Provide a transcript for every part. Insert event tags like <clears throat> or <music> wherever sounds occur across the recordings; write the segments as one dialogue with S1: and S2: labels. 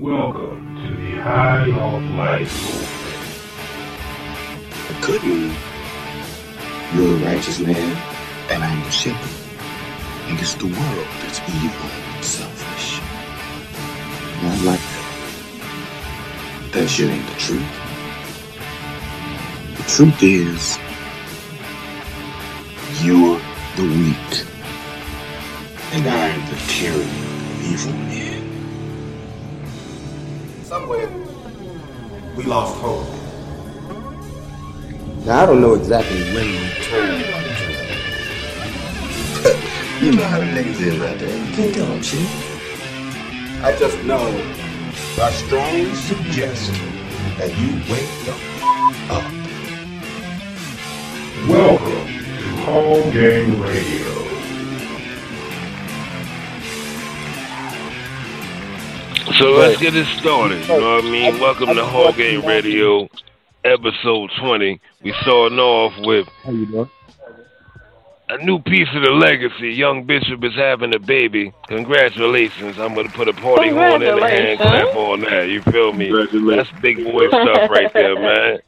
S1: Welcome to the High Off Life.
S2: Good news. You're a righteous man, and I'm the shepherd. And it's the world that's evil and selfish. Not like that. That shit ain't the truth. The truth is, you're the weak, and I'm the tyranny of evil men.
S3: Somewhere, we lost hope.
S4: Now, I don't know exactly when you told <laughs>
S2: You know how the niggas is out there. You can't tell them shit.
S3: I just know
S2: I strongly suggest that you wake the up.
S1: Welcome to HOL Gang Radio.
S5: So let's get it started. You know what I mean? Welcome to HOL Gang Radio, episode 20. We starting off with
S6: How you doing?
S5: a new piece of the legacy. Young Bishop is having a baby. Congratulations. I'm going to put a party horn in the hand clap on that. You feel me? That's big boy stuff right there, <laughs> man.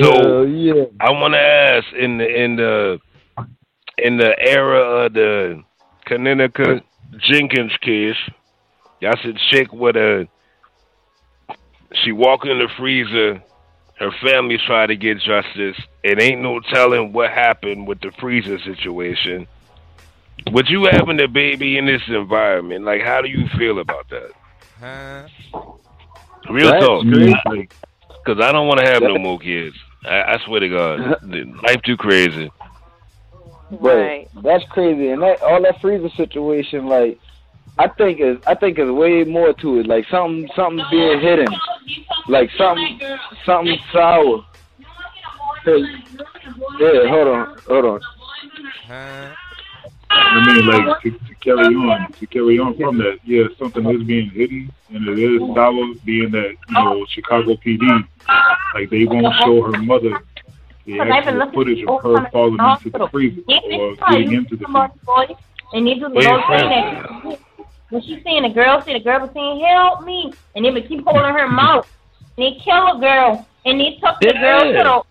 S5: So
S6: yeah.
S5: I want to ask in the in the in the era of the Kenneka Jenkins case, y'all said chick with a she walk in the freezer. Her family try to get justice. It ain't no telling what happened with the freezer situation. With you having a baby in this environment, like how do you feel about that? Huh? Real
S6: That's
S5: talk,
S6: crazy.
S5: because I don't want to have no more kids. I, I swear to God, life too crazy.
S6: But
S7: Right.
S6: that's crazy, and that all that freezer situation, like, I think is I think is way more to it. Like something something being hidden, like something something sour. Hey, yeah, hold on, hold on.
S8: I mean, like to, to carry on, to carry on from that, yeah, something is being hidden, and it is sour, being that you know Chicago PD, like they won't show her mother the actual footage of her falling into the freezer or getting into the freezer.
S7: They need to know
S5: Where your
S7: saying
S5: friends
S7: that when she's saying the girl see the girl was saying, Help me and they would keep holding her mouth. And they kill a girl and they took the girl to
S5: Yeah.
S7: the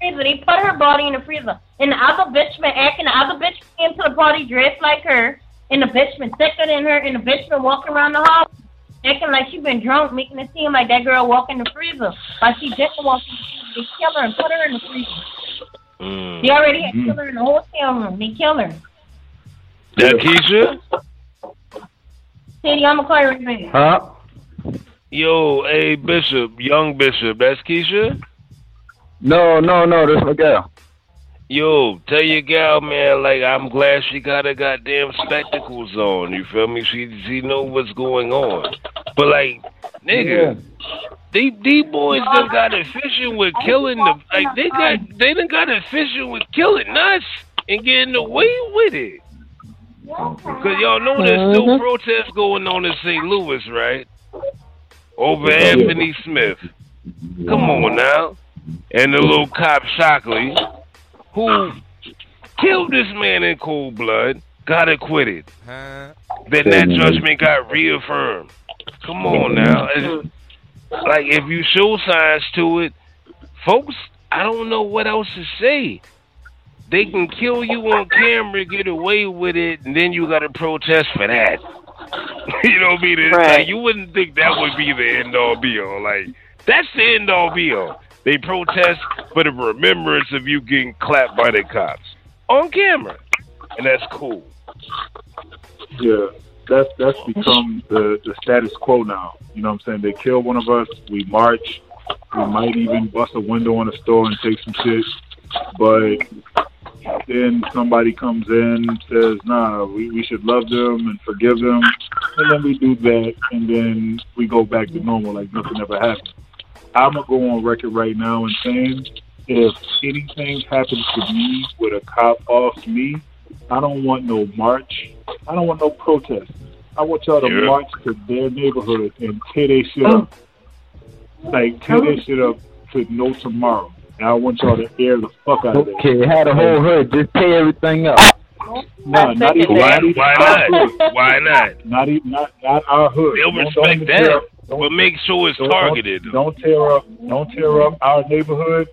S7: freezer. They put her body in the freezer. And the other bitch been acting the other bitch came to the party dressed like her and the bitch been thicker than her and the bitch been walking around the house acting like she been drunk, making it seem like that girl walked in the freezer. But she didn't walk in the freezer. They kill her and put her in the freezer.
S5: Mm.
S7: They already had
S8: Mhm.
S7: killed her in the hotel room. They killed her.
S5: That Keisha?
S7: Sadie, I'm gonna call you right back.
S6: Huh?
S5: Yo, hey Bishop, young Bishop, that's Keisha?
S6: No, no, no, that's my girl.
S5: Yo, tell your gal, man, like I'm glad she got her goddamn spectacles on. You feel me? She she know what's going on. But like, nigga, they these boys done got it fishing with killing the like they got they done got it fishing with killing us and getting away with it. Cause y'all know there's mm-hmm. still protests going on in St. Louis, right? Over Anthony Smith. Come on now. And the little cop Stockley, who killed this man in cold blood, got acquitted. Then that judgment got reaffirmed. Come on mm-hmm. now. It's- like if you show signs to it, folks, I don't know what else to say. They can kill you on camera, get away with it, and then you got to protest for that. <laughs> you know what I mean? It's
S7: Right.
S5: Like you wouldn't think that would be the end all be all. Like that's the end all be all. They protest for the remembrance of you getting clapped by the cops on camera, and that's cool.
S8: Yeah, that's that's become the the status quo now. You know what I'm saying? They kill one of us, we march, we might even bust a window in a store and take some shit, but then somebody comes in says, "Nah, we we should love them and forgive them," and then we do that, and then we go back to normal like nothing ever happened. I'm gonna go on record right now and saying, if anything happens to me with a cop off me, I don't want no march. I don't want no protest. I want y'all to
S5: Yeah.
S8: march to their neighborhood and tear their shit up. Oh. Like tear their oh. shit up to no tomorrow. And I want y'all to air the fuck out of there.
S6: Okay, had a whole hood, just tear everything up.
S8: No, not even,
S5: Why,
S8: not even
S5: why
S8: our
S5: not? Why not?
S8: Not even not not our hood.
S5: They'll
S8: Don't-
S5: respect
S8: don't
S5: that,
S8: up- don't-
S5: but make sure it's
S8: don't-
S5: targeted.
S8: Don't, don't tear up. Don't tear up our neighborhood.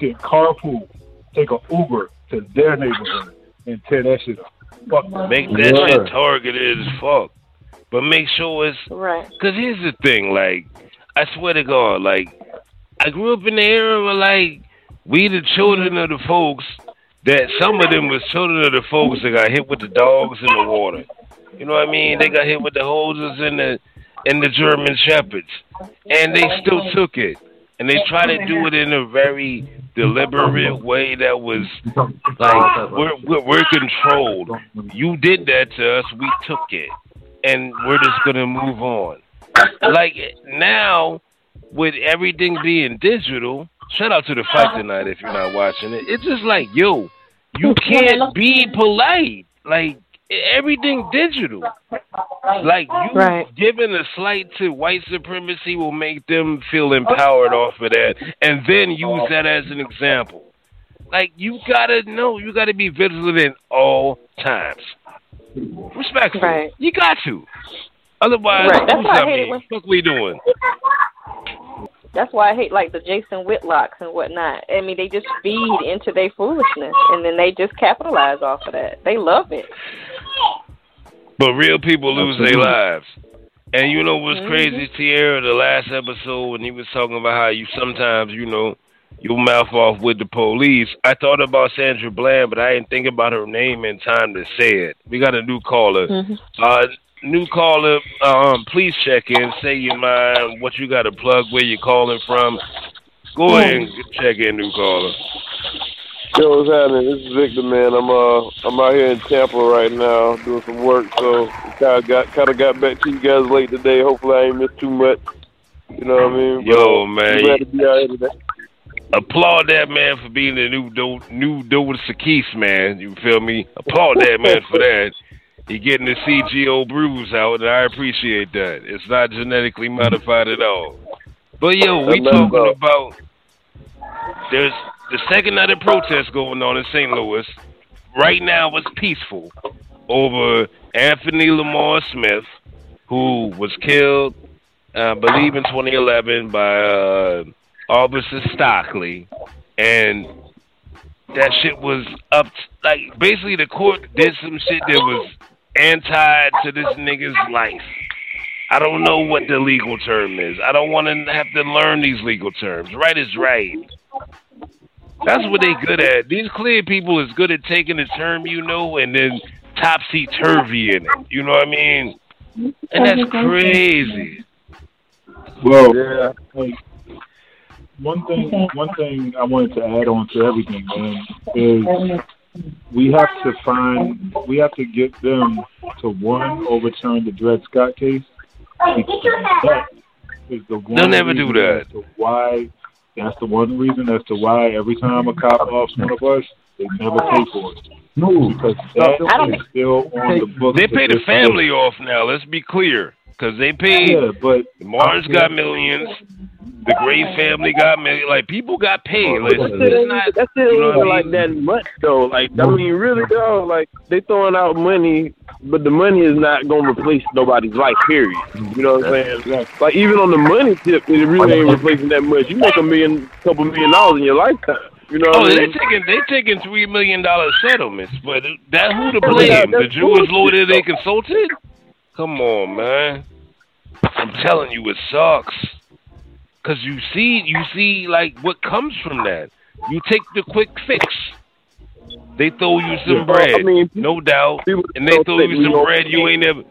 S8: Shit, carpool. Take a Uber to their neighborhood and tear that shit up. Fuck.
S5: Make that shit targeted as fuck. But make sure it's
S9: Right.
S5: Cause here's the thing, like, I swear to God, like, I grew up in the era where, like, we the children of the folks that some of them was children of the folks that got hit with the dogs in the water. You know what I mean? They got hit with the hoses and the and the German shepherds, and they still took it, and they tried to do it in a very deliberate way that was like we're we're, we're controlled. You did that to us, we took it, and we're just gonna move on. Like now, with everything being digital, shout out to the fight tonight if you're not watching it. It's just like yo, you <laughs> can't be polite. Like everything digital. Like you
S9: Right.
S5: giving a slight to white supremacy will make them feel empowered off of that, and then use that as an example. Like you gotta know, you gotta be vigilant at all times. Respectful.
S9: Right.
S5: You got to. Otherwise,
S9: Right. That's
S5: do
S9: why I hate it when-
S5: What we doing?
S9: That's why I hate like the Jason Whitlocks and whatnot. I mean, they just feed into their foolishness, and then they just capitalize off of that. They love it.
S5: But real people lose their lives. And you know what's
S9: Mhm.
S5: crazy, Tierra, the last episode when he was talking about how you sometimes, you know, you mouth off with the police. I thought about Sandra Bland, but I didn't think about her name in time to say it. We got a new caller. Uh new caller, um, please check in, say your mind, what you got to plug, where you're calling from. Go ahead and check in, new caller.
S10: Yo, what's happening? This is Victor, man. I'm uh, I'm out here in Tampa right now doing some work, so kind of got kind of got back to you guys late today. Hopefully, I ain't missed too much. You know what I mean? But
S5: Yo,
S10: I'm
S5: man.
S10: glad to be out here today.
S5: applaud that man for being the new do new Dover Sakis man. You feel me? Applaud that man for that. He getting the CGO bruise out, and I appreciate that. It's not genetically modified at all. But yo, we talking about there's the second night of protest going on in St. Louis. Right now, it's peaceful over Anthony Lamar Smith, who was killed, I believe, in 2011 by uh, Officer Stockley, and that shit was up. Like basically, the court did some shit that was anti to this nigga's life. I don't know what the legal term is. I don't want to have to learn these legal terms. Right is right. That's what they good at. These clear people is good at taking a term you know and then topsy turvy in it. You know what I mean? And that's crazy.
S8: Well, yeah. Like, one thing, one thing I wanted to add on to everything, man, is we have to find, we have to get them to one overturn the Dred Scott case. That is the one.
S5: They'll never do that.
S8: As to why? That's the one reason as to why every time a cop offs one of us, they never pay for it. No, because that is still on the books.
S5: They pay the
S8: this
S5: family off now. Let's be clear, because they paid.
S8: Yeah, but
S5: Mars got millions. The Gray family got millions. Like people got paid. Oh, listen,
S10: That's
S5: it's not.
S10: That's
S5: you know
S10: like
S5: mean?
S10: that much though. Like I mean, really though, like they throwing out money, but the money is not gonna replace nobody's life. Period. You know what I'm saying? Like even on the money tip, it really ain't replacing that much. You make a million, couple million dollars in your lifetime. You know
S5: Oh,
S10: what I
S5: they
S10: mean?
S5: taking they taking three million dollar settlements, but that who to
S10: Oh, yeah,
S5: blame? The Jewish lawyer they consulted? Come on, man. I'm telling you, it sucks. Cause you see, you see, like what comes from that. You take the quick fix. They throw you some
S10: Yeah.
S5: bread,
S10: I mean,
S5: no doubt, and they throw you some bread you ain't never.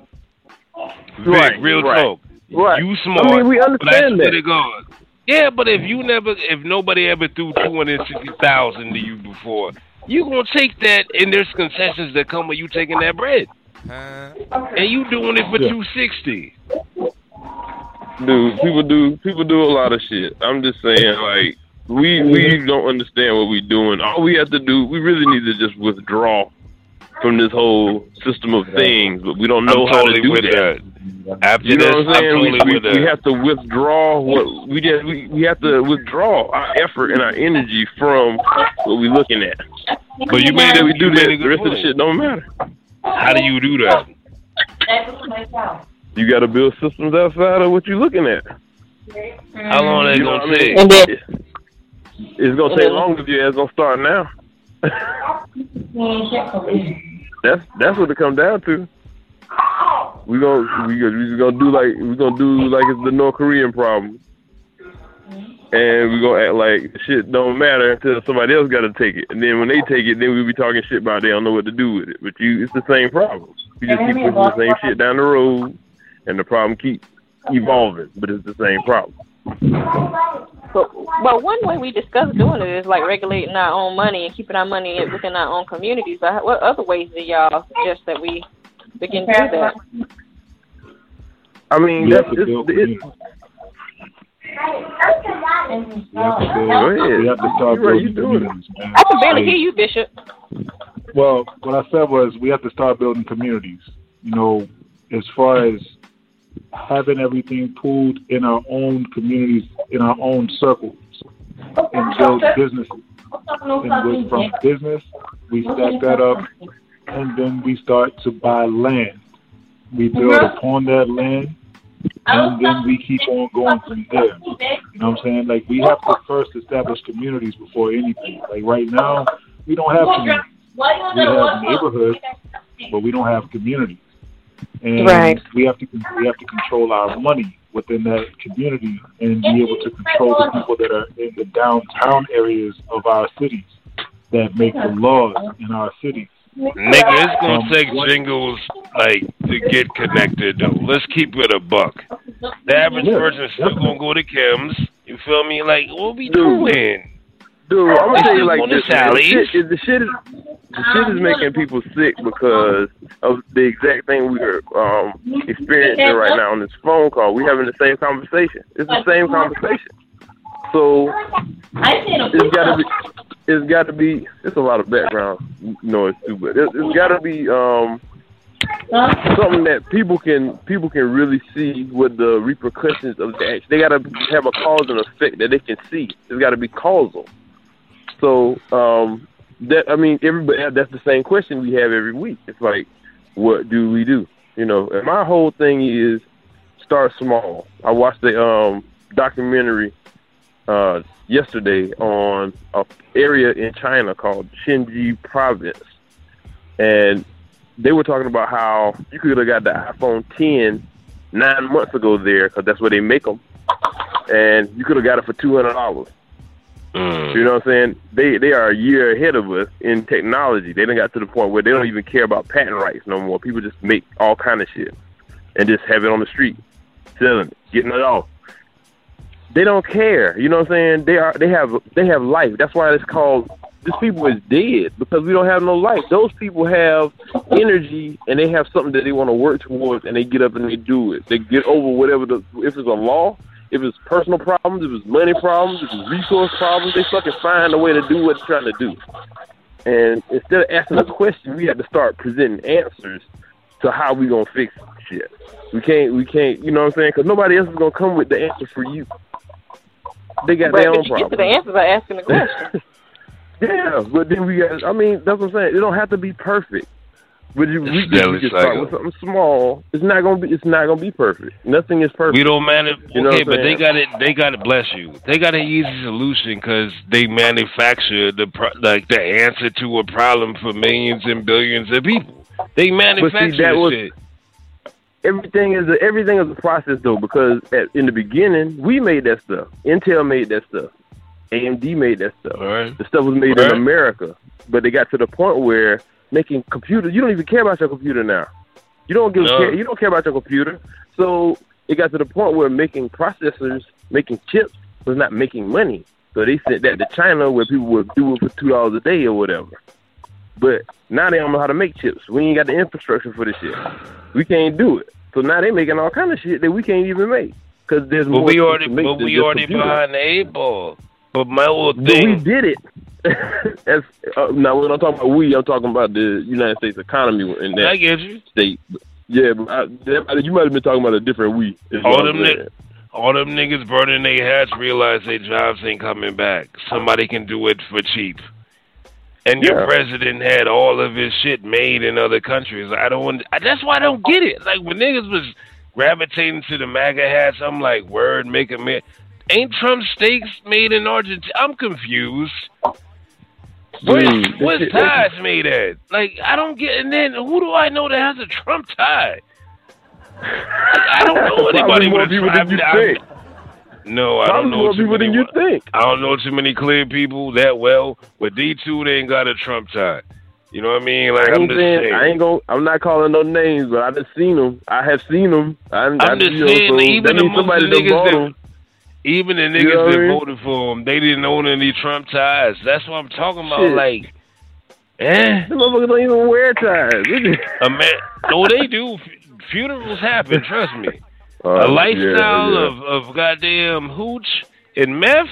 S5: Vic,
S10: Right,
S5: real
S10: right.
S5: talk.
S10: Right.
S5: You smart.
S10: I mean, we understand
S5: swear
S10: that.
S5: God. Yeah, but if you never, if nobody ever threw two hundred sixty thousand to you before, you gonna take that, and there's concessions that come with you taking that bread, and you doing it for
S10: Yeah.
S5: two sixty.
S10: Dude, people do people do a lot of shit. I'm just saying, like we we don't understand what we're doing. All we have to do, we really need to just withdraw from this whole system of things, but we don't know
S5: I'm
S10: how
S5: totally
S10: to do
S5: with
S10: that.
S5: After
S10: You know
S5: this,
S10: what I'm
S5: I'm
S10: saying?
S5: totally
S10: we, we, we have to withdraw what we just we, we have to withdraw our effort and our energy from what we're looking at.
S5: But you made
S10: If
S5: it.
S10: we do that, the
S5: good
S10: rest of the shit don't matter.
S5: How do you do that?
S10: You got to build systems outside of what you're looking at.
S5: How long they
S10: You know
S5: gonna
S10: what I
S5: take?
S9: And then-
S10: It's gonna take
S9: then-
S10: longer if your ass gonna start now. <laughs> That's that's what it come down to. We gonna we gonna we gonna do like we gonna do like it's the North Korean problem, and we gonna act like shit don't matter until somebody else got to take it, and then when they take it, then we be talking shit about they don't know what to do with it. But you, it's the same problem. You just keep pushing the same shit down the road, and the problem keeps evolving, but it's the same problem.
S9: But well, one way we discuss doing it is like regulating our own money and keeping our money within our own communities. But what other ways do y'all suggest that we begin to do that?
S10: I mean,
S8: We
S10: that's
S8: have to
S10: it's, it's,
S8: We have to build.
S10: Go.
S8: We have to start
S10: You're
S8: building communities, man.
S9: I can barely hear you, Bishop.
S8: Well, what I said was we have to start building communities. You know, as far as having everything pooled in our own communities, in our own circles, and build businesses. And with, from business, we stack that up, and then we start to buy land. We build upon that land, and then we keep on going from there. You know what I'm saying? Like we have to first establish communities before anything. Like right now, we don't have communities. We have neighborhoods, but we don't have communities. And
S9: Right.
S8: we have to we have to control our money within that community and be able to control the people that are in the downtown areas of our cities that make the laws in our cities.
S5: Nigga, it's gonna
S8: Um,
S5: take jingles like to get connected though. Let's keep it a buck. The average
S8: Yeah,
S5: person's still gonna go to Kim's. You feel me? Like, what we
S10: Dude.
S5: doing?
S10: Dude, I'm gonna tell you like this. man. The shit, is- the shit is the shit is making people sick because of the exact thing we are um, experiencing right now on this phone call. We're having the same conversation. It's the same conversation. So it's got to be. It's got to be. It's a lot of background noise too, but it, it's got to be um, something that people can people can really see what the repercussions of the action. They got to have a cause and effect that they can see. It's got to be causal. So um, that I mean, everybody that's the same question we have every week. It's like, what do we do? You know, and my whole thing is start small. I watched the um, documentary uh, yesterday on a area in China called Shenzhen Province, and they were talking about how you could have got the iPhone 10 nine months ago there because that's where they make them, and you could have got it for two hundred dollars.
S5: Mm.
S10: You know what I'm saying? They they are a year ahead of us in technology. They done got to the point where they don't even care about patent rights no more. People just make all kind of shit and just have it on the street, selling it, getting it off. They don't care. You know what I'm saying? They are they have they have life. That's why it's called this people is dead because we don't have no life. Those people have energy and they have something that they want to work towards and they get up and they do it. They get over whatever the if it's a law, if it's personal problems, if it's money problems, if it's resource problems, they fucking find a way to do what they're trying to do. And instead of asking a question, we have to start presenting answers to how we gonna fix shit. We can't, we can't, you know what I'm saying? Because nobody else is gonna come with the answer for you. They got
S9: Right,
S10: their
S9: but
S10: own
S9: you get to the answer by asking the <laughs> question.
S10: Yeah, but then we got. I mean, that's what I'm saying. It don't have to be perfect. But you, we,
S5: It's
S10: can-
S5: deadly
S10: we can start with something small. It's not gonna be. It's not gonna be perfect. Nothing is perfect.
S5: We don't manage.
S10: You know
S5: okay, but they got it. They got to bless you. They got an easy solution because they manufacture the pro- like the answer to a problem for millions and billions of people. They manufacture
S10: that was-
S5: shit.
S10: everything is a, everything is a process though because at, in the beginning we made that stuff. Intel made that stuff. AMD made that stuff.
S5: Right.
S10: The stuff was made
S5: Right.
S10: in America, but they got to the point where making computers. You don't even care about your computer now. You don't give
S5: No.
S10: care. You don't care about your computer. So it got to the point where making processors, making chips, was not making money. So they sent that to China where people would do it for two dollars a day or whatever. But now they don't know how to make chips. We ain't got the infrastructure for this shit. We can't do it. So now they making all kind of shit that we can't even make because there's
S5: But
S10: more
S5: we already, but we already
S10: computers.
S5: behind the eight ball. But my whole
S10: But we did it. <laughs> Uh, now, when I'm talking about we, I'm talking about the United States economy in that
S5: I get you.
S10: state. Yeah, but I, that, you might have been talking about a different we.
S5: All them niggas, all them niggas burning their hats realize their jobs ain't coming back. Somebody can do it for cheap, and your
S10: Yeah.
S5: president had all of his shit made in other countries. I don't. I- That's why I don't get it. Like when niggas was gravitating to the MAGA hats, I'm like, word, make a man. Ain't Trump steaks made in Argentina? I'm confused. Where's,
S10: this mm.
S5: where's
S10: shit-
S5: ties made at? Like I don't get. And then who do I know that has a Trump tie? I don't <laughs> know anybody with a Trump. I've- No, I
S10: Probably
S5: don't know too
S10: people
S5: many.
S10: you think.
S5: I don't know too many clear people that well. But D two, they ain't got a Trump tie. You know what I mean? Like
S10: I
S5: I'm
S10: ain't
S5: just
S10: saying,
S5: saying.
S10: I ain't gonna. I'm not calling no names, but I just seen them. I have seen them. I,
S5: I'm
S10: I,
S5: just saying,
S10: so
S5: even
S10: that
S5: the most
S10: somebody
S5: of the niggas that-. Even the niggas
S10: You know
S5: that
S10: mean?
S5: voted for him, they didn't own any Trump ties. That's what I'm talking about.
S10: Shit.
S5: Like, eh?
S10: The motherfuckers don't even wear ties. <laughs>
S5: A man, no, they do. Funerals happen. Trust me.
S10: Uh,
S5: a lifestyle
S10: yeah, yeah.
S5: of of goddamn hooch and meth.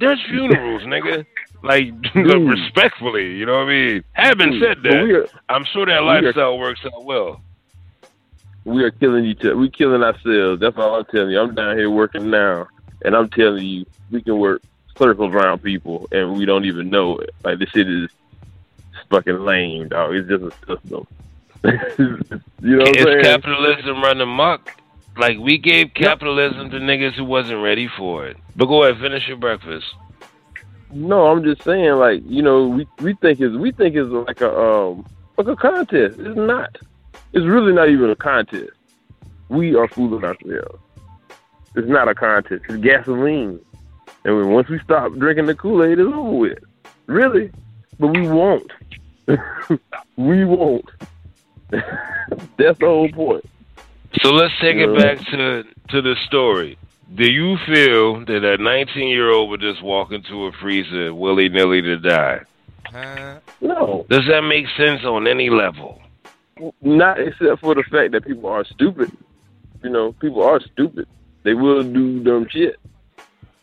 S5: There's funerals, nigga. Like, <laughs> respectfully, you know what I mean. Having
S10: Dude,
S5: said that,
S10: are-
S5: I'm sure that
S10: we are-
S5: lifestyle works out well.
S10: we are killing each other. We killing ourselves. That's all I'm telling you. I'm down here working now, and I'm telling you, we can work circles around people, and we don't even know it. Like this shit is fucking lame, dog. It's just a system. <laughs> you know what I'm
S5: It's
S10: saying?
S5: capitalism running amok. Like we gave capitalism to niggas who wasn't ready for it. But go ahead, finish your breakfast.
S10: No, I'm just saying, like you know, we we think is we think it's like a um like a contest. It's not. It's really not even a contest. We are fooling ourselves. It's not a contest. It's gasoline. And once we stop drinking the Kool Aid, it's over with. Really, but we won't. <laughs> we won't. <laughs> That's the whole point.
S5: So let's take
S10: Yeah.
S5: it back to to the story. Do you feel that a 19 year old would just walk into a freezer willy nilly to die?
S10: No,
S5: Does that make sense on any level?
S10: not except for the fact that people are stupid. You know, people are stupid. They will do dumb shit.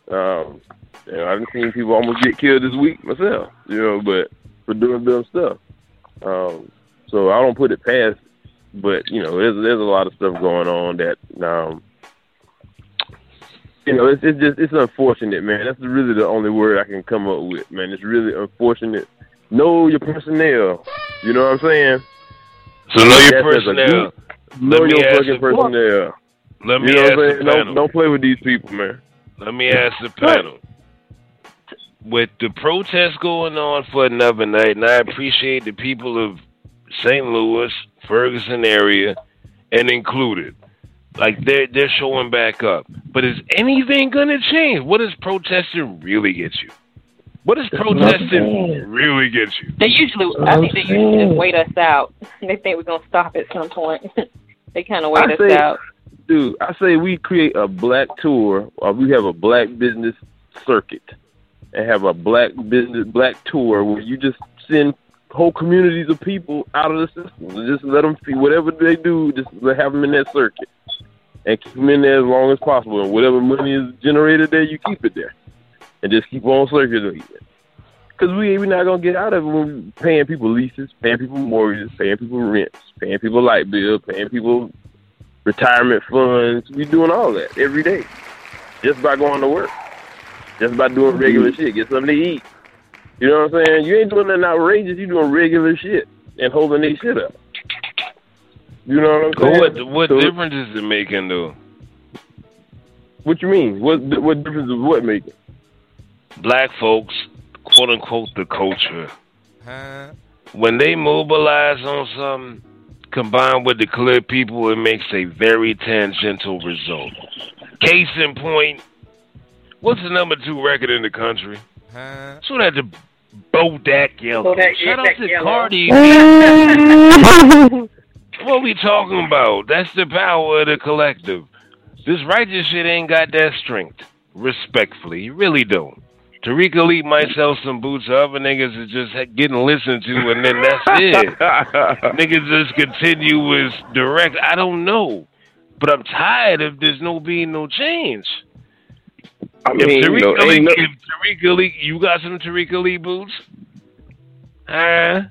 S10: Um, you know, I've seen people almost get killed this week myself. You know, but for doing dumb stuff. Um, so I don't put it past. But you know, there's there's a lot of stuff going on that um, you know, it's it's just it's unfortunate, man. That's really the only word I can come up with, man. It's really unfortunate. Know your personnel. You know what I'm saying?
S5: So know your personnel.
S10: group. Know
S5: Let me
S10: your
S5: ask
S10: fucking personnel.
S5: Let me
S10: you know
S5: ask
S10: what I'm
S5: the panel.
S10: Don't, don't play with these people, man.
S5: Let me ask the panel. With the protests going on for another night, and I appreciate the people of St. Louis, Ferguson area, and included. Like they're they're showing back up. But is anything gonna change? What does protesting really get you? What does protesting really get you?
S9: They usually, I think they usually just wait us out. <laughs> They think we're gonna stop at some point. <laughs> they kind of wait
S10: I
S9: us
S10: say-
S9: out.
S10: Dude, I say we create a black tour, or we have a black business circuit, and have a black business black tour where you just send whole communities of people out of the system. Just let them see whatever they do. Just have them in that circuit, and keep them in there as long as possible. And whatever money is generated there, you keep it there, and just keep on circulating. Because we we're not gonna get out of it when we paying people leases, paying people mortgages, paying people rents, paying people light bills, paying people retirement funds. We doing all that every day, just by going to work, just by doing regular mm-hmm. shit. Get something to eat. You know what I'm saying? You ain't doing nothing outrageous. You doing regular shit and holding their shit up. You know what I'm saying?
S5: What what
S10: So-
S5: difference is it making though?
S10: What you mean? What what difference is what making?
S5: Black folks, quote unquote, the culture. When they mobilize on something, combined with the clear people, it makes a very tangential result. Case in point, what's the number two record in the country? So that the Bodak Yellow.
S11: Bodak-
S5: Shout out to
S11: Yellow.
S5: Cardi. <laughs> what we talking about? That's the power of the collective. This righteous shit ain't got that strength. Respectfully, you really don't. Tariq Lee might sell some boots. Other niggas is just getting listened to, and then that's it. <laughs> niggas just continuous direct. I don't know, but I'm tired of there's no being no change.
S10: I
S5: if
S10: mean,
S5: Tariq
S10: know,
S5: Lee,
S10: no-
S5: if Tariq you got some Tariq Lee boots? Huh?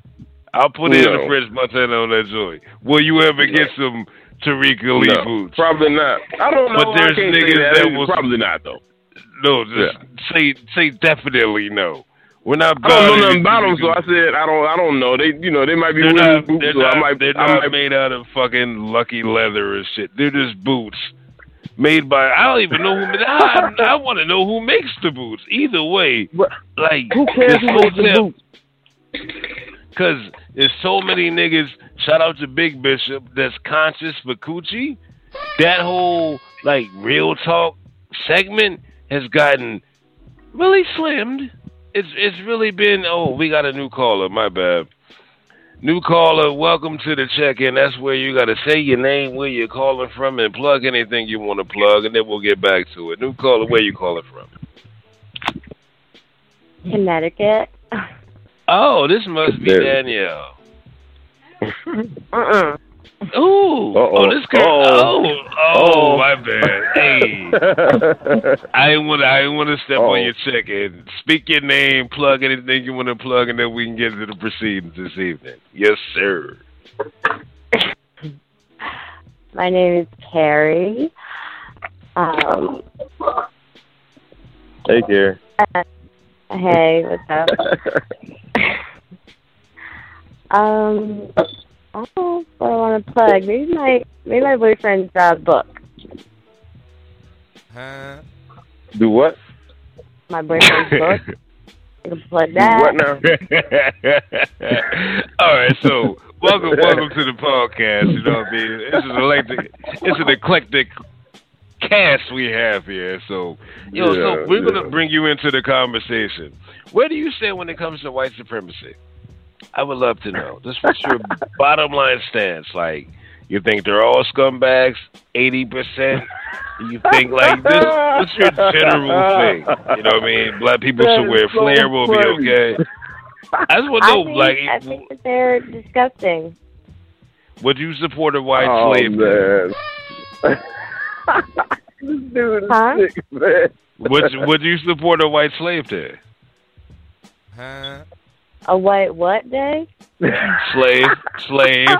S5: I'll put it in the
S10: No.
S5: fridge by then on that joint. Will you ever get some Tariq Lee
S10: No,
S5: boots?
S10: Probably not. I don't know.
S5: But there's niggas
S10: that.
S5: that will
S10: probably not though.
S5: No, just say say definitely no. We're not.
S10: I don't know nothing about them, so I said I don't. I don't know. They, you know, they might be
S5: They're not,
S10: boots,
S5: they're
S10: so
S5: not,
S10: I might.
S5: they're
S10: I
S5: not
S10: might
S5: made out of fucking lucky leather or shit. They're just boots made by. I don't even know who. I, I want to know who makes the boots. Either way, like
S10: Who cares who makes the boots?
S5: Because there's so many niggas. Shout out to Big Bishop that's conscious for coochie. That whole like real talk segment has gotten really slimmed. It's it's really been. Oh, we got a new caller. My bad. New caller, welcome to the check-in. That's where you got to say your name, where you're calling from, and plug anything you want to plug, and then we'll get back to it. New caller, where you calling from?
S11: Connecticut.
S5: Oh, this must be Danielle. <laughs>
S11: Uh-uh.
S5: Ooh.
S10: Uh-oh.
S5: Oh, this girl. Oh.
S10: Oh.
S5: Oh,
S10: Oh.
S5: my bad. Hey. <laughs> I didn't want to. I didn't want to step
S10: Oh.
S5: on your check in. Speak your name, plug anything you want to plug, and then we can get into the proceedings this evening. Yes, sir.
S11: My name is Carrie. Um,
S10: Hey, Gary.
S11: hey, what's up? <laughs> um, oh, what I want to plug? Maybe my maybe my boyfriend's uh, book. Huh?
S10: Do what?
S11: My boyfriend's <laughs> book. I can plug that.
S10: what now? <laughs>
S5: All right, so welcome, welcome to the podcast. You know what I mean? This is eclectic. It's an eclectic cast we have here. So, yo, so we're gonna bring you into the conversation. Where do you stand when it comes to white supremacy? I would love to know. Just what's your bottom line stance? Like, you think they're all scumbags? Eighty percent? You think like this? What's your general thing? You know what I mean? Black people
S11: That
S5: should wear
S11: so
S5: flair. We'll be okay. I just want to
S11: I
S5: know,
S11: think,
S5: like,
S11: I think that they're disgusting.
S5: would you support a white
S10: Oh,
S5: slave?
S10: man. <laughs> this dude is
S11: Huh?
S10: sick, man.
S5: Would would you support a white slave there?
S11: A white what day? <laughs>
S5: Slave, slave. <laughs>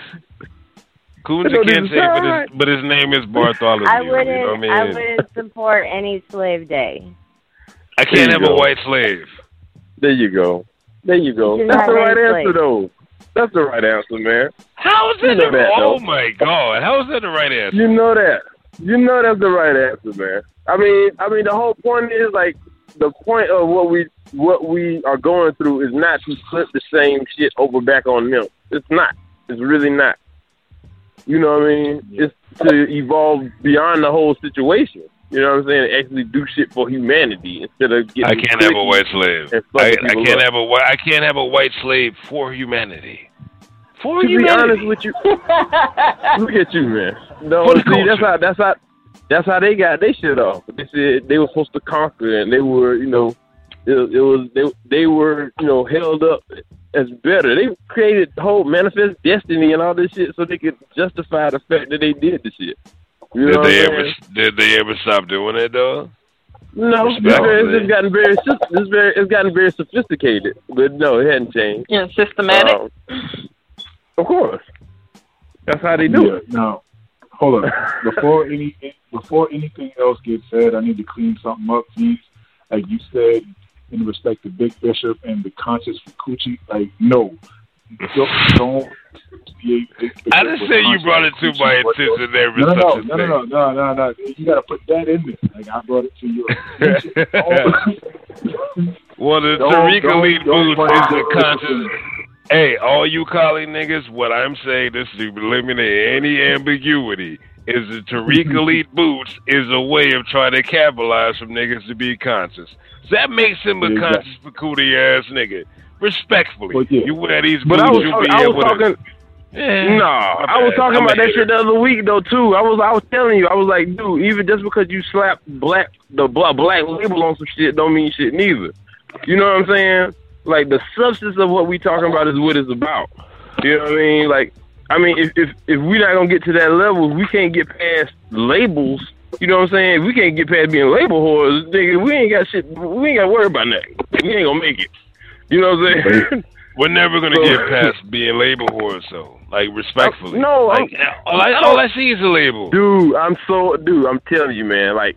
S5: Kunja
S11: Don't
S5: can't say, it, but his, but his name is Bartholomew.
S11: I wouldn't.
S5: know I mean?
S11: I wouldn't support any slave day.
S5: I can't
S10: you
S5: have a white slave.
S10: There you go. There you go.
S11: You
S10: That's the right
S11: any
S10: answer,
S11: slave.
S10: though. That's the right answer, man.
S5: How is
S10: You
S5: that?
S10: know
S5: the,
S10: that,
S5: oh
S10: though.
S5: my god! How is that the right answer?
S10: You know that. You know that's the right answer, man. I mean, I mean, the whole point is like the point of what we what we are going through is not to flip the same shit over back on them. It's not. It's really not. You know what I mean? It's to evolve beyond the whole situation. You know what I'm saying? Actually do shit for humanity instead of getting.
S5: I can't have a white slave. I, I can't
S10: up.
S5: have a white. I can't have a white slave for humanity. For
S10: to be honest with you, <laughs> look at you, man. No, see, that's how that's how that's how they got they shit off. They said they were supposed to conquer, and they were, you know, it, it was they they were, you know, held up as better. They created the whole manifest destiny and all this shit so they could justify the fact that they did the shit. You
S5: did they ever?
S10: saying?
S5: Did they ever stop doing it though?
S10: No, it's, very, it's just gotten very, it's very, it's gotten very sophisticated. But no, it hadn't changed.
S9: Yeah, systematic.
S10: Um, of course, that's how they do
S8: Yeah,
S10: it.
S8: Now, hold on. <laughs> Before any before anything else gets said, I need to clean something up, please. Like you said, in respect to Big Bishop and the conscious for Coochie, like no, don't. don't be a Big Bishop
S5: I just say you brought it to my attention there was
S8: No, no, no,
S5: such a
S8: no, no,
S5: thing.
S8: no, no, no, no. You got to put that in there. Like I brought it to your attention. <laughs>
S5: Well, the
S8: Don't-
S5: Tariq
S8: don't-
S5: Elite
S8: don't
S5: Boots
S8: put
S5: is the conscious. Hey, all you collie niggas, what I'm saying, this to eliminate any ambiguity, is the Tariq <laughs> Elite Boots is a way of trying to capitalize from niggas to be conscious. So that makes him a
S8: Exactly.
S5: conscious pecootie ass nigga. Respectfully,
S8: Well, yeah.
S5: you wear these boots,
S10: But I was,
S5: you'll be
S10: I
S5: able
S10: was
S5: to.
S10: talking.
S5: Yeah,
S10: No, I was talking
S5: I'm
S10: about that shit the other week though too. I was I was telling you, I was like, dude, even just because you slap black the black, black label on some shit don't mean shit neither. You know what I'm saying? Like the substance of what we talking about is what it's about. You know what I mean? Like, I mean, if if if we not gonna get to that level, we can't get past labels. You know what I'm saying? If we can't get past being label whores, nigga, we ain't got shit. We ain't got to worry about that. We ain't gonna make it. You know what I'm saying? <laughs>
S5: We're never gonna
S10: So-
S5: get past being label whores, though. Like respectfully.
S10: No,
S5: like all I, all I see is a label.
S10: Dude, I'm so dude. I'm telling you, man. Like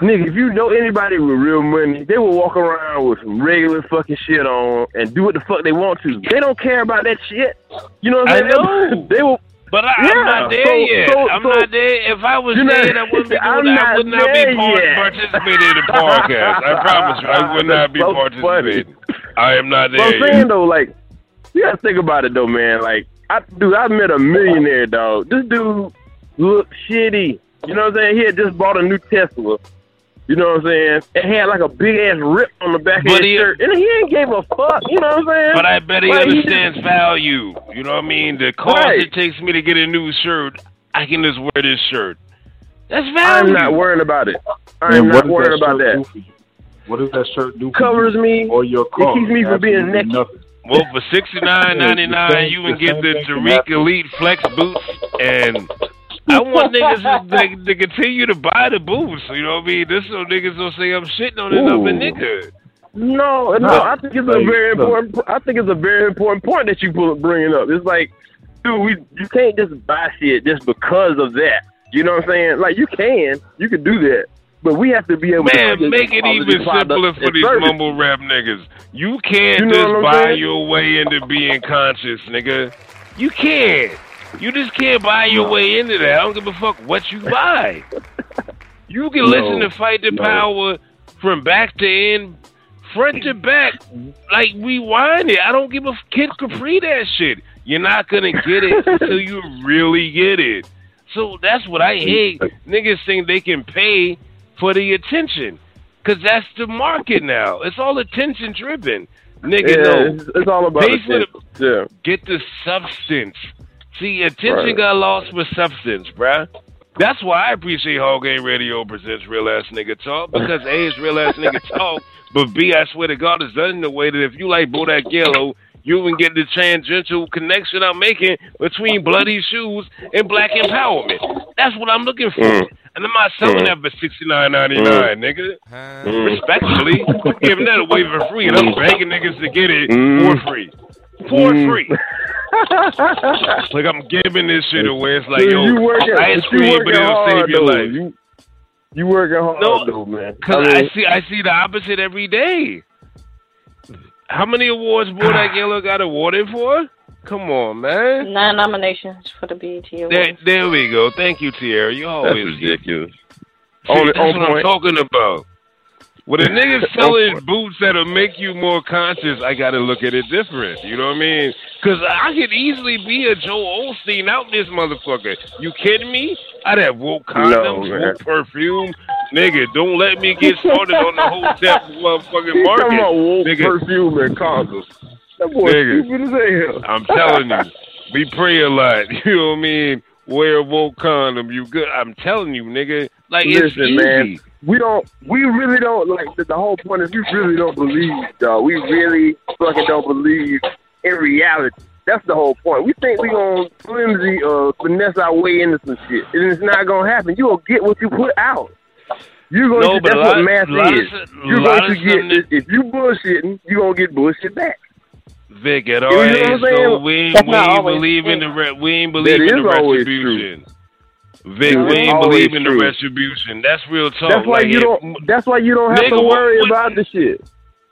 S10: Nigga, if you know anybody with real money, they will walk around with some regular fucking shit on and do what the fuck they want to. They don't care about that shit. You know what I'm
S5: I
S10: saying? They will.
S5: But I,
S10: Yeah,
S5: I'm not there
S10: so-
S5: yet.
S10: so-
S5: I'm
S10: so-
S5: not there. If I was there, I wouldn't be <laughs> doing that. I would not be part, participating in the <laughs> podcast. I promise you, I would not be participating. I am not there
S10: I'm saying though, like, you gotta think about it though, man. Like, I dude, I met a millionaire dog. This dude looked shitty. You know what I'm saying? He had just bought a new Tesla. You know what I'm saying? It had like a big ass rip on the back
S5: But
S10: of his
S5: he-
S10: shirt, and he ain't gave a fuck. You know what I'm saying?
S5: But I bet he
S10: Like, just-
S5: understands value. You know what I mean? The cost
S10: Right.
S5: it takes me to get a new shirt, I can just wear this shirt. That's value.
S10: I'm not worrying about it. I'm not
S8: does
S10: worried about that.
S8: do for you? What does that shirt do? For
S10: Covers
S8: you
S10: me.
S8: or your car?
S10: It keeps me from being
S8: Absolutely
S10: naked.
S8: Nothing.
S5: Well, for sixty nine ninety nine, you can get the Tariq Elite Flex boots, and I want niggas to, to, to continue to buy the boots. You know what I mean? This so niggas don't say I'm shitting on another nigga.
S10: No, no,
S8: No.
S10: I think it's a very important. I think it's a very important point that you pull bringing up. It's like, dude, we you can't just buy shit just because of that. You know what I'm saying? Like you can, you can do that, but we have to be able
S5: Man,
S10: to
S5: make it even simpler for these
S10: service.
S5: mumble rap niggas. You can't
S10: You know
S5: just buy
S10: saying?
S5: your way into being conscious, nigga. You can't. You just can't buy your way into that. I don't give a fuck what you buy. You can
S10: No.
S5: listen to Fight the
S10: No.
S5: Power from back to end, front to back, like rewind it. I don't give a kid Capri that shit. You're not gonna get it <laughs> until you really get it. So that's what I hate. Niggas think they can pay for the attention. Cause that's the market now. It's all attention driven. Nigga,
S10: Yeah,
S5: no.
S10: it's, it's all about
S5: for the,
S10: yeah.
S5: get the substance. See, attention
S10: Right.
S5: got lost with substance, bruh. That's why I appreciate HOL Gang Radio presents Real Ass Nigga Talk because A is Real Ass Nigga <laughs> Talk, but B, I swear to God, is done in a way that if you like Bodak Yellow, you can get the tangential connection I'm making between Bloody Shoes and Black Empowerment. That's what I'm looking for.
S10: Mm.
S5: And I'm not selling that for sixty nine ninety nine, nigga.
S10: Mm.
S5: Respectfully, I'm giving that away for free, and I'm begging niggas to get it
S10: Mm.
S5: for free. For
S10: Mm.
S5: free. <laughs> Like I'm giving this shit away. It's like,
S10: So
S5: yo,
S10: you working,
S5: ice
S10: but you
S5: cream, but
S10: working
S5: it'll
S10: hard
S5: save your
S10: though.
S5: life.
S10: You, you working hard
S5: No,
S10: though, man.
S5: Cause
S10: I
S5: I, see, I see the opposite every day. How many awards Bodak Yellow got awarded for? Come on, man.
S9: Nine nominations for the BET Awards.
S5: There, there we go. Thank you, Tierra. You always
S10: that's
S5: always
S10: ridiculous.
S5: See,
S10: On-
S5: that's
S10: on
S5: what I'm talking about. When a nigga's
S10: On
S5: selling boots that'll make you more conscious, I gotta look at it different. You know what I mean? Because I could easily be a Joel Osteen out this motherfucker. You kidding me? I'd have woke condoms,
S10: man.
S5: woke perfume. Nigga, don't let me get <laughs> started on the whole tap motherfucking
S10: He's talking about
S5: market.
S10: woke
S5: Nigga.
S10: perfume and condoms. That boy
S5: Nigga.
S10: stupid as hell.
S5: I'm telling you, <laughs> we pray a lot. <laughs> You know what I mean? Wear a woke condom. You good? I'm telling you, nigga. Like it's
S10: Listen,
S5: easy.
S10: man. We don't. We really don't like. The, the whole point is we really don't believe, dog. We really fucking don't believe in reality. That's the whole point. We think we gonna flimsy uh finesse our way into some shit, and it's not gonna happen. You gonna get what you put out. You're going
S5: No,
S10: to.
S5: but
S10: That's
S5: a
S10: what
S5: lot-
S10: math
S5: lot of
S10: is.
S5: s-
S10: You're going to get.
S5: something-
S10: If you bullshitting, you're gonna get bullshit back.
S5: Vic, it
S10: You know what
S5: always
S10: I'm
S5: so
S10: saying?
S5: we ain't,
S9: That's
S5: we
S9: not
S5: ain't
S9: always
S5: believe in the re- we ain't
S10: That
S5: believe in the
S10: always
S5: retribution. Vic, we ain't believe in the
S10: true.
S5: retribution. That's real talk.
S10: That's why
S5: Like,
S10: you
S5: if-
S10: don't. That's why you don't have
S5: Nigga,
S10: to worry about the shit.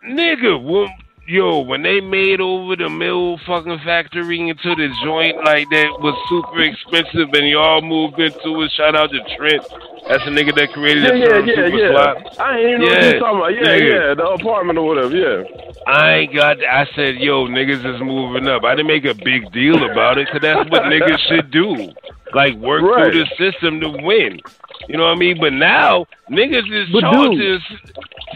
S5: Nigga, when, yo, when they made over the mill fucking factory into the joint like that was super expensive and y'all moved into it. Shout out to Trent. That's the nigga that created
S10: Yeah,
S5: the
S10: yeah,
S5: term
S10: yeah,
S5: super
S10: yeah.
S5: slot.
S10: I ain't even know what you're talking about. Yeah,
S5: nigga.
S10: yeah, the apartment or whatever. Yeah.
S5: I ain't got. I said, yo, niggas is moving up. I didn't make a big deal about it because that's what niggas should do. Like work
S10: Right.
S5: through the system to win. You know what I mean? But now niggas is
S10: But
S5: charging
S10: dude.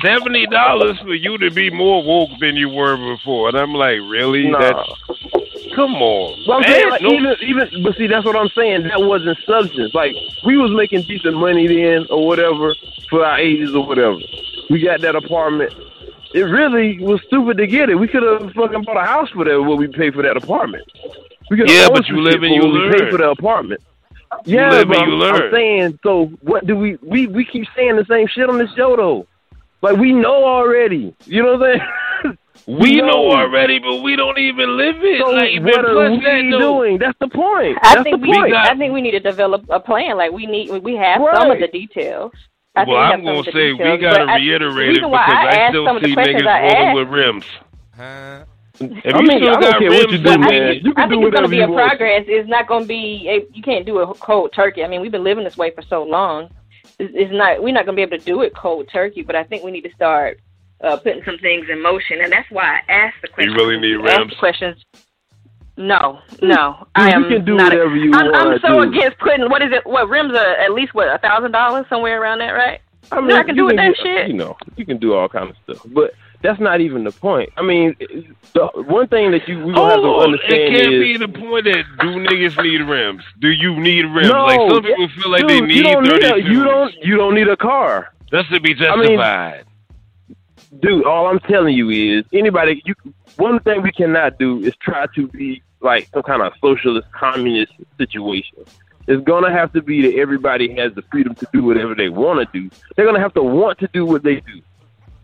S5: seventy dollars for you to be more woke than you were before, and I'm like, really?
S10: Nah.
S5: That's come on.
S10: But I'm saying, like,
S5: No-
S10: even, even, but see, that's what I'm saying. That wasn't substance. Like, we was making decent money then, or whatever, for our ages or whatever. We got that apartment. It really was stupid to get it. We could have fucking bought a house for that. What we paid for that apartment. We could
S5: Yeah, but you live
S10: shit
S5: and you
S10: what We paid
S5: learn.
S10: for the apartment.
S5: You
S10: Yeah,
S5: live
S10: but
S5: and you
S10: I'm, I'm saying. So, what do we? We we keep saying the same shit on this show though. Like we know already. You know what I'm saying? <laughs>
S5: we
S10: No.
S5: know already, but we don't even live it.
S10: So
S5: like,
S10: what are we
S5: that,
S10: doing? That's the point.
S9: I
S10: That's
S9: think
S10: the
S9: we,
S10: point.
S9: I think we need to develop a plan. Like we need, we have some of the details. I
S5: well, I'm gonna
S9: of the
S5: say we gotta
S9: but I-
S5: reiterate it because
S9: I
S5: I still
S9: some of the
S5: see niggas rolling with rims. If
S10: I
S5: you
S10: mean,
S5: still
S10: I don't
S5: got
S10: care what
S5: rims,
S10: you do,
S5: then
S10: man.
S9: I think,
S10: You can
S9: I think
S10: do
S9: it's going to be a progress. It's not going to be. A, you can't do it cold turkey. I mean, we've been living this way for so long. It's, it's not. We're not going to be able to do it cold turkey. But I think we need to start uh, putting some things in motion, and that's why I asked the
S5: question.
S9: You
S5: really need rims.
S9: questions. No, no,
S10: Dude,
S9: I
S10: you can do
S9: not.
S10: whatever you
S9: I'm, I'm so
S10: do.
S9: against putting. What is it? What rims are at least what a thousand dollars somewhere around that, right?
S10: I
S9: You
S10: mean,
S9: know I can do
S10: you
S9: with that
S10: get-
S9: shit.
S10: You know, you can do all kind of stuff, but that's not even the point. I mean, the one thing that you we gonna have to
S5: Oh,
S10: understand
S5: it can't
S10: is
S5: be the point that do niggas need rims? Do you need rims?
S10: no.
S5: like some people feel like
S10: dude,
S5: they need
S10: you don't need a,
S5: 32.
S10: you don't you don't need a car.
S5: That's to be
S10: I mean,
S5: justified.
S10: dude. All I'm telling you is anybody. You one thing we cannot do is try to be like some kind of socialist communist situation. It's gonna have to be that everybody has the freedom to do whatever they want to do. They're gonna have to want to do what they do.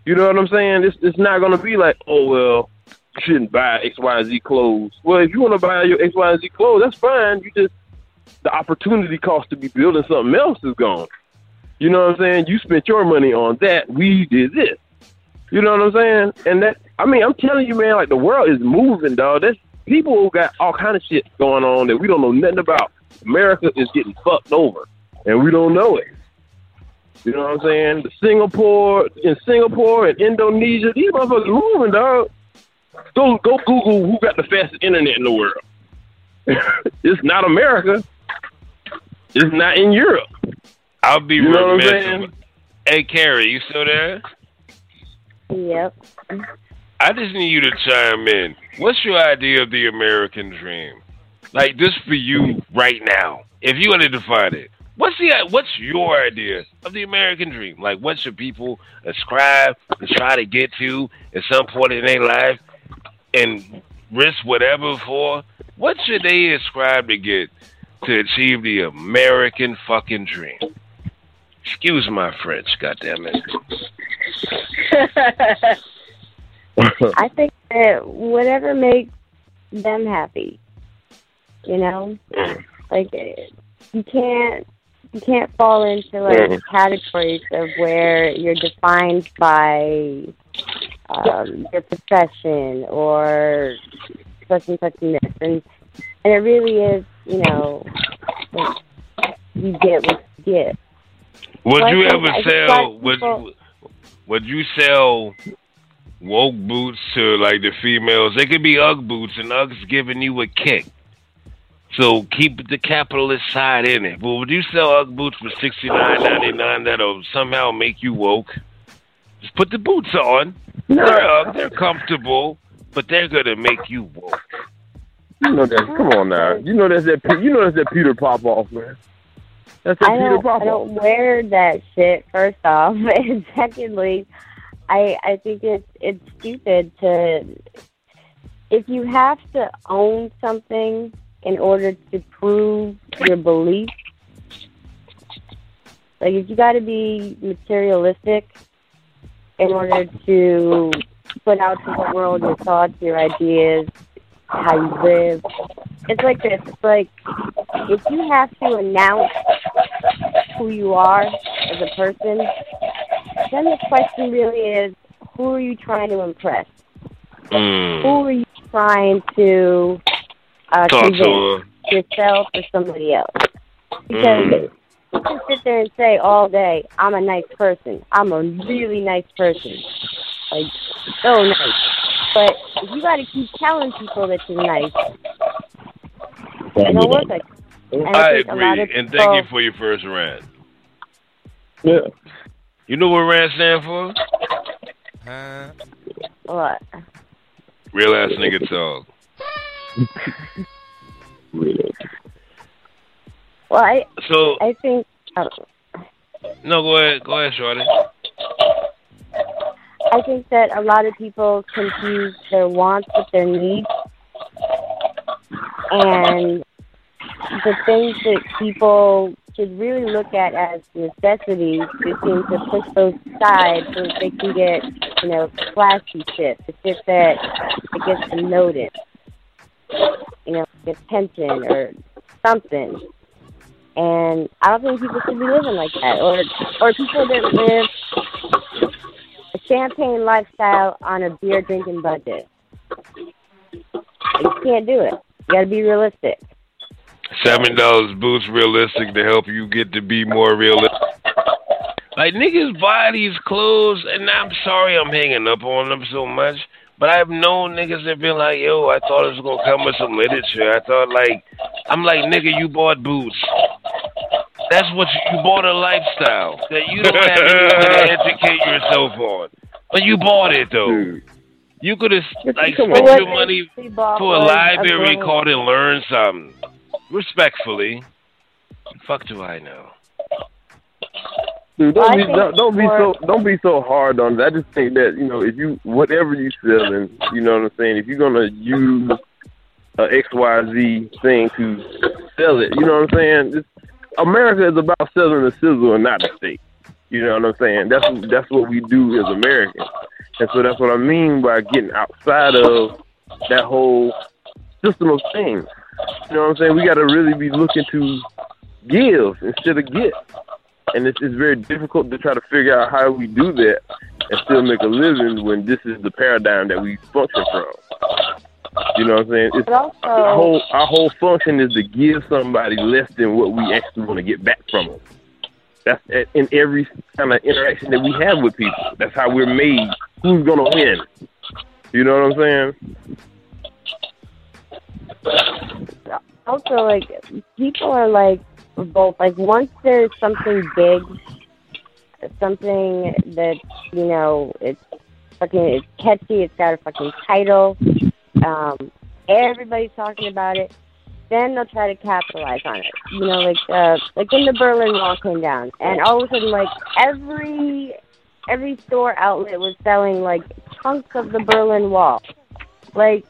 S10: You know what I'm saying? It's it's not gonna be like, oh well, you shouldn't buy X, Y, Z clothes. Well, if you want to buy your X, Y, Z clothes, that's fine. You just the opportunity cost to be building something else is gone. You know what I'm saying? You spent your money on that. We did this. You know what I'm saying? And that I mean, I'm telling you, man, like the world is moving, dog. There's people who got all kind of shit going on that we don't know nothing about. America is getting fucked over, and we don't know it. You know what I'm saying? Singapore in Singapore and Indonesia, these motherfuckers moving, dog. Go go Google who got the fastest internet in the world. <laughs> it's not America. It's not in Europe.
S5: I'll be
S10: You know what I'm saying?
S5: Hey, Carrie, you still there?
S11: Yep.
S5: I just need you to chime in. What's your idea of the American dream? Like this for you right now. If you had to define it, what's the what's your idea of the American dream? Like what should people ascribe and try to get to at some point in their life and risk whatever for? What should they ascribe to get to achieve the American fucking dream? Excuse my French, goddammit. <laughs>
S11: I think that whatever makes them happy, you know, like eh, you can't you can't fall into like categories of where you're defined by um, your profession or such and such and this, and and it really is, you know, like, you get what you get.
S5: Would you ever sell? Would
S11: people-
S5: Would you sell woke boots to like the females? They could be UGG boots, and UGG's giving you a kick. So keep the capitalist side in it. But would you sell UGG boots for sixty nine ninety nine that'll somehow make you woke? Just put the boots on. They're UGG, they're comfortable, but they're gonna make you woke.
S10: You know that. Come on now. You know that's that. You know that's that Peter Popoff, man. That's that
S11: I
S10: Peter
S11: don't, I don't wear that shit. First off, <laughs> and secondly, I I think it's it's stupid to if you have to own something in order to prove your belief. Like if you got to be materialistic in order to put out to the world your thoughts, your ideas, how you live. It's like this. It's like if you have to announce who you are as a person, then the question really is, who are you trying to impress?
S5: Mm.
S11: Who are you trying to uh,
S5: Talk to
S11: convince?
S5: her.
S11: Yourself or somebody else? Because
S5: Mm.
S11: you can sit there and say all day, I'm a nice person. I'm a really nice person. Like, so nice. But you got to keep telling people that you're nice, it don't work like. And
S5: I
S11: think a lot
S5: agree,
S11: of
S5: and thank you for your first rant.
S10: Yeah.
S5: You know what rant stands for? Huh?
S11: What?
S5: Real ass nigga talk. <laughs>
S11: Well, I
S5: So
S11: I think uh,
S5: no, go ahead, go ahead, Shorty.
S11: I think that a lot of people confuse their wants with their needs, and the things that people should really look at as necessities, they seem to push those aside so that they can get, you know, flashy shit, the shit that that gets them noticed, you know, attention or something. And I don't think people should be living like that, or or people that live a champagne lifestyle on a beer drinking budget. You can't do it. You got to be realistic.
S5: Seven dollars boots realistic to help you get to be more realistic. Like niggas buy these clothes, and I'm sorry I'm hanging up on them so much, but I've known niggas that been like, yo, I thought it was gonna come with some literature. I thought like, I'm like, nigga, you bought boots. That's what you, you bought a lifestyle that you don't have anything to <laughs> educate yourself on, but you bought it though. You could have like spent
S11: on.
S5: your money
S11: She bought
S5: for a library
S11: a
S5: card and learn something. Respectfully, fuck do I know?
S10: Dude, don't be don't, don't be so don't be so hard on it. I just think that you know if you whatever you selling, you know what I'm saying. If you're gonna use a X Y Z thing to sell it, you know what I'm saying. It's, America is about selling a sizzle and not a steak. You know what I'm saying? That's that's what we do as Americans, and so that's what I mean by getting outside of that whole system of things. You know what I'm saying? We got to really be looking to give instead of get and it's, it's very difficult to try to figure out how we do that and still make a living when this is the paradigm that we function from. You know what I'm saying? It's,
S11: also-
S10: our whole our whole function is to give somebody less than what we actually want to get back from them. That's in every kind of interaction that we have with people. That's how we're made. Who's gonna win? You know what I'm saying?
S11: also like people are like both like once there's something big something that you know it's fucking it's catchy it's got a fucking title um everybody's talking about it then they'll try to capitalize on it you know like uh like when the berlin wall came down and all of a sudden like every every store outlet was selling like chunks of the berlin wall like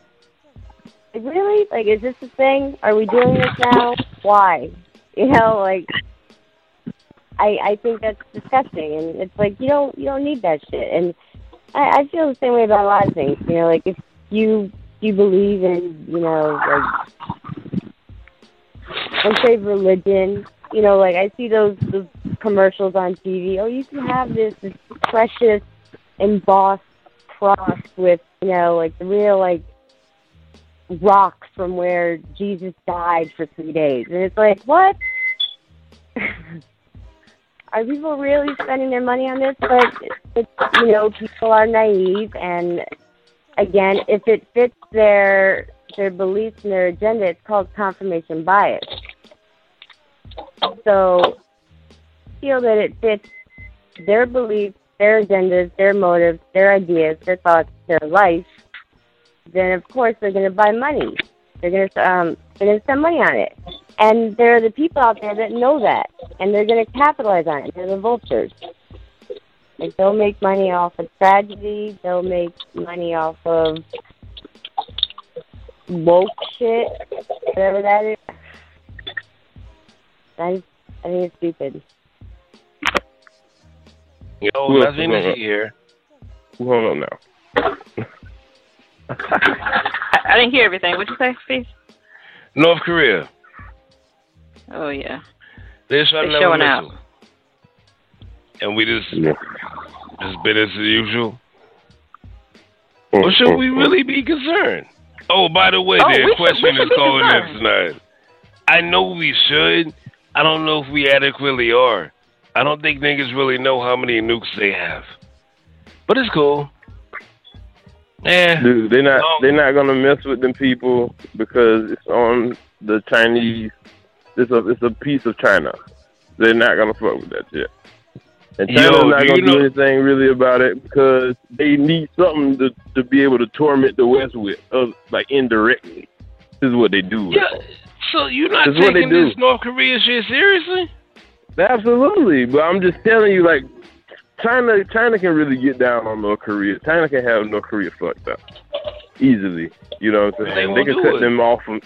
S11: like, really? Like, is this a thing? Are we doing this now? Why? You know, like, I I think that's disgusting, and it's like you don't you don't need that shit. And I, I feel the same way about a lot of things. You know, like if you you believe in you know like let's say religion. You know, like I see those those commercials on TV. Oh, you can have this this precious embossed cross with you know like the real like rock from where Jesus died for three days. And it's like, what? <laughs> are people really spending their money on this? But it's you know, people are naive and again, if it fits their their beliefs and their agenda, it's called confirmation bias. So feel that it fits their beliefs, their agendas, their motives, their ideas, their thoughts, their life, then of course they're going to buy money. They're going to um, they're going to spend money on it, and there are the people out there that know that, and they're going to capitalize on it. They're the vultures. Like they'll make money off of tragedy. They'll make money off of woke shit, whatever that is. I I think it's stupid.
S5: Yo,
S10: Who
S5: that's
S10: else is on
S5: energy
S10: it?
S5: here.
S10: Hold on now.
S9: I, I didn't hear everything. What'd you say, Steve?
S5: North Korea.
S9: Oh yeah.
S5: They're shutting
S9: They're
S5: down
S9: showing out.
S5: And we just just business as usual. Mm, or should mm, we mm. really be concerned? Oh, by the way,
S9: Oh,
S5: the question
S9: should
S5: is
S9: be
S5: calling in tonight. I know we should. I don't know if we adequately are. I don't think niggas really know how many nukes they have. But it's cool. Yeah.
S10: Dude, they're not they're not gonna mess with them people because it's on the Chinese. It's a it's a piece of China. They're not gonna fuck with that shit. And
S5: Yo,
S10: China's not gonna
S5: know-
S10: do anything really about it because they need something to to be able to torment the West with, uh, like indirectly. This is what they do.
S5: Yeah. So you're not
S10: they
S5: taking this North Korea shit seriously?
S10: Absolutely, but I'm just telling you, like China, China can really get down on North Korea. China can have North Korea fucked up easily. You know what I'm
S5: They
S10: saying?
S5: won't
S10: They, can cut
S5: it.
S10: them off. From,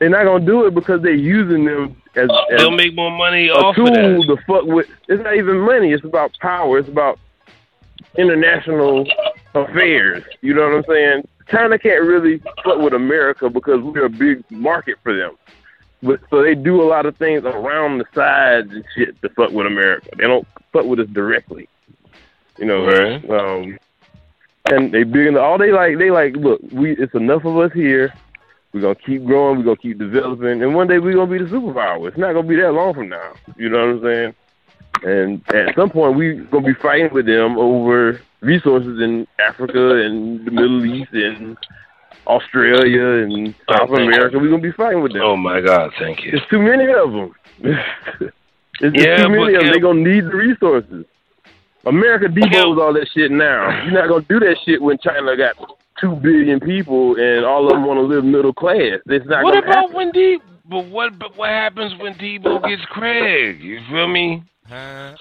S10: they're not gonna do it because they're using them as, as
S5: They'll make more money
S10: a
S5: off
S10: tool
S5: of that.
S10: to fuck with. It's not even money. It's about power. It's about international affairs. You know what I'm saying? China can't really fuck with America because we're a big market for them. but so they do a lot of things around the sides and shit to fuck with America. They don't fuck with us directly. You know,
S5: Right.
S10: um, and they big in all they like. They like, look, we it's enough of us here. We're gonna keep growing. We're gonna keep developing, and one day we're gonna be the superpower. It's not gonna be that long from now. You know what I'm saying? And at some point, we're gonna be fighting with them over resources in Africa and the Middle East and Australia and South
S5: Oh,
S10: America. We're gonna be fighting with them.
S5: Oh my God, thank you.
S10: There's too many of them. <laughs> It's
S5: Yeah,
S10: too many
S5: but-
S10: of them.
S5: yeah.
S10: They're gonna need the resources. America deboes all that shit now. You're not gonna do that shit when China got two billion people and all of them want to live middle class. It's not
S5: What about
S10: happen.
S5: when D? But what? But what happens when Debo gets Craig? You feel me?
S10: I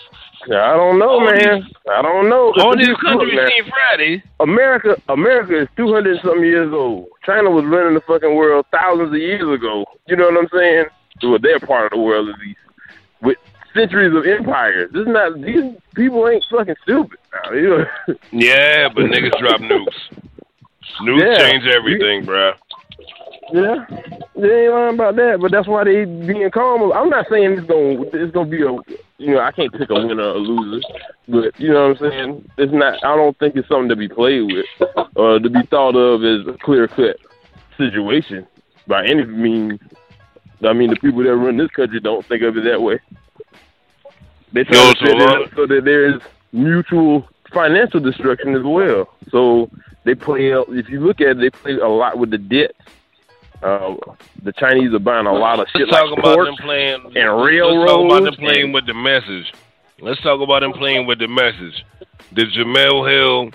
S10: don't know,
S5: All
S10: man. I don't know.
S5: All these
S10: Look,
S5: countries seen Friday.
S10: America, America is two hundred something years old. China was running the fucking world thousands of years ago. You know what I'm saying? Well, their part of the world at least, with centuries of empires. This is not these people ain't fucking stupid. Now. <laughs>
S5: Yeah, but niggas drop <laughs> nukes. Nukes
S10: Yeah.
S5: change everything, bruh.
S10: Yeah, they ain't lying about that, but that's why they being calm. I'm not saying it's gonna it's gonna be a you know I can't pick a winner or a loser, but you know what I'm saying. It's not. I don't think it's something to be played with or to be thought of as a clear cut situation by any means. I mean, the people that run this country don't think of it that way. They try to
S5: so
S10: set it up so that there is mutual financial destruction as well. So they play. If you look at it, they play a lot with the debt. Uh, the Chinese are buying a lot of shit
S5: Let's talk
S10: like
S5: about
S10: pork
S5: them playing
S10: and railroads.
S5: Let's talk about them playing
S10: and-
S5: with the message. Let's talk about them playing with the message. Did Jemele Hill,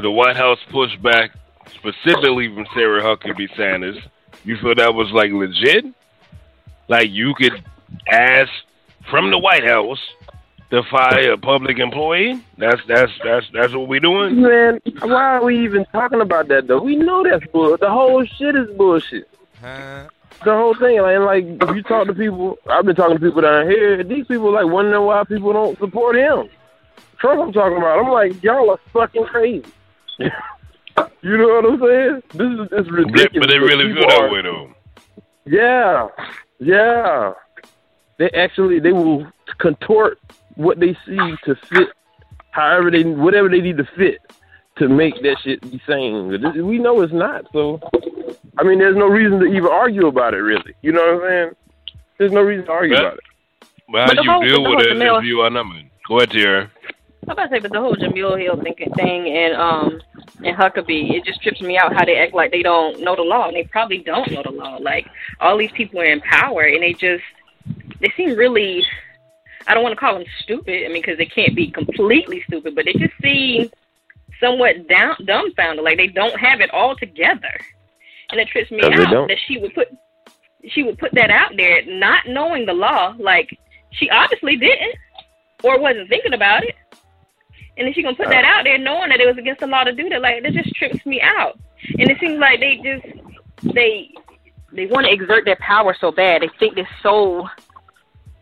S5: the White House pushback, specifically from Sarah Huckabee Sanders? You feel that was like legit? Like you could ask from the White House to fire a public employee? That's that's that's that's what we're doing.
S10: Man, why are we even talking about that though? We know that's bull. The whole shit is bullshit. The whole thing, like, like if you talk to people, I've been talking to people down here. These people like wondering why people don't support him. Trump, I'm talking about. I'm like, y'all are fucking crazy. <laughs> you know what I'm saying? This is it's ridiculous.
S5: But they really
S10: People
S5: feel that way though.
S10: Yeah, yeah. They actually they will contort what they see to fit, however they whatever they need to fit to make that shit be sane. We know it's not. So, I mean, there's no reason to even argue about it. Really, you know what I'm saying? There's no reason to argue
S5: But-
S10: about it.
S5: But how
S9: But
S5: you
S9: whole-
S5: deal with it
S9: Jemele-
S5: if you are numbered? Go ahead, Tierra.
S9: I'm about to say, but the whole Jemele Hill thinking thing and um and Huckabee, it just trips me out how they act like they don't know the law, and they probably don't know the law. Like all these people are in power, and they just they seem really. I don't want to call them stupid. I mean, because they can't be completely stupid, but they just seem somewhat down dumbfounded, like they don't have it all together. And it trips me
S10: No,
S9: out that she would put she would put that out there, not knowing the law. Like she obviously didn't, or wasn't thinking about it. And then she gonna put that uh. out there, knowing that it was against the law to do that. Like that just trips me out. And it seems like they just they they want to exert their power so bad. They think they're so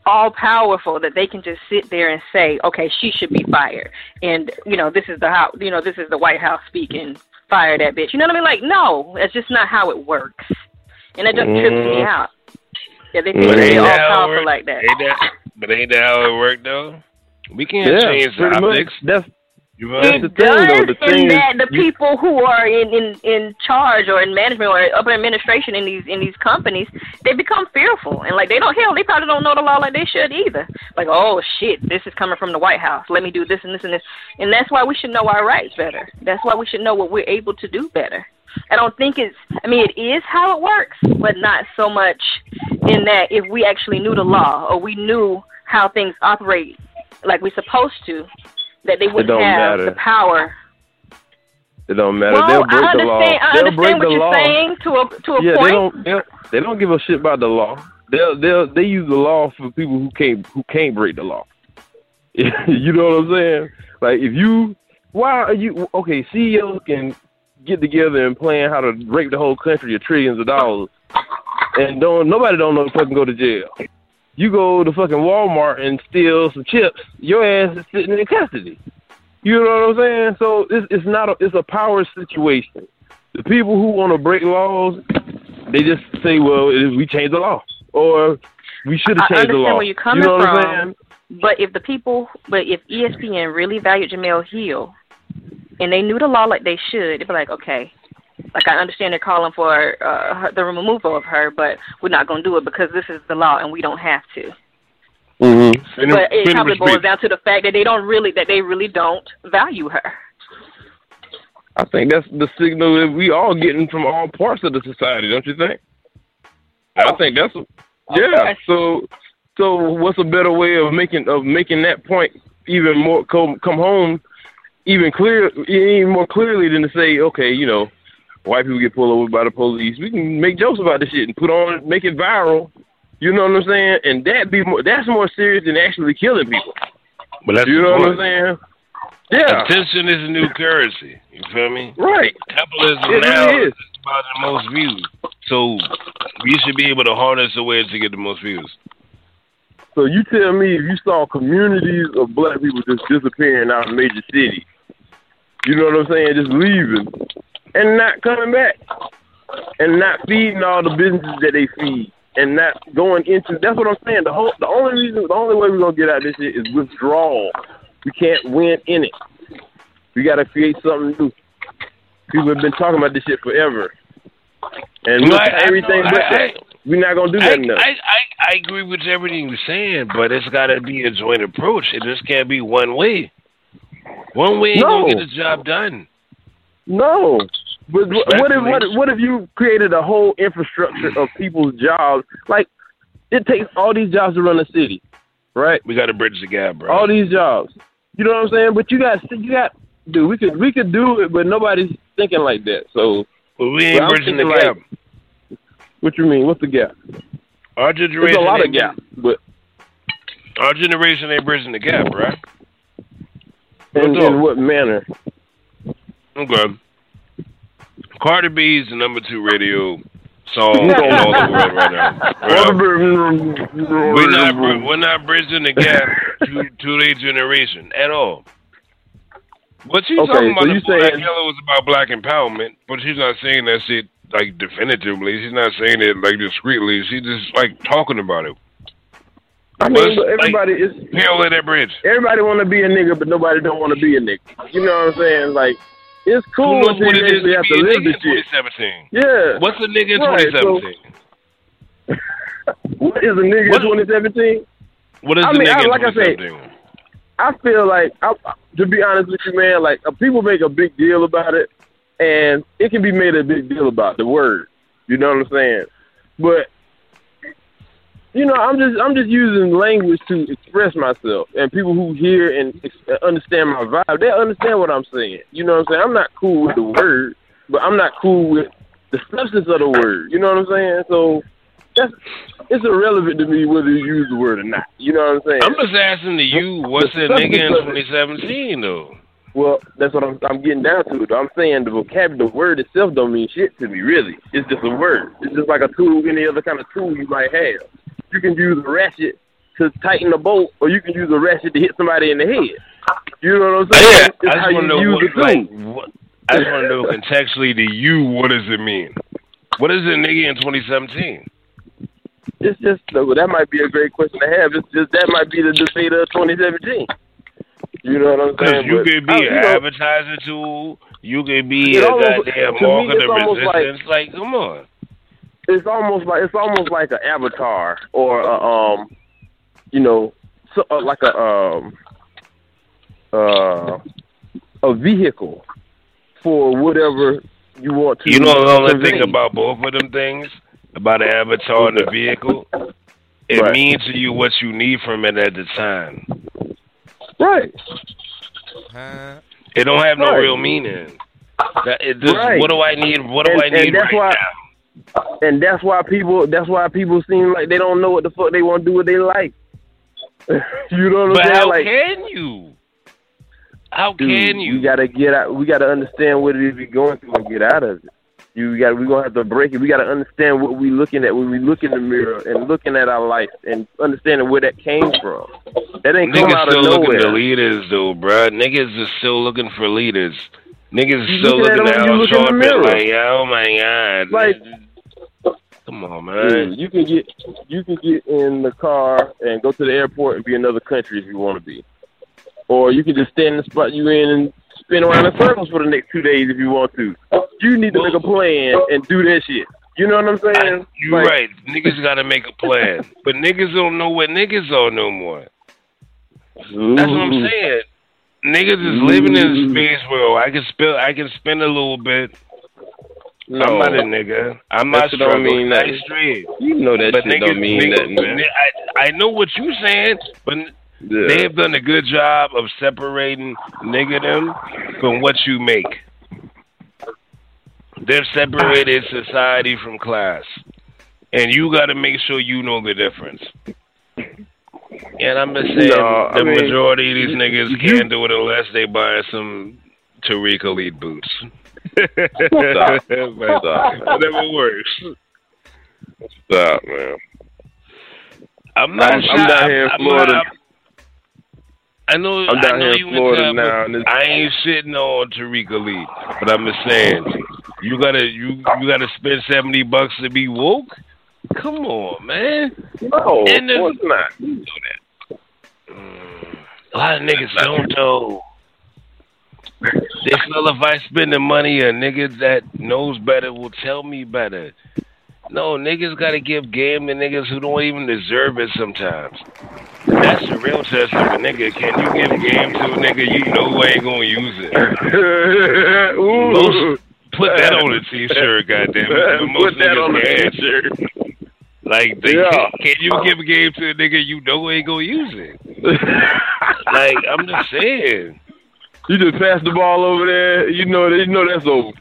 S9: all powerful that they can just sit there and say, okay, she should be fired. And you know, this is the how you know this is the White House speaking. Fire that bitch. You know what I mean? Like, no, that's just not how it works. And it just trips me
S5: Mhm.
S9: out. Yeah, they
S5: But
S9: think
S5: ain't
S9: they're all
S5: that how it
S9: powerful like that.
S5: Ain't that? But ain't that how it worked though? We can't
S10: Yeah,
S5: change the
S10: pretty much.
S5: optics.
S10: That's
S5: You know?
S10: That's the
S9: It
S10: thing,
S9: does
S10: though. The thing
S9: in
S10: is,
S9: that the
S10: you-
S9: people who are in, in, in charge or in management or upper administration in these in these companies, they become fearful and like they don't hell they probably don't know the law like they should either. Like oh shit, this is coming from the White House. Let me do this and this and this, and that's why we should know our rights better. That's why we should know what we're able to do better. I don't think it's. I mean, it is how it works, but not so much in that if we actually knew the law or we knew how things operate like we're supposed to, that they wouldn't have
S10: matter.
S9: the power
S10: it don't matter.
S9: well,
S10: They'll break the law.
S9: understand. I
S10: They'll
S9: understand
S10: break
S9: what
S10: the
S9: you're
S10: law.
S9: saying to a to a
S10: yeah,
S9: point.
S10: they don't. They, they don't give a shit about the law. They'll they'll they use the law for people who can't who can't break the law. <laughs> you know what I'm saying? Like if you why are you okay? CEOs can get together and plan how to rape the whole country of trillions of dollars, and don't nobody don't know fucking go to jail. You go to fucking Walmart and steal some chips, your ass is sitting in custody. You know what I'm saying? So it's it's not a it's a power situation. The people who want to break laws, they just say, "Well, if we change the law." or we should have changed the
S9: understand
S10: law.
S9: where you're coming
S10: you know
S9: from. But if the people, but if ESPN really valued Jemele Hill, and they knew the law like they should, they'd be like, okay, like I understand they're calling for uh, her- the removal of her, but we're not going to do it because this is the law and we don't have to.
S10: saying?
S9: But it
S10: Freedom
S9: probably
S10: of
S9: boils
S10: speech.
S9: down to the fact that they don't really, that they really don't value her.
S10: I think that's the signal that we all getting from all parts of the society, don't you think? I think that's yeah. So so what's a better way of making of making that point even more come come home even clear even more clearly than to say okay you know white people get pulled over by the police. We can make jokes about this shit and put on make it viral. You know what I'm saying? And that be more that's more serious than actually killing people.
S5: But that's
S10: you know what I'm saying? Yeah.
S5: Attention is a new currency. You feel me?
S10: right.
S5: Capitalism
S10: It
S5: now
S10: really is.
S5: is about the most views. So we should be able to harness a way to get the most views.
S10: So you tell me if you saw communities of black people just disappearing out of major cities, you know what I'm saying, just leaving and not coming back and not feeding all the businesses that they feed and not going into that's what I'm saying. The whole the only reason the only way we're gonna get out of this shit is withdrawal. We can't win in it. We gotta create something new. People have been talking about this shit forever. And
S5: I- I
S10: everything but
S5: I-
S10: that. We're not gonna do
S5: I,
S10: nothing else.
S5: I, I, I agree with everything you're saying, but it's got to be a joint approach. It just can't be one way. One way ain't
S10: No.
S5: gonna get the job done.
S10: No. But what if what what if you created a whole infrastructure of people's jobs? Like it takes all these jobs to run a city, right?
S5: We got to bridge the gap, bro.
S10: All these jobs. You know what I'm saying? But you got you got dude, we could we could do it, but nobody's thinking like that. So
S5: But we ain't bridging the gap.
S10: like- what you mean? What's the gap?
S5: Our
S10: There's
S5: generation,
S10: a lot of gap, but
S5: Our generation ain't bridging the gap, right?
S10: in, in what manner?
S5: Okay. Cardi B is the number two radio song <laughs> all the world right now. We're not we're not bridging the gap to to their generation at all. What she's
S10: Okay,
S5: talking about
S10: so Bodak
S5: Yellow was about black empowerment, but she's not saying that shit like definitively. She's not saying it like discreetly. She's just like talking about it.
S10: I mean, but everybody is
S5: Hell at that bridge.
S10: everybody want to be a nigga, but nobody don't want to be a nigga. You know what I'm saying? Like it's cool
S5: Who knows what it is to be a nigga in 2017?
S10: Yeah.
S5: What's a nigga in
S10: Right, so-
S5: 2017? <laughs>
S10: What is a nigga
S5: What-
S10: in 2017?
S5: what is
S10: I mean,
S5: nigga
S10: I-
S5: in
S10: like I say,
S5: 2017?
S10: I feel like, I, to be honest with you, man, like uh, people make a big deal about it, and it can be made a big deal about the word. You know what I'm saying? But you know, I'm just I'm just using language to express myself, and people who hear and ex- uh, understand my vibe, they understand what I'm saying. You know what I'm saying? I'm not cool with the word, but I'm not cool with the substance of the word. You know what I'm saying? So that's it's irrelevant to me whether you use the word or not. You know what I'm saying?
S5: I'm just asking to you, what's a
S10: The
S5: nigga in
S10: substance of it.
S5: 2017 though?
S10: Well, that's what I'm I'm getting down to. Though. I'm saying the vocabulary, the word itself don't mean shit to me, really. It's just a word. It's just like a tool, any other kind of tool you might have. You can use a ratchet to tighten a bolt, or you can use a ratchet to hit somebody in the head. You know what I'm saying?
S5: Yeah,
S10: It's
S5: I just want to
S10: you
S5: know
S10: use
S5: what,
S10: the
S5: like, what, I just want to know contextually to you, what does it mean? What is a nigga in 2017?
S10: It's just uh, that might be a great question to have. It's just that might be the debate of 2017. You know what I'm
S5: Because
S10: saying?
S5: you
S10: But,
S5: could be
S10: I-
S5: an
S10: know,
S5: advertising tool. You could be a goddamn
S10: to me,
S5: market
S10: it's
S5: of
S10: like-
S5: resistance. Like, come on.
S10: It's almost like it's almost like an avatar or a, um you know so, uh, like a um uh a vehicle for whatever you want to
S5: You know the only thing about both of them things, about the avatar and the vehicle, it
S10: Right.
S5: means to you what you need from it at the time.
S10: right
S5: It don't have no
S10: Right.
S5: real meaning. That it
S10: Right.
S5: What do I need? What do
S10: and,
S5: I need
S10: that's
S5: right
S10: why
S5: now?
S10: And that's why people that's why people seem like they don't know what the fuck they want to do what they like <laughs> you don't know what
S5: But
S10: I'm saying
S5: how
S10: like
S5: can you? How
S10: Dude,
S5: can you?
S10: We gotta get out. We gotta understand what it is we're going through and get out of it. You got. We're gonna have to break it. We gotta understand what we looking at when we look in the mirror and looking at our life and understanding where that came from. That ain't come
S5: Niggas
S10: out of
S5: still looking
S10: nowhere.
S5: for leaders, though, bruh. Niggas is still looking for leaders. Niggas is still
S10: looking at
S5: looking
S10: them
S5: at Al
S10: look in the
S5: Sharpton like, oh my god.
S10: Like,
S5: Come on,
S10: Dude,
S5: man.
S10: you can get you can get in the car and go to the airport and be in another country if you want to be, or you can just stand in the spot you in and spin around in circles for the next two days if you want to. You need to make a plan and do that shit. You know what I'm saying?
S5: You
S10: Like,
S5: right. Niggas gotta make a plan. <laughs> But niggas don't know what niggas are no more. That's what I'm saying. Niggas is living in a space where I can spend I can spend a little bit.
S10: No.
S5: I'm not a nigga. I'm
S10: That
S5: not
S10: shit don't mean
S5: straight.
S10: You know that
S5: but
S10: shit
S5: niggas,
S10: don't mean
S5: niggas,
S10: nothing, man.
S5: I, I know what you saying, but
S10: Yeah.
S5: they have done a good job of separating nigga them from what you make. They've separated society from class. And you got to make sure you know the difference. And I'm just saying,
S10: No, I
S5: the
S10: mean,
S5: majority of these niggas can't do it unless they buy some Tariq Elite boots.
S10: Stop. <laughs>
S5: But
S10: Stop.
S5: Whatever works.
S10: Stop, man.
S5: I'm not.
S10: I'm- I'm down here in
S5: I'm
S10: Florida.
S5: not- I know.
S10: I'm down
S5: I know
S10: here in Florida
S5: into,
S10: now, and
S5: I ain't sitting on Tariq Elite, but I'm just saying, you gotta you you gotta spend seventy bucks to be woke. Come on, man.
S10: No,
S5: And
S10: of course not. You know that.
S5: A lot of niggas don't though. They feel if I spend the money, a nigga that knows better will tell me better. No, niggas gotta give game to niggas who don't even deserve it sometimes. That's the real test of a nigga. Can you give game to a nigga you know ain't gonna use it? <laughs> Most, put that on a t-shirt, <laughs> goddamn. it. Most
S10: Put that
S5: niggas
S10: on a t-shirt.
S5: Like, they,
S10: Yeah.
S5: can, you give a game to a nigga you know ain't gonna use it? <laughs> Like, I'm just saying.
S10: You just pass the ball over there. You know, you know that's over. <laughs>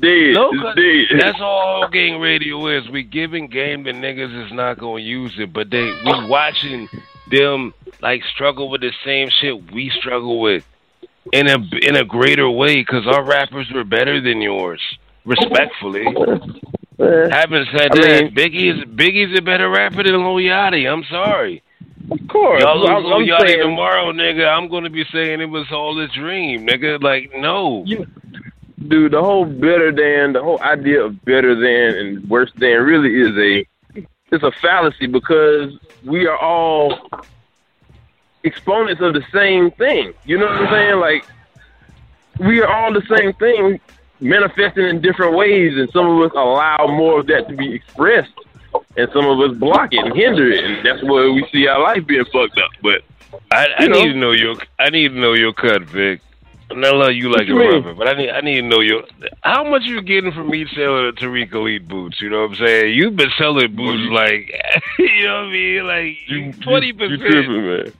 S10: dead.
S5: No,
S10: it's
S5: 'cause
S10: dead.
S5: that's all gang radio is. We giving game to niggas is not gonna use it, but they we watching them like struggle with the same shit we struggle with in a in a greater way because our rappers were better than yours, respectfully. Having said
S10: I
S5: that,
S10: mean-
S5: Biggie is Biggie's a better rapper than Lil Yachty. I'm sorry.
S10: Of course.
S5: Y'all lose
S10: I'm- I'm
S5: Yachty
S10: saying-
S5: tomorrow, nigga. I'm gonna be saying it was all a dream, nigga. Like no.
S10: Dude, the whole better than, the whole idea of better than and worse than really is a, it's a fallacy because we are all exponents of the same thing. You know what I'm saying? Like, we are all the same thing, manifesting in different ways, and some of us allow more of that to be expressed, and some of us block it and hinder it, and that's where we see our life being fucked up. But
S5: I, I
S10: You know?
S5: need to know your I need to know your cut, Vic. And I love you like a
S10: mean?
S5: but I need I need to know your how much you getting from me selling the Tariq Elite boots. You know what I'm saying? You've been selling boots like <laughs> you know what I mean, like twenty percent.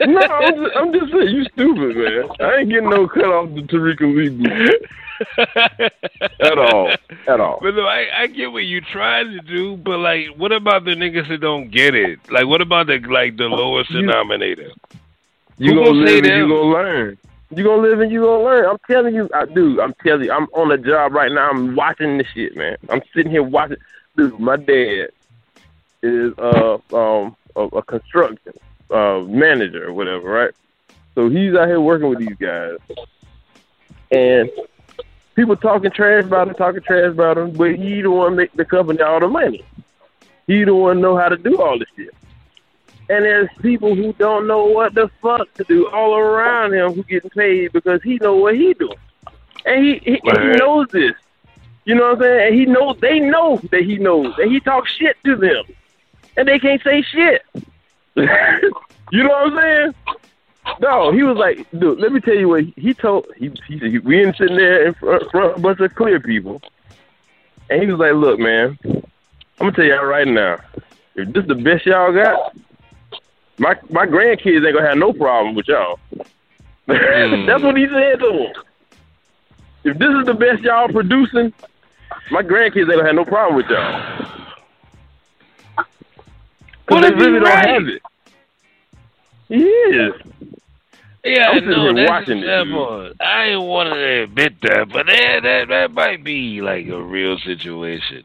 S10: No, I'm just, I'm just saying, you stupid, man. I ain't getting no cut off the Tariq Lee at all. At all.
S5: But no, I, I get what you're trying to do, but like, what about the niggas that don't get it? Like, what about the like the lowest denominator?
S10: You
S5: Who
S10: gonna
S5: gonna
S10: live and
S5: them?
S10: you gonna learn. You gonna live and you gonna learn. I'm telling you, I, do. I'm telling you, I'm on a job right now. I'm watching this shit, man. I'm sitting here watching. Dude, my dad is uh um a, a construction uh manager or whatever, right? So he's out here working with these guys, and people talking trash about him, talking trash about him, but he the one make the company all the money. He the one know how to do all this shit. And there's people who don't know what the fuck to do all around him who getting paid because he know what he doing. And he he, he knows this. You know what I'm saying? And he knows they know that he knows. And he talks shit to them. And they can't say shit. <laughs> you know what I'm saying? No, he was like, dude, let me tell you what he, he told he, he said we in sitting there in front, front of a bunch of clear people. And he was like, Look, man, I'm gonna tell y'all right now, if this is the best y'all got, my my grandkids ain't gonna have no problem with y'all. <laughs> Hmm. That's what he said to them. If this is the best y'all producing, my grandkids ain't gonna have no problem with y'all. Because they
S5: What if he
S10: really don't
S5: right?
S10: have it. Yeah.
S5: Yeah,
S10: I'm
S5: no, that's
S10: watching it,
S5: that part. I ain't want to admit that, but that, that that might be like a real situation.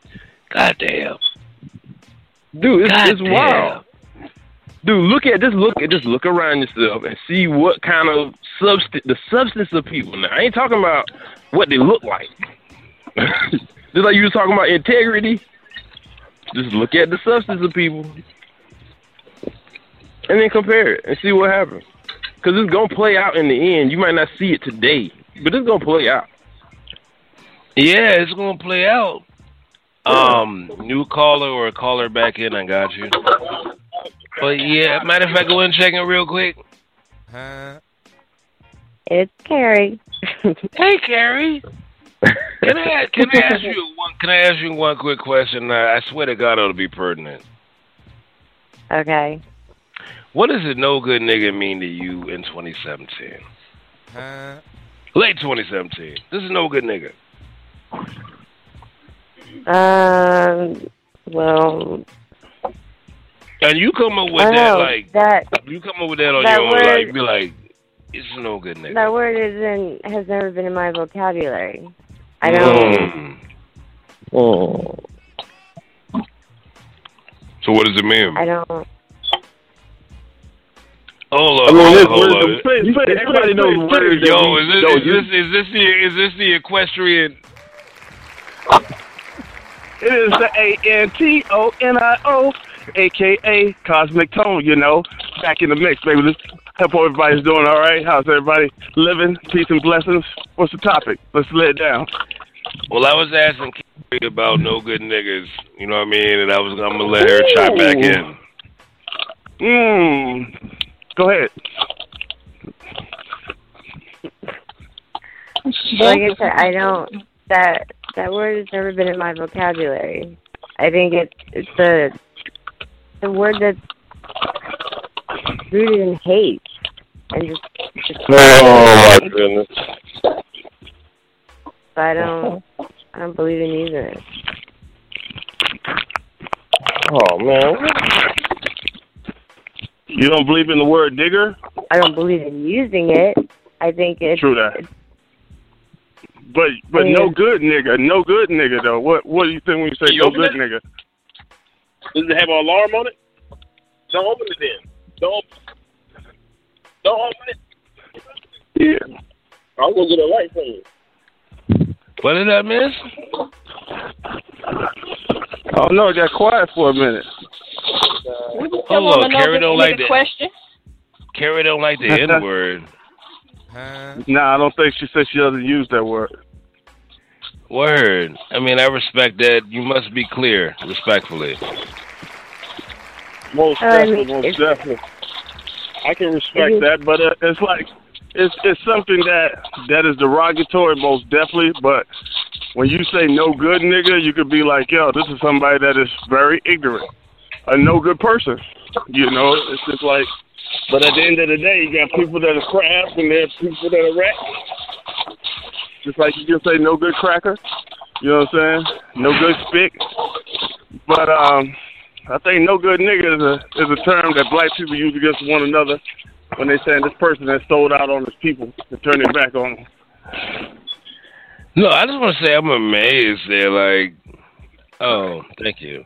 S5: Goddamn.
S10: Dude, it's, it's
S5: Goddamn.
S10: wild. Dude, look at just look at just look around yourself and see what kind of substance the substance of people. Now I ain't talking about what they look like. <laughs> just like you was talking about integrity. Just look at the substance of people, and then compare it and see what happens. Because it's gonna play out in the end. You might not see it today, but it's gonna play out.
S5: Yeah, it's gonna play out. Um, new caller or a caller back in, I got you. But yeah, matter of fact, go and check it real quick. Huh?
S11: It's Carrie. <laughs>
S5: Hey, Carrie. Can I can I ask <laughs> you one? Can I ask you one quick question? Uh, I swear to God, it'll be pertinent.
S11: okay.
S5: What does a no good nigga mean to you in 2017? Late 2017. This is no good nigga.
S11: Um. Well,
S5: And you come up with that
S11: know
S5: like
S11: that
S5: you come up with that on
S11: that
S5: your own.
S11: word-
S5: Like be like, it's no good nigga.
S11: that word isn't has never been in my vocabulary. I don't.
S5: Mm.
S10: Oh.
S5: So what does it mean?
S11: I don't.
S5: Hold
S12: I mean,
S5: hold
S12: this
S5: on, hold on.
S12: say- say- everybody knows the word
S5: Yo, is this, is this is this the is this the equestrian?
S12: It is the A N T O N I O, aka Cosmic Tone. You know, back in the mix, baby. Let's hope everybody's doing all right. How's everybody living? Peace and blessings. What's the topic? Let's lay it down.
S5: Well, I was asking Carrie about no good niggas. You know what I mean? And I was I'm gonna let her chime back in.
S12: Mmm. Go ahead.
S11: Like I said, I don't. That that word has never been in my vocabulary. I think it's it's a the word that's rooted in hate and just. just
S10: Oh my goodness.
S11: I don't. I don't believe in it.
S10: Oh man.
S12: You don't believe in the word digger?
S11: I don't believe in using it. I think it's
S12: True that. But but
S11: I mean,
S12: no good nigga, no good nigga though. What what do you think when you say
S10: You
S12: no good
S10: it?
S12: nigga?
S10: Does it have an alarm on it? Don't open it then. Don't. Don't open it.
S12: Yeah.
S10: I'm gonna get a light from you.
S5: What did I miss?
S12: Oh no, it got quiet for a minute.
S9: We just
S5: Hold on, Carrie don't like
S9: nigga
S5: that.
S9: question.
S5: Carrie don't like the N <laughs> word.
S12: Nah, I don't think she said she doesn't use that word.
S5: Word. I mean, I respect that. You must be clear, respectfully.
S12: Most
S11: Uh,
S12: definitely,
S11: mean,
S12: most definitely. I can respect
S11: Mhm.
S12: that, but uh, it's like it's it's something that that is derogatory, most definitely. But when you say no good nigga, you could be like, yo, this is somebody that is very ignorant, a no good person. You know, it's just like. But at the end of the day, you got people that are crabs and there's people that are rats. Just like you can say no good cracker. You know what I'm saying? No good spick. But um, I think no good nigga is a is a term that black people use against one another when they saying this person has sold out on his people and turn it back on them.
S5: No, I just want to say I'm amazed there. Like, oh, thank you.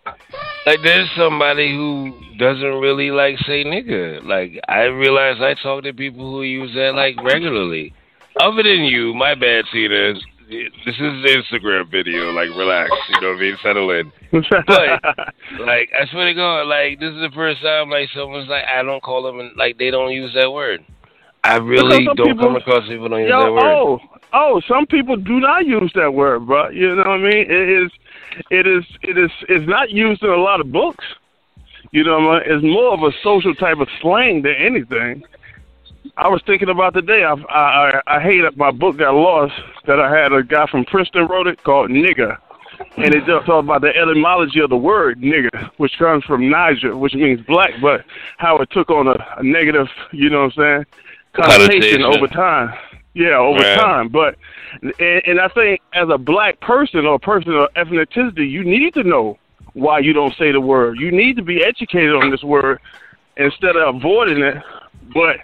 S5: Like, there's somebody who doesn't really like say nigga. Like, I realize I talk to people who use that like regularly. Other than you, my bad, Tina. This is the Instagram video. Like, relax. You know what I mean? Settle in. But <laughs> like, I swear to God, like this is the first time like someone's like, I don't call them, and like they don't use that word. I really don't
S12: people-
S5: come across people who don't use
S12: Yo,
S5: that word.
S12: oh, oh, some people do not use that word, bro. You know what I mean? It is, it is, it is, it's not used in a lot of books. You know what I mean? It's more of a social type of slang than anything. I was thinking about today. I I I, I hate that my book got lost. That I had a guy from Princeton wrote it called nigger, and it just talks about the etymology of the word nigger, which comes from Niger, which means black, but how it took on a, a negative, you know what I'm saying, Connotation. over time. Yeah, over
S5: Right.
S12: time. But and, and I think as a black person or a person of ethnicity, you need to know why you don't say the word. You need to be educated on this word instead of avoiding it. But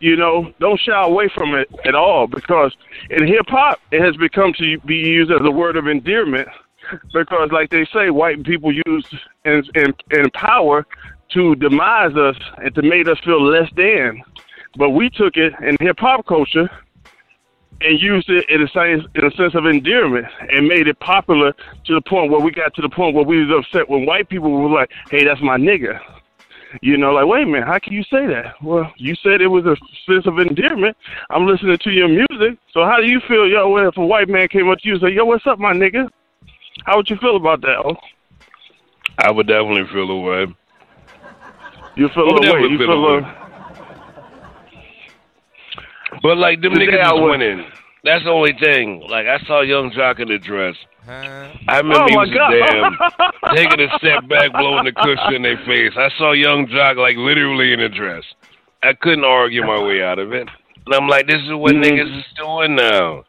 S12: you know, don't shy away from it at all because in hip hop it has become to be used as a word of endearment because, like they say, white people use in, in, in power to demise us and to make us feel less than. But we took it in hip hop culture and used it in a sense in a sense of endearment and made it popular to the point where we got to the point where we was upset when white people were like, "Hey, that's my nigga." You know, like, wait a minute, how can you say that? Well, you said it was a sense of endearment. I'm listening to your music, so how do you feel, yo? If a white man came up to you and said, "Yo, what's up, my nigga?" How would you feel about that? Oh?
S5: I would definitely feel away.
S12: You feel away. You
S5: feel
S12: feel
S5: away.
S12: Away.
S5: But like them
S12: Today
S5: niggas
S12: I
S5: is
S12: was-
S5: winning. That's the only thing. Like I saw Yung Joc in the dress. I remember
S12: Oh,
S5: he was
S12: God.
S5: damn <laughs> taking a step back, blowing the cushion in their face. I saw Yung Joc like literally in a dress. I couldn't argue my way out of it. And I'm like, this is what
S12: Mm.
S5: niggas is doing now.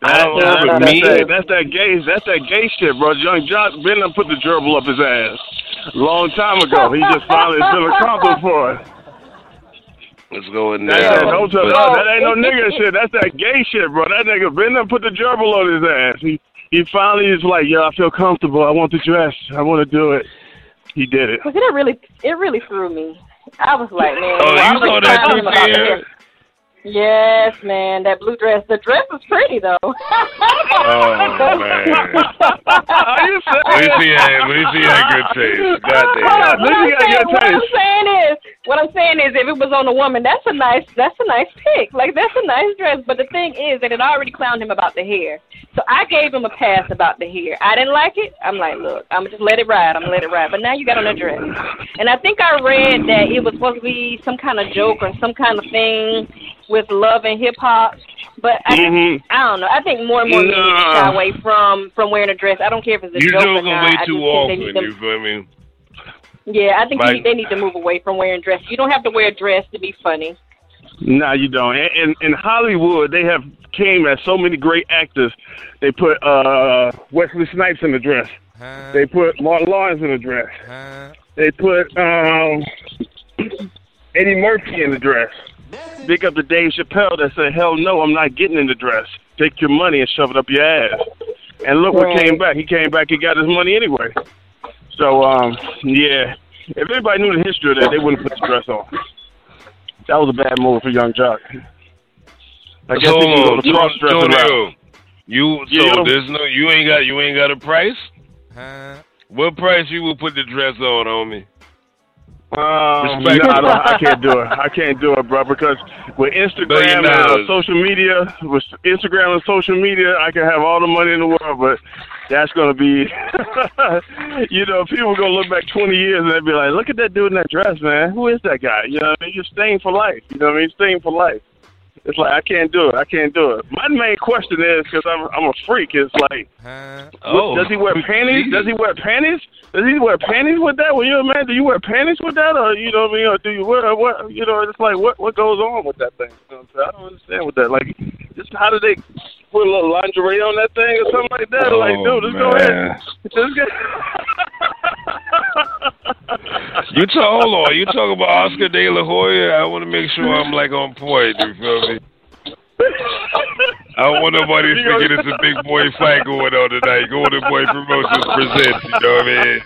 S12: That's,
S5: Oh,
S12: that's,
S5: for
S12: that's
S5: me?
S12: that, that's that gay. That's that gay shit, bro. Yung Joc been done put the gerbil up his ass long time ago. He just finally feeling comfortable for it.
S5: Let's go in there.
S12: that, don't tell-
S5: But-
S12: that ain't no nigga shit. That's that gay shit, bro. That nigga been done put the gerbil on his ass. He he finally is like, yo, I feel comfortable. I want the dress. I want to do it. He did it.
S9: Because it really, it really threw me. I was like, man.
S5: Oh,
S9: I
S5: you
S9: was
S5: saw that
S9: clowning
S5: too,
S9: about
S5: Tia?
S9: that. Yes, man, that blue dress. The dress was pretty though. <laughs>
S5: Oh man.
S12: Are you
S5: At least he had, at had good taste.
S9: Hold on,
S5: Goddamn.
S9: what, I'm saying, what I'm saying is, what I'm saying is, if it was on a woman, that's a nice, that's a nice pick. Like that's a nice dress. But the thing is that it already clowned him about the hair. So I gave him a pass about the hair. I didn't like it. I'm like, look, I'm gonna just let it ride. I'm gonna let it ride. But now you got on a dress, and I think I read that it was supposed to be some kind of joke or some kind of thing with love and hip hop. But I,
S5: Mhm.
S9: I don't know. I think more and more men need to
S5: Nah.
S9: shy away from from wearing a dress. I don't care if it's a
S5: You
S9: joke or not.
S5: way
S9: I
S5: too
S9: just think they
S5: often.
S9: need to
S5: You feel me?
S9: yeah, I think
S5: Like-
S9: they, they need to move away from wearing dress. You don't have to wear a dress to be funny.
S12: No, you don't. And in, in Hollywood, they have came as so many great actors. They put uh, Wesley Snipes in a dress. They put Martin Lawrence in the dress. They put um, Eddie Murphy in a dress. Big up to Dave Chappelle that said, "Hell no, I'm not getting in the dress. Take your money and shove it up your ass." And look what came back. He came back. He got his money anyway. So um, yeah. If anybody knew the history of that, they wouldn't put the dress on. That was a bad move for Yung Joc. I guess
S5: so,
S12: he can go the
S5: Tonio,
S12: cross dressing route.
S5: Tonio, you so
S12: Yeah.
S5: there's no you ain't got you ain't got a price. What price you will put the dress on, homie?
S12: Um, no, I, I can't do it. I can't do it, bro. Because with Instagram and uh, social media, with Instagram and social media, I can have all the money in the world, but that's gonna be, <laughs> you know, people are gonna look back 20 years and they'll be like, "Look at that dude in that dress, man. Who is that guy?" You know, what I mean, you're staying for life. You know, what I mean, staying for life. It's like I can't do it. I can't do it. My main question is because I'm I'm a freak. It's like,
S5: Oh.
S12: does he wear oh. panties? <laughs> Does he wear panties? Does he wear panties with that? When you're a man, do you wear panties with that, or you know what I mean? Or do you wear what? You know, it's like what what goes on with that thing? You know? I don't understand with that. Like, just how do they put a little lingerie on that thing or something like that? like,
S5: Oh,
S12: dude, just go
S5: man.
S12: ahead. Just get. <laughs>
S5: You talk, hold on. You talk about Oscar De La Hoya. I want to make sure I'm like on point. You feel me? I don't want nobody thinking it's a big boy fight going on tonight. Golden Boy Promotions presents. You know what I mean?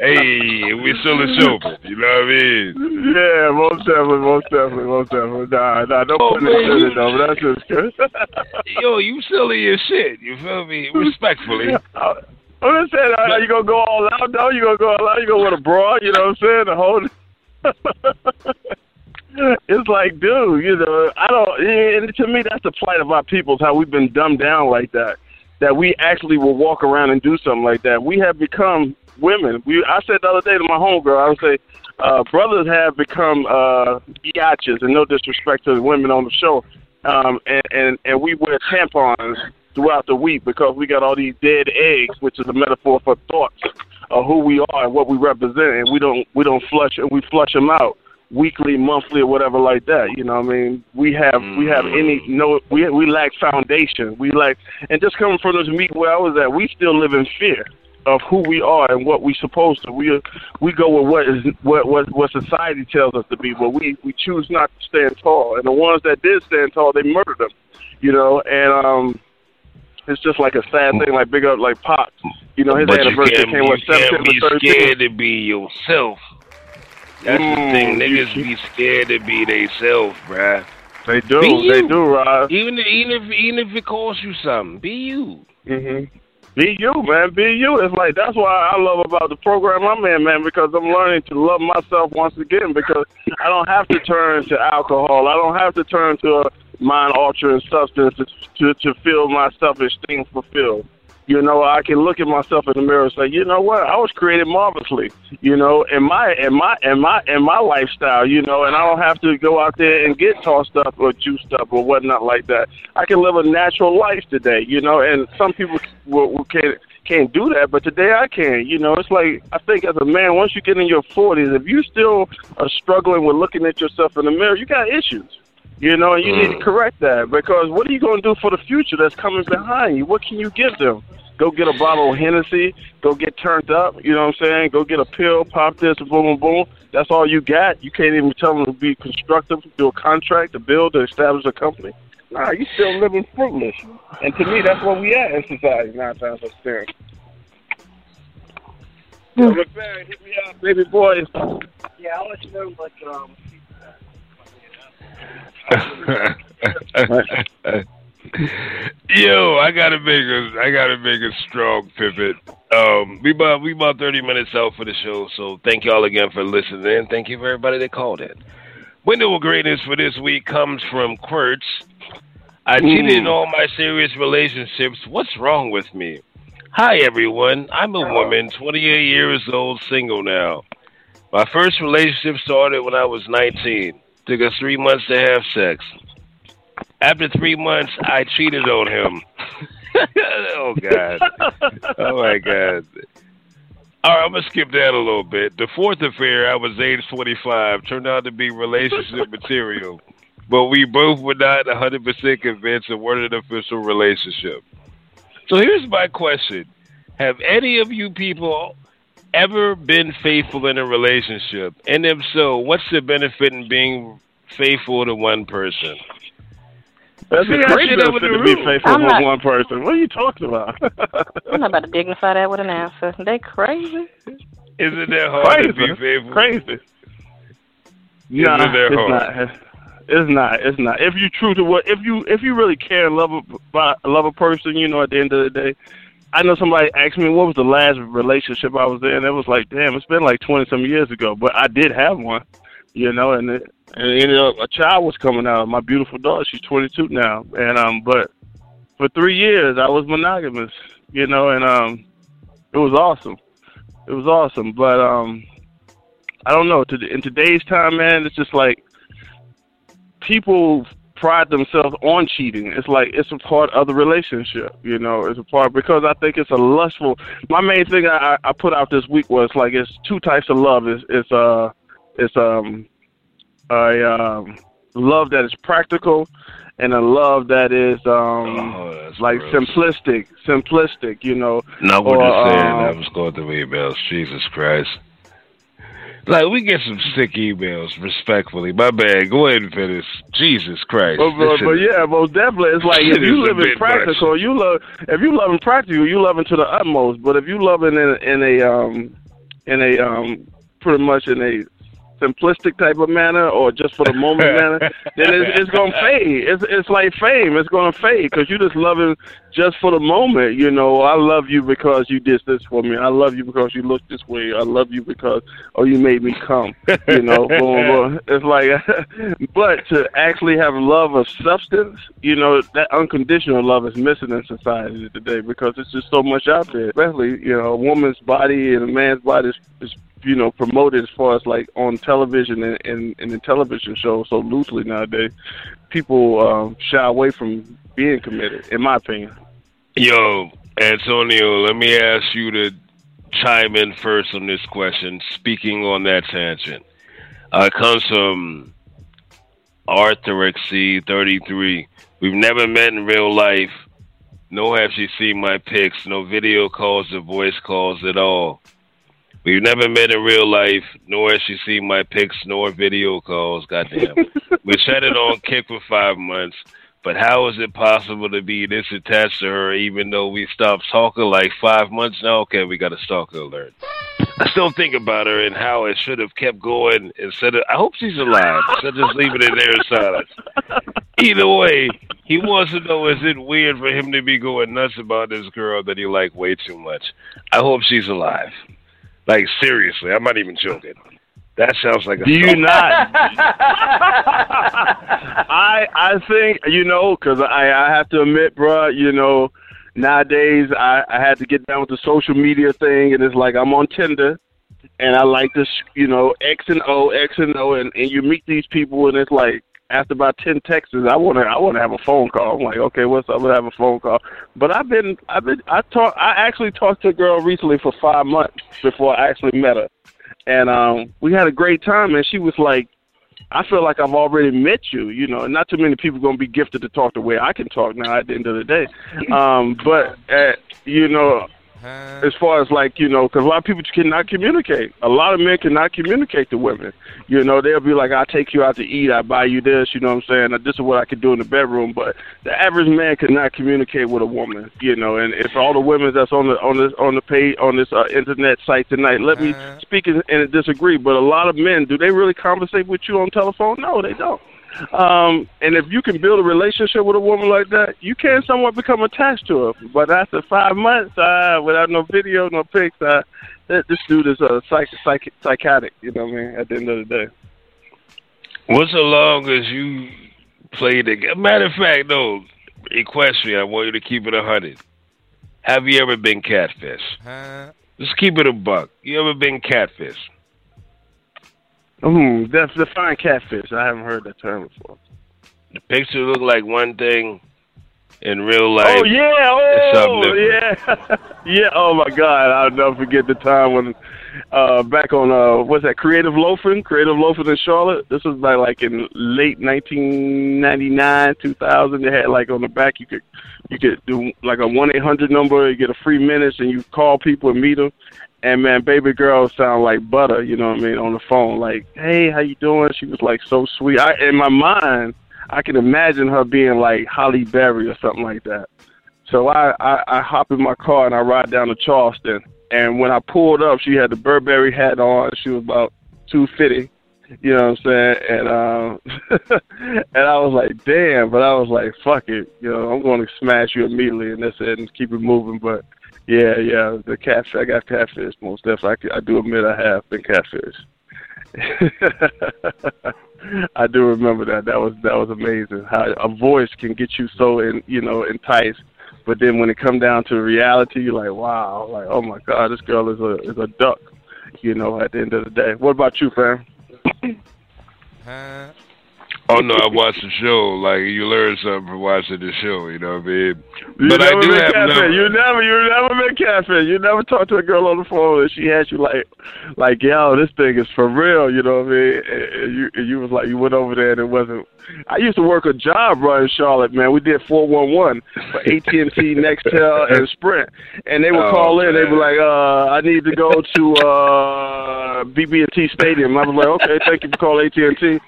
S5: Hey, we still a showman. You know what I mean?
S12: Yeah, most definitely, most definitely, most definitely. Nah, nah, don't
S5: Oh,
S12: put
S5: man,
S12: it in it though. That's just good.
S5: Yo, you silly as shit. You feel me? Respectfully. <laughs>
S12: I'm just saying, are you gonna go all out though? You gonna go all out? You gonna wear a bra? You know what I'm saying? The whole. <laughs> it's like, dude, you know, I don't. And to me, that's the plight of our peoples. How we've been dumbed down like that. That we actually will walk around and do something like that. We have become women. We. I said the other day to my homegirl, I would say, uh, brothers have become uh, biatches, and no disrespect to the women on the show. Um, and, and and we wear tampons throughout the week because we got all these dead eggs, which is a metaphor for thoughts of who we are and what we represent, and we don't we don't flush and we flush them out weekly, monthly, or whatever like that. You know, what I mean, we have we have any no we we lack foundation. We lack, and just coming from this meet where I was at, we still live in fear of who we are and what we supposed to. We we go with what is what what what society tells us to be, but we we choose not to stand tall. And the ones that did stand tall, they murdered them. You know, and um. It's just like a sad thing, like big up, like Pop. You know, his
S5: but you
S12: anniversary
S5: can't,
S12: came
S5: you
S12: what
S5: can't
S12: September
S5: be
S12: 13th.
S5: scared to be yourself. That's the
S12: Mm,
S5: thing. Niggas be scared to be theyself, bruh.
S12: They do.
S5: Be you.
S12: They do, Rob.
S5: Even even if even if it costs you something, be you.
S12: hmm Be you, man. Be you. It's like that's why I love about the program I'm in, man, because I'm learning to love myself once again. Because I don't have to turn to alcohol. I don't have to turn to a mind altering substance to, to to feel my selfish thing fulfilled. You know, I can look at myself in the mirror and say, you know what, I was created marvelously. You know, in my in my in my in my lifestyle. You know, and I don't have to go out there and get tossed up or juiced up or whatnot like that. I can live a natural life today. You know, and some people will, will can't can't do that, but today I can. You know, it's like I think as a man, once you get in your forties, if you still are struggling with looking at yourself in the mirror, you got issues. You know, and you need to correct that because what are you going to do for the future that's coming behind you? What can you give them? Go get a bottle of Hennessy, go get turned up, you know what I'm saying? Go get a pill, pop this, boom, boom, boom. That's all you got. You can't even tell them to be constructive, do a contract, to build, to establish a company. Nah, you still living fruitless. And to me, that's where we at in society nine times out of ten. So, McFerrin, hit me up, baby boy.
S13: Yeah, I'll let you know, but um, <laughs>
S5: Yo, I gotta make a I gotta make a strong pivot. Um, we about we about thirty minutes out for the show, so thank y'all again for listening. Thank you for everybody that called in. Window of greatness for this week comes from Quirts. I cheated in all my serious relationships. What's wrong with me? Hi everyone. I'm a woman, 28 years old, single now. My first relationship started when I was 19. Took us three months to have sex. After three months, I cheated on him. <laughs> oh God! Oh my God! All right, I'm gonna skip that a little bit. The fourth affair, I was age 25, turned out to be relationship material, but we both were not 100% convinced it wasn't an official relationship. So here's my question: Have any of you people ever been faithful in a relationship? And if so, what's the benefit in being faithful to one person?
S12: That's
S5: See,
S12: a great benefit
S5: the
S12: to be faithful
S9: I'm
S12: with
S9: not-
S12: one person. What are you talking about? <laughs>
S9: I'm not about to dignify that with an answer. They crazy.
S5: Isn't that hard to be
S12: Crazy.
S5: faithful?
S12: Crazy.
S5: Isn't
S12: Nah,
S5: that
S12: it's
S5: hard?
S12: not. It's not. It's not. If you're true to what, if you if you really care and love a love a person, you know, at the end of the day, I know somebody asked me what was the last relationship I was in. It was like, damn, it's been like twenty some years ago, but I did have one, you know, and it, and it ended up a child was coming out. My beautiful daughter, she's twenty two now, and um, but for three years I was monogamous, you know, and um, it was awesome. It was awesome, but um, I don't know. To, in today's time, man, it's just like people pride themselves on cheating. It's like it's a part of the relationship, you know. It's a part because I think it's a lustful. My main thing I, I put out this week was like it's two types of love. It's it's uh it's um a um love that is practical and a love that is um like simplistic, simplistic, you know.
S5: Not what
S12: or,
S5: you're saying.
S12: um,
S5: I was going to through emails. Jesus Christ. Like, we get some sick emails, respectfully. My bad. Go ahead and finish. Jesus Christ.
S12: But, but, but yeah, most definitely, it's like if you live in practical, you love. If you love in practical, you love it to the utmost. But if you love it in in a um in a um pretty much in a simplistic type of manner or just for the moment <laughs> manner, then it's, it's gonna fade. It's it's like fame. It's gonna fade because you just love it just for the moment. You know, I love you because you did this for me. I love you because you look this way. I love you because oh you made me come. You know, <laughs> boom, boom. it's like, <laughs> but to actually have love of substance, you know, that unconditional love is missing in society today because it's just so much out there. Especially, you know, a woman's body and a man's body is, is you know promoted as far as like on television and, and, and in television shows so loosely nowadays. People um, shy away from being committed, in my opinion.
S5: Yo, Antonio, let me ask you to chime in first on this question, speaking on that tangent. Uh, comes from Arthur XC33. We've never met in real life, No have she seen my pics, no video calls or voice calls at all. We've never met in real life, nor has she seen my pics nor video calls. Goddamn. <laughs> we chatted on Kik for five months, but how is it possible to be this attached to her even though we stopped talking like five months now? Okay, we got a stalker alert. I still think about her and how it should have kept going instead of. I hope she's alive. Of just leave it in there in silence. Either way, he wants to know: Is it weird for him to be going nuts about this girl that he liked way too much? I hope she's alive. Like seriously, I'm not even joking. That sounds like a.
S12: Do you not? <laughs> I I think you know because I I have to admit, bro. You know, nowadays I I had to get down with the social media thing, and it's like I'm on Tinder, and I like this, you know, X and O, X and O, and and you meet these people, and it's like after about ten texts, I want to I want to have a phone call. I'm like, okay, what's up? i Let's have a phone call. But I've been I've been I talk I actually talked to a girl recently for five months before I actually met her, and um we had a great time. And she was like, I feel like I've already met you, you know. And not too many people gonna be gifted to talk the way I can talk now. At the end of the day, <laughs> um, but uh, you know. As far as like you know, because a lot of people cannot communicate. A lot of men cannot communicate to women. You know, they'll be like, "I take you out to eat. I buy you this." You know what I'm saying? This is what I can do in the bedroom. But the average man cannot communicate with a woman. You know, and if all the women that's on the on this on the page on this uh, internet site tonight, let me speak and, and disagree. But a lot of men, do they really conversate with you on telephone? No, they don't. Um, and if you can build a relationship with a woman like that, you can somewhat become attached to her. But after five months, uh, without no video, no pics, uh, that, this dude is a psych, psych, psychotic. You know what I mean? At the end of the day.
S5: What's so long as you play the game? matter of fact though, equestrian, I want you to keep it a hundred. Have you ever been catfish? Just keep it a buck. You ever been catfish?
S12: Mm, that's define catfish. I haven't heard that term before.
S5: The picture look like one thing, in real life.
S12: Oh yeah, oh <laughs> yeah, yeah. Oh my God, I'll never forget the time when uh back on uh what's that Creative Loafing, Creative Loafing in Charlotte. This was by like in late 1999, 2000. They had like on the back you could you could do like a one eight hundred number. You get a free minutes and you call people and meet them. And man, baby girl sound like butter, you know what I mean, on the phone. Like, hey, how you doing? She was like so sweet. I in my mind, I can imagine her being like Halle Berry or something like that. So I, I I hop in my car and I ride down to Charleston. And when I pulled up, she had the Burberry hat on. She was about two fifty. You know what I'm saying? And um <laughs> and I was like, damn, but I was like, fuck it, you know, I'm gonna smash you immediately and that's it and keep it moving. But yeah, yeah, the catfish I got catfish most definitely. I, I do admit I have been catfish. <laughs> I do remember that. That was that was amazing. How a voice can get you so in you know enticed, but then when it come down to reality, you're like, wow, like oh my god, this girl is a is a duck. You know, at the end of the day. What about you, fam?
S5: Uh, Oh no, I watched the show. Like you learn something from watching the show. You know what I mean?
S12: You
S5: but I
S12: never
S5: do
S12: been
S5: have
S12: catfish. You never, you never been catfish. You never talked to a girl on the phone and she had you like, like, yo, this thing is for real. You know what I mean? And you, and you was like, you went over there and it wasn't. I used to work a job right in Charlotte, man. We did four one one for AT and T, <laughs> Nextel, and Sprint, and they would
S5: Oh,
S12: call in. They
S5: man.
S12: were like, uh, I need to go to uh BB&T Stadium. I was like, okay, thank you for calling AT and T,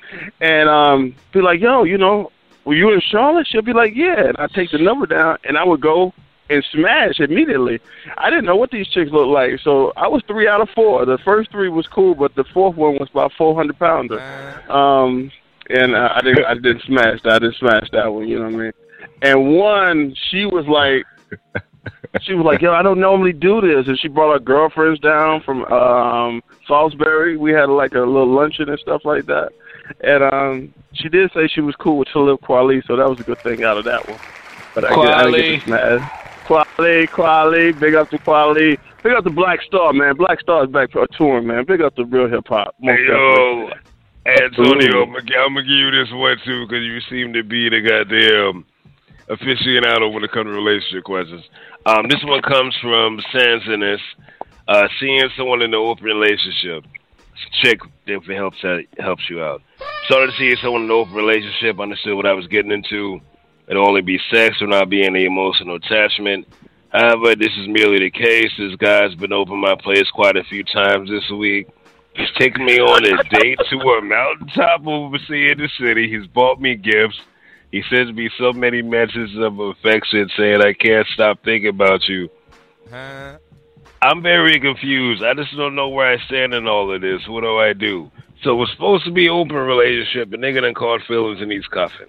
S12: and um, be like, yo, you know, were you in Charlotte? She'll be like, yeah. And I take the number down, and I would go and smash immediately. I didn't know what these chicks looked like, so I was three out of four. The first three was cool, but the fourth one was about four hundred pounder. Um, and uh, I didn't, I didn't smash that. I didn't smash that one. You know what I mean? And one, she was like, <laughs> she was like, yo, I don't normally do this, and she brought her girlfriends down from um Salisbury. We had like a little luncheon and stuff like that. And um, she did say she was cool with Talib Kweli, so that was a good thing out of that one. But I, get, I didn't get smash. Kweli, Kweli, big up to Kweli. Big up to Black Star, man. Black Star is back for a touring, man. Big up to real hip hop.
S5: Hey, yo. Antonio, I'm gonna, give you this one too because you seem to be the goddamn aficionado when it comes to relationship questions. Um, this one comes from Sansonis. Uh, seeing someone in an open relationship, chick definitely helps that helps you out. Started seeing someone in an open relationship, understood what I was getting into. It'll only be sex or not be any emotional attachment. However, this is merely the case. This guy's been over my place quite a few times this week. He's taken me on a date to a mountaintop overseeing the city. He's bought me gifts. He sends me so many messages of affection saying, I can't stop thinking about you. I'm very confused. I just don't know where I stand in all of this. What do I do? So it's supposed to be open relationship, and nigga done caught feelings and he's cuffing.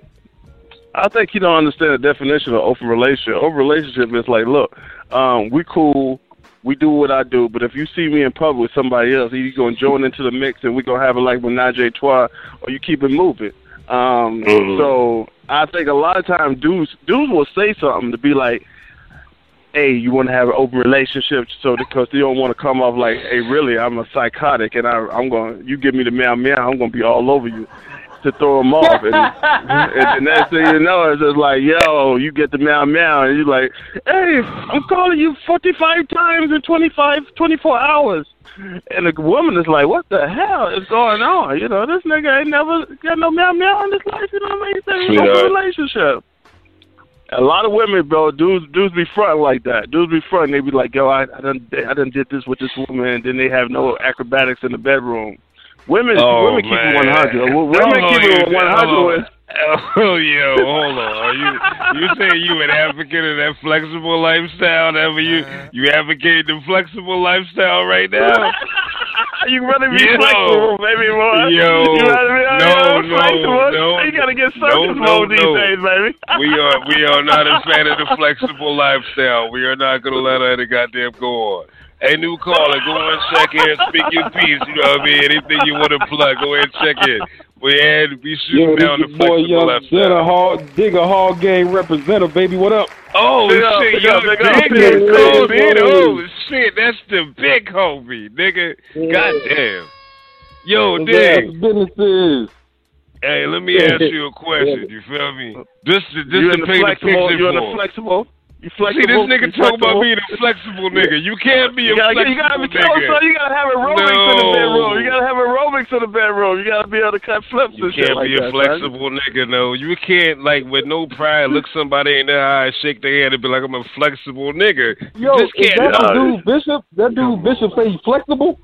S12: I think you don't understand the definition of open relationship. Open relationship is like, look, um, we cool, we do what I do, but if you see me in public with somebody else, you gonna join into the mix and we gonna have it like menage a trois, or you keep it moving. Um,
S5: Mhm.
S12: So I think a lot of times dudes dudes will say something to be like, "Hey, you want to have an open relationship?" So because they don't want to come off like, "Hey, really, I'm a psychotic and I, I'm going, to you give me the meow meow, I'm gonna be all over you." To throw them off, and, and the next thing you know, it's just like, yo, you get the meow meow, and you're like, hey, I'm calling you 45 times in 25, 24 hours. And the woman is like, what the hell is going on? You know, this nigga ain't never got no meow meow in his life. You know what I mean? He's in a relationship. A lot of women, bro, dudes, dudes be fronting like that. Dudes be fronting. They be like, yo, I, I done, I done did this with this woman, and then they have no acrobatics in the bedroom. Women,
S5: Oh,
S12: women keep it 100. Women
S5: Oh,
S12: keep it 100.
S5: oh. <laughs> Oh, yo, hold on. Are you you say you an advocate of that flexible lifestyle? That you you advocate the flexible lifestyle right now?
S12: you rather be
S5: Yo.
S12: flexible, baby boy.
S5: Yo.
S12: you rather be
S5: No,
S12: uh,
S5: no,
S12: flexible.
S5: no.
S12: You gotta get
S5: No,
S12: circus
S5: no,
S12: mode these
S5: no.
S12: days, baby.
S5: We are we are not a fan of the flexible lifestyle. We are not gonna let that goddamn go on. Hey, new caller, go and check in, speak your piece. You know what I mean? Anything you want to plug, go ahead and check in. We had we
S14: Yo,
S5: shooting
S14: this
S5: down the
S14: boy
S5: flexible
S14: Young
S5: lifestyle.
S14: Center Hall, Digger Hall Game representative, baby. What up?
S5: Oh
S14: Big up,
S5: shit,
S14: big
S5: yo,
S14: big up,
S5: nigga,
S14: big up,
S5: oh, man, oh shit, that's the big homie, nigga. Goddamn. Yo, dig.
S14: Business.
S5: Hey, let me ask you a <laughs> question. You feel me? This this
S12: You
S5: to
S12: the
S5: paint the
S12: flexible?
S5: picture
S12: You in the flexible? You
S5: See, this nigga
S12: You
S5: talking about being a flexible nigga. You can't be
S12: You
S5: a
S12: gotta,
S5: flexible
S12: you gotta be
S5: nigga.
S12: son. You gotta have aerobics in the
S5: No.
S12: bedroom. You gotta have aerobics in the bedroom. You gotta be able to cut flips
S5: You
S12: and shit
S5: can't
S12: like
S5: be
S12: that,
S5: a
S12: son.
S5: flexible nigga, no. You can't, like, with no pride, look somebody in the eye, shake their hand, and be like, I'm a flexible nigga. You
S14: Yo,
S5: just
S14: is
S5: can't.
S14: that
S5: no.
S14: dude Bishop? That dude Bishop say he's flexible?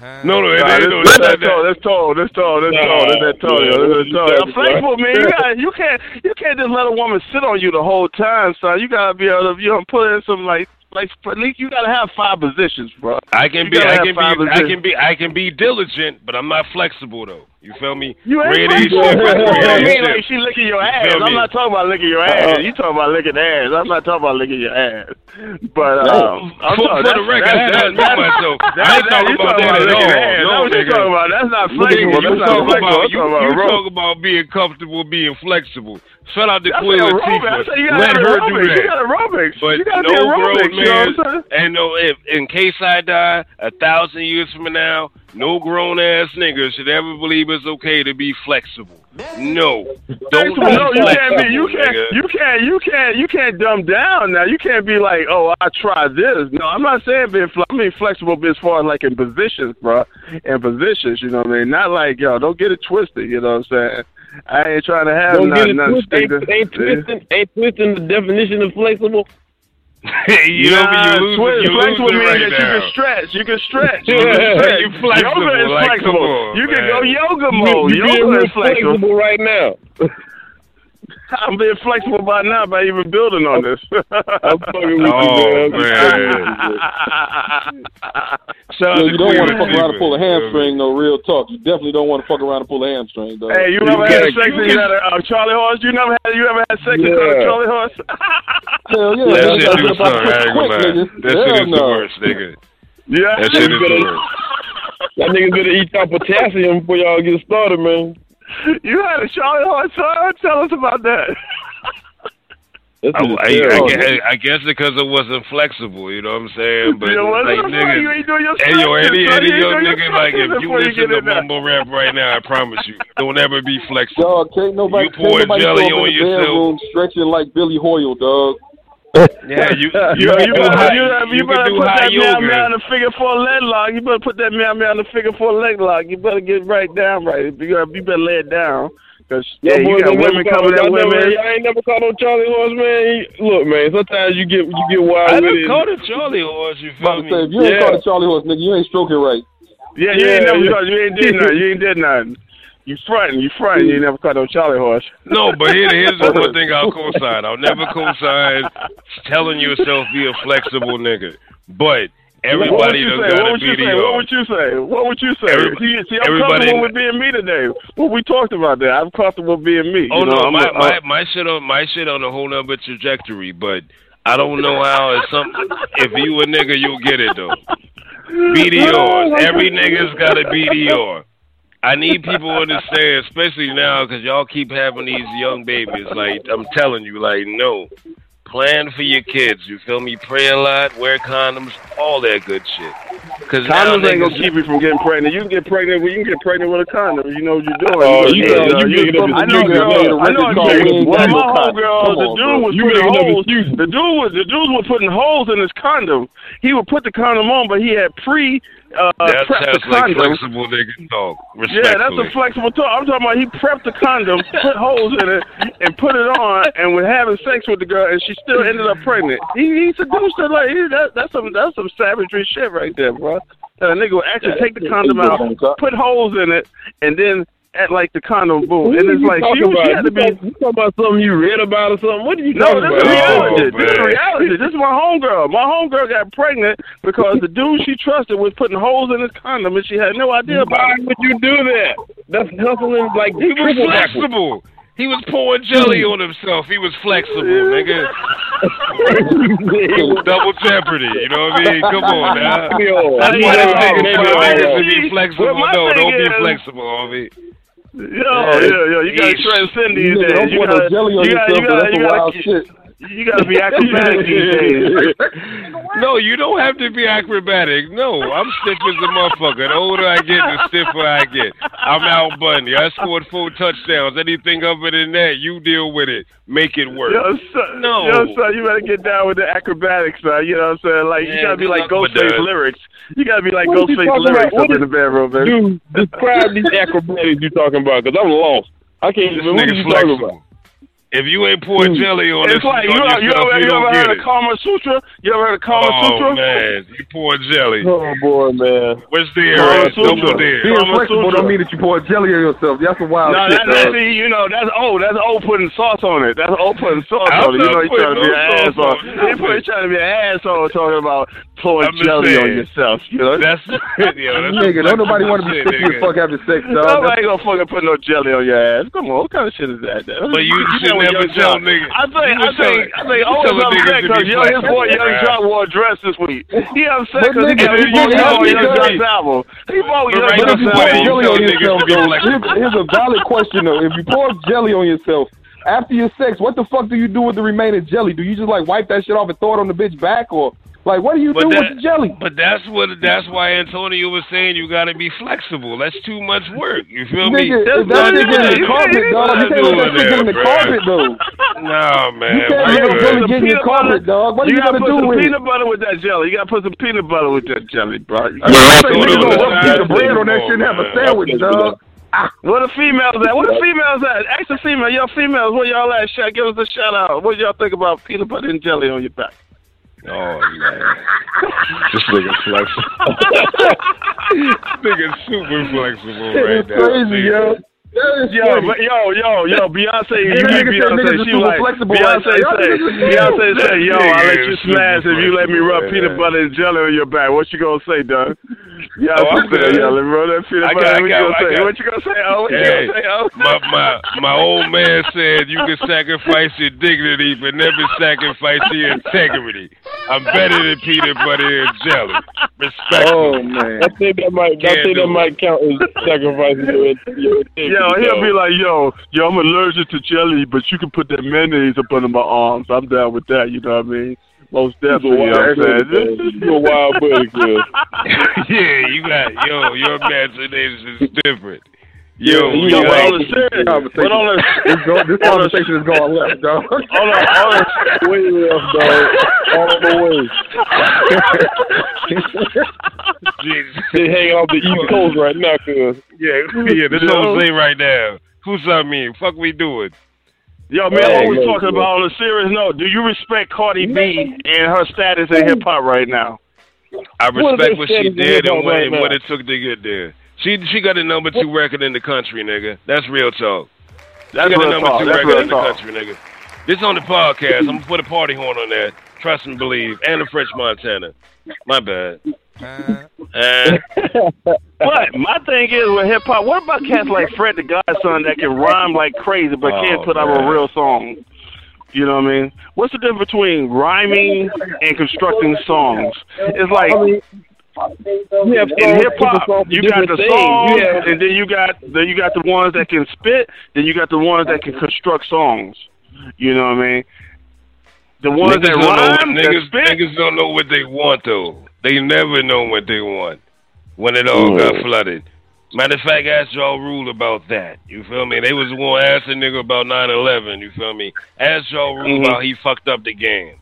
S5: No, no, it
S12: Nah,
S5: ain't no.
S12: this
S5: That's
S12: tall. That's tall. That's tall. That's tall. That's that tall. That's that tall. I'm flexible, man. You got. You can't. You can't just let a woman sit on you the whole time, son. You gotta be able to. You know, put in some like. Like at least you gotta have five positions, bro.
S5: I can
S12: You
S5: be, I can be,
S12: five
S5: I can be, I can be diligent, but I'm not flexible though. You feel me?
S12: You ain't
S5: A
S12: flexible.
S5: shit, but
S12: You
S5: grade
S12: know what I mean? Like she licking your ass.
S5: feel
S12: I'm not talking about licking your
S5: Uh-uh.
S12: ass. You talking about licking ass. I'm not talking about licking your ass. But
S5: No.
S12: um, I'm
S5: For-
S12: talking,
S5: for the record, I
S12: that's,
S5: didn't know myself. I ain't talking about that at all.
S12: ass.
S5: No,
S12: That's what you talking about. That's not flexible.
S5: you
S12: That's
S5: talking about you,
S12: talking
S5: you talk about being comfortable, being flexible. Shout out to Queen Latifah.
S12: you
S5: Let her do
S12: aerobics.
S5: that.
S12: You got aerobics.
S5: But
S12: You gotta
S5: no
S12: be aerobics,
S5: grown
S12: you know
S5: man,
S12: what I'm saying?
S5: and no, if in case I die a thousand years from now, no grown ass nigga should ever believe it's okay to be flexible. No, don't be
S12: no, you can't be. You can't.
S5: nigga.
S12: You can't. You can't. You can't dumb down now. You can't be like, oh, I tried this. No, I'm not saying being. Fle- I mean flexible, as far as like in positions, bro, in positions. You know what I mean? Not like yo, don't get it twisted. You know what I'm saying? I ain't trying to have
S10: Don't
S12: nothing. nothing
S10: twisted. Ain't, ain't twisting. Ain't twisting the definition of flexible. <laughs>
S5: you know,
S12: nah,
S5: you losing,
S12: twist,
S5: you
S12: flexible
S5: losing
S12: means
S5: right
S12: that you can stretch. You can stretch. <laughs> You can stretch.
S5: you flexible,
S12: Yoga is
S5: like,
S12: flexible.
S5: on,
S12: you can go yoga mode.
S10: you being
S12: yoga
S10: real
S12: is flexible.
S10: flexible right now. <laughs> <laughs>
S12: I'm being flexible by now by even building on this.
S10: I'm fucking with <laughs>
S5: Oh,
S10: you, man.
S5: Shout out
S14: Yo,
S5: to
S14: you don't want to fuck around and pull a hamstring, no real talk. You definitely don't want to fuck around and pull a hamstring, though.
S12: Hey, you
S14: You
S12: ever
S14: gotta-
S12: had sex
S14: you
S12: and you
S14: can-
S12: had a uh, Charlie horse? You never had you ever had sex
S14: Yeah.
S12: and caught a Charlie horse? <laughs>
S14: Hell yeah,
S5: That
S14: man,
S5: shit
S14: that's
S5: do
S14: about
S5: something. I ain't gonna lie.
S14: nigga.
S5: That
S14: Hell
S5: shit is the worst, nigga.
S12: Yeah,
S5: That shit is the worst.
S10: That nigga better eat y'all potassium before y'all get started, man.
S12: You had a Charlie horse, son? Tell us about that.
S5: I, I, I, guess, I guess because it wasn't flexible, you know what I'm saying? But
S12: You know what?
S5: like nigga,
S12: you ain't doing your
S5: hey yo, any any
S12: You ain't your
S5: nigga, like if you
S12: before you
S5: listen to
S12: in there.
S5: mumble rap right now, I promise you, don't ever be flexible.
S14: Dog, can't nobody,
S5: You
S14: can't
S5: pour
S14: nobody
S5: jelly on
S14: in the
S5: yourself.
S14: bedroom stretching like Billy Hoyle, dog.
S5: Yeah, you
S12: You,
S5: you, <laughs>
S12: you, better, you,
S5: you,
S12: better- you better put that meow meow in the figure four leg lock. You better put that meow meow in the figure four leg lock. You better get right down right. You better, you better lay it down. Cause yeah, you got women coming at women.
S10: Y'all ain't never caught no Charlie horse, man. Look, man. Sometimes you get you get wild
S5: I
S10: with it.
S5: caught a Charlie horse, you feel
S14: to say, if
S5: me?
S14: you ain't
S10: Yeah.
S14: caught a Charlie horse, nigga, you ain't stroking right.
S12: Yeah, you
S10: Yeah,
S12: ain't never
S10: yeah.
S12: caught, you ain't did nothing. You ain't did nothing. You fronting, you fronting. You never caught no Charlie horse.
S5: No, but here, here's the one thing I'll <laughs> co-sign. I'll never co-sign telling yourself be a flexible nigga. But Everybody
S12: what would you
S5: got
S12: say?
S5: a
S12: What would you say? What would you say? What would you say?
S5: Every-
S12: see, see, I'm
S5: everybody-
S12: comfortable with being me today. What we talked about that. I'm comfortable with being me.
S5: Oh
S12: you know,
S5: no,
S12: I'm
S5: my,
S12: uh,
S5: my my shit on my shit on a whole nother trajectory, but I don't know how it's some if you a nigga you'll get it though. <laughs> BDRs. Every nigga's got a BDR. I need people to understand, especially now, because y'all keep having these young babies. Like I'm telling you, like no, plan for your kids. You feel me? Pray a lot, wear condoms, all that good shit. Because
S12: Condoms ain't gonna keep you from getting pregnant. You can get pregnant. With, you can get pregnant with a condom. You know what you're doing.
S14: Oh,
S12: you
S14: you
S12: know,
S14: you
S12: you-
S14: making up
S12: I know, girl.
S14: You
S12: I know.
S14: record call. We ain't
S12: Well, my homegirl,
S14: Come
S12: the dude was
S14: You
S12: putting holes. The dude was the dudes were putting holes in his condom. He would put the condom on, but he had pre uh,
S5: that
S12: prepped the
S5: sounds like
S12: condom.
S5: flexible nigga talk.
S12: Yeah, that's a flexible talk. I'm talking about he prepped the condom, put holes in it, and put it on, and was having sex with the girl, and she still ended up pregnant. He, he seduced her like he, that, that's some that's some savagery shit right there, bro. That a nigga would actually take the condom out, put holes in it, and then act like the condom boom. And it's like she, she had to be.
S14: You talking about something you read about or something? What are you
S12: No,
S14: talking
S12: this is
S14: about?
S12: reality.
S5: Oh,
S12: this is
S5: man.
S12: reality. This is my homegirl. My homegirl got pregnant because the dude she trusted was putting holes in his condom, and she had no idea about
S14: Why would you do that? That's hustling like
S5: He was
S14: triple backwards.
S5: flexible. He was pouring jelly hmm. on himself. He was flexible, nigga. <laughs> Double jeopardy. You know what I mean? Come on now.
S14: Yo,
S5: That's
S14: you
S5: why
S14: know,
S5: they take
S14: maybe
S5: it for niggas be flexible. No, don't be flexible, homie.
S12: Yo, oh, yeah, yeah, you gotta transcend these
S14: You
S12: days. You gotta,
S14: no jelly on
S12: you gotta, you gotta, you gotta,
S14: wild shit.
S12: You gotta be acrobatic these <laughs> days.
S5: No, you don't have to be acrobatic. No, I'm stiff as a motherfucker. The older I get, the stiffer I get. I'm Al Bundy. I scored four touchdowns. Anything other than that, you deal with it. Make it work.
S12: Yo, son,
S5: No.
S12: yo, son, you better get down with the acrobatics, son. You know what I'm saying? Like, you gotta be like
S5: luck
S12: Ghostface lyrics. You gotta be like
S14: What are you
S12: Ghostface
S14: talking
S12: lyrics
S14: about?
S12: up
S14: What
S12: in the bedroom, man.
S14: Dude, describe these acrobatics you talking about, because I'm lost. I can't even. What are you talking about?
S5: If you ain't pouring jelly hmm. on
S12: It's
S5: it,
S12: like, you, ever, you
S5: yourself,
S12: ever,
S5: you
S12: you ever heard of Kama Sutra? You ever heard of Kama
S5: Oh
S12: Sutra?
S5: man, you pour jelly.
S14: Oh boy, man.
S5: Where's the area? Don't go there.
S15: Being
S12: Kama
S15: flexible
S12: Sutra.
S15: don't mean that you pour jelly on yourself. That's some wild
S12: No,
S15: shit,
S12: that,
S15: dog.
S12: that's the- you know that's old. That's old putting sauce on it. That's old putting sauce
S5: I'm
S12: on it. You know he's trying to be an asshole.
S5: it.
S12: Trying to be an asshole talking about pouring jelly on yourself. You know,
S5: That's <laughs> that's
S15: Nigga, don't nobody want to be sticky as fuck after sex,
S12: nobody gonna fucking put no jelly on your ass. Come on, what kind of shit is that?
S5: But you should
S12: know what Young
S5: tell
S12: Jock-
S5: nigga.
S12: I think,
S5: You
S12: I
S5: would
S12: think, I think,
S5: you
S12: always
S5: tell a nigga
S12: upset
S5: to
S12: because
S5: be
S12: yo, his boy Young
S5: right?
S12: Jock wore a dress this week. He upset
S15: But
S12: because he
S15: nigga,
S12: got his boy
S15: get
S12: on
S15: jelly,
S12: Young
S15: you
S12: Jock's album. He bought Young
S5: right
S15: But if
S12: Jock's
S15: you pour
S5: you
S12: album.
S15: jelly
S5: tell
S15: on
S5: niggas
S15: yourself,
S5: to be
S15: though, here's, here's a valid question though. If you pour jelly on yourself after your sex, what the fuck do you do with the remaining jelly? Do you just like wipe that shit off and throw it on the bitch back, or like what do you
S5: But
S15: do
S5: that-
S15: with the jelly?
S5: But that's what that's why Antonio was saying you gotta be flexible. That's too much work. You feel me?
S15: Nigga, if that
S5: not
S15: get in the carpet, dog, you can't let that in the carpet though.
S5: No, man.
S15: You can't let the
S5: that?
S15: get in
S12: butter.
S15: carpet, dog. What are
S12: you
S15: you
S12: gotta
S15: gonna
S12: put
S15: do
S12: some
S15: with
S12: peanut butter with that jelly. You gotta put some peanut butter with that jelly, bro. You
S15: I mean,
S5: Yeah,
S15: niggas
S5: throw it
S15: gonna
S5: over
S15: rub a
S5: the
S15: piece
S5: side.
S15: of bread on that shit and have a sandwich, dog. Ah.
S12: Where the females at? Where the females at? Ask the female. Y'all females, where y'all at? Give us a shout out. What y'all think about peanut butter and jelly on your back?
S5: Oh man. This nigga flexible. <laughs> This nigga super flexible right
S15: It's
S5: now.
S15: crazy, yo. That is
S12: Yo, but yo, yo, yo, Beyonce, you
S15: Hey, that nigga niggas
S12: Beyonce,
S15: is
S12: she
S15: super
S12: like,
S15: flexible
S12: Beyonce
S15: right now.
S12: say, Beyonce say, yo, I'll let you smash if you let me rub peanut butter and jelly on your back. What you gonna say, Doug? Yeah,
S5: Oh, I'm
S12: I said,
S5: good.
S12: yeah, let me rub that peanut
S5: I
S12: butter.
S5: got- I
S12: what you
S5: got-
S12: gonna
S5: I
S12: say?
S5: got-
S12: What you gonna say? Oh, what you
S5: Hey,
S12: gonna say? Oh,
S5: my my my old man said you can sacrifice your dignity, but never sacrifice your integrity. I'm better than peanut butter and jelly. Respect.
S15: Oh man.
S14: I think that might.
S5: Can't
S14: think that
S5: it.
S14: might count as sacrificing your, your integrity,
S12: Yo, he'll be like, yo, yo, I'm allergic to jelly, but you can put that mayonnaise up under my arms. I'm down with that. You know what I mean? Most definitely. You know what I'm saying?
S14: You a wild <laughs> buddy, kid. <laughs>
S5: yeah, you got yo. Your imagination is different. Yo,
S14: you
S12: Yo,
S5: yo,
S12: but on the serious,
S15: Conversation.
S12: but on the,
S15: It's go- <laughs> this conversation is going left, dog.
S12: on the, the,
S14: Way left, dog. All the way.
S5: Jesus.
S14: They hanging off the East Coast right now, cuz.
S5: yeah, yeah. This whole thing right now. Who's I mean? Fuck we doing?
S12: Yo, man, hey,
S14: always
S12: talking about on a serious note. Do you respect Cardi B and her status in hip hop right now?
S5: I respect
S14: what,
S5: what she did and what,
S14: right
S5: what it took to get there. She she got a number two record in the country, nigga. That's real talk.
S12: That's
S5: she got a number
S12: talk.
S5: two
S12: That's
S5: record in
S12: talk.
S5: the country, nigga. This on the podcast. I'm gonna put a party horn on that. Trust and believe. And a French Montana. My bad. Uh,
S12: but my thing is with hip hop, what about cats like Fred the Godson that can rhyme like crazy but
S5: oh,
S12: can't put
S5: man.
S12: out a real song? You know what I mean? What's the difference between rhyming and constructing songs? It's like in hip hop, you got the songs,
S10: yeah.
S12: and then you got then you got the ones that can spit, then you got the ones that can construct songs. You know what I mean? The ones
S5: niggas
S12: that rhyme,
S5: niggas, that
S12: spit,
S5: niggas don't know what they want though. They never know what they want when it all
S12: mm.
S5: got flooded. Matter of fact, ask Ja Rule about that. You feel me? They was going to ask a nigga about 9-11. You feel me? Ask Ja Rule mm-hmm. he fucked up the game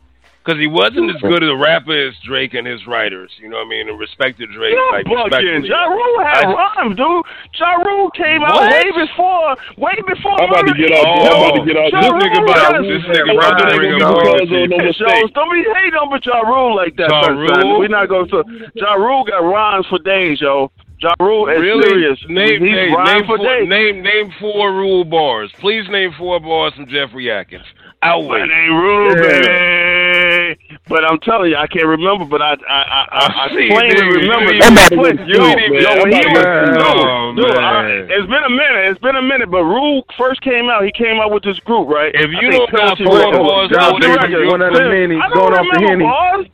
S5: because he wasn't as good as a rapper as Drake and his writers. You know what I mean? And respected Drake.
S12: You're
S5: like,
S12: bugging. Ja Rule had
S5: I,
S12: rhymes, dude. Ja Rule came
S5: what?
S12: out way before, way before.
S14: I'm about to get
S12: out.
S14: I'm about to get out.
S12: Ja
S14: this nigga about this nigga about to bring up Jones.
S12: Don't be hating on but Ja Rule like that.
S5: Ja Rule.
S12: We're not going to. Ja Rule got rhymes for days, yo. Ja Rule is
S5: really?
S12: serious.
S5: Name,
S12: He's
S5: name, name,
S12: for
S5: four, name, name four rule bars. Please name four bars from Jeffrey Atkins.
S12: Outwit.
S5: That
S12: Name rule,
S5: yeah.
S12: baby saying? But I'm telling you, I can't remember. But I I I, I, I <laughs> plainly remember.
S5: You,
S12: that
S5: you,
S12: you, you, he was,
S5: oh,
S12: it's been a minute. It's been a minute. But Rule first came out. He came out with this group, right?
S5: If you don't
S12: know
S5: four bars,
S12: John,
S5: baby,
S15: one of the many going off the henny.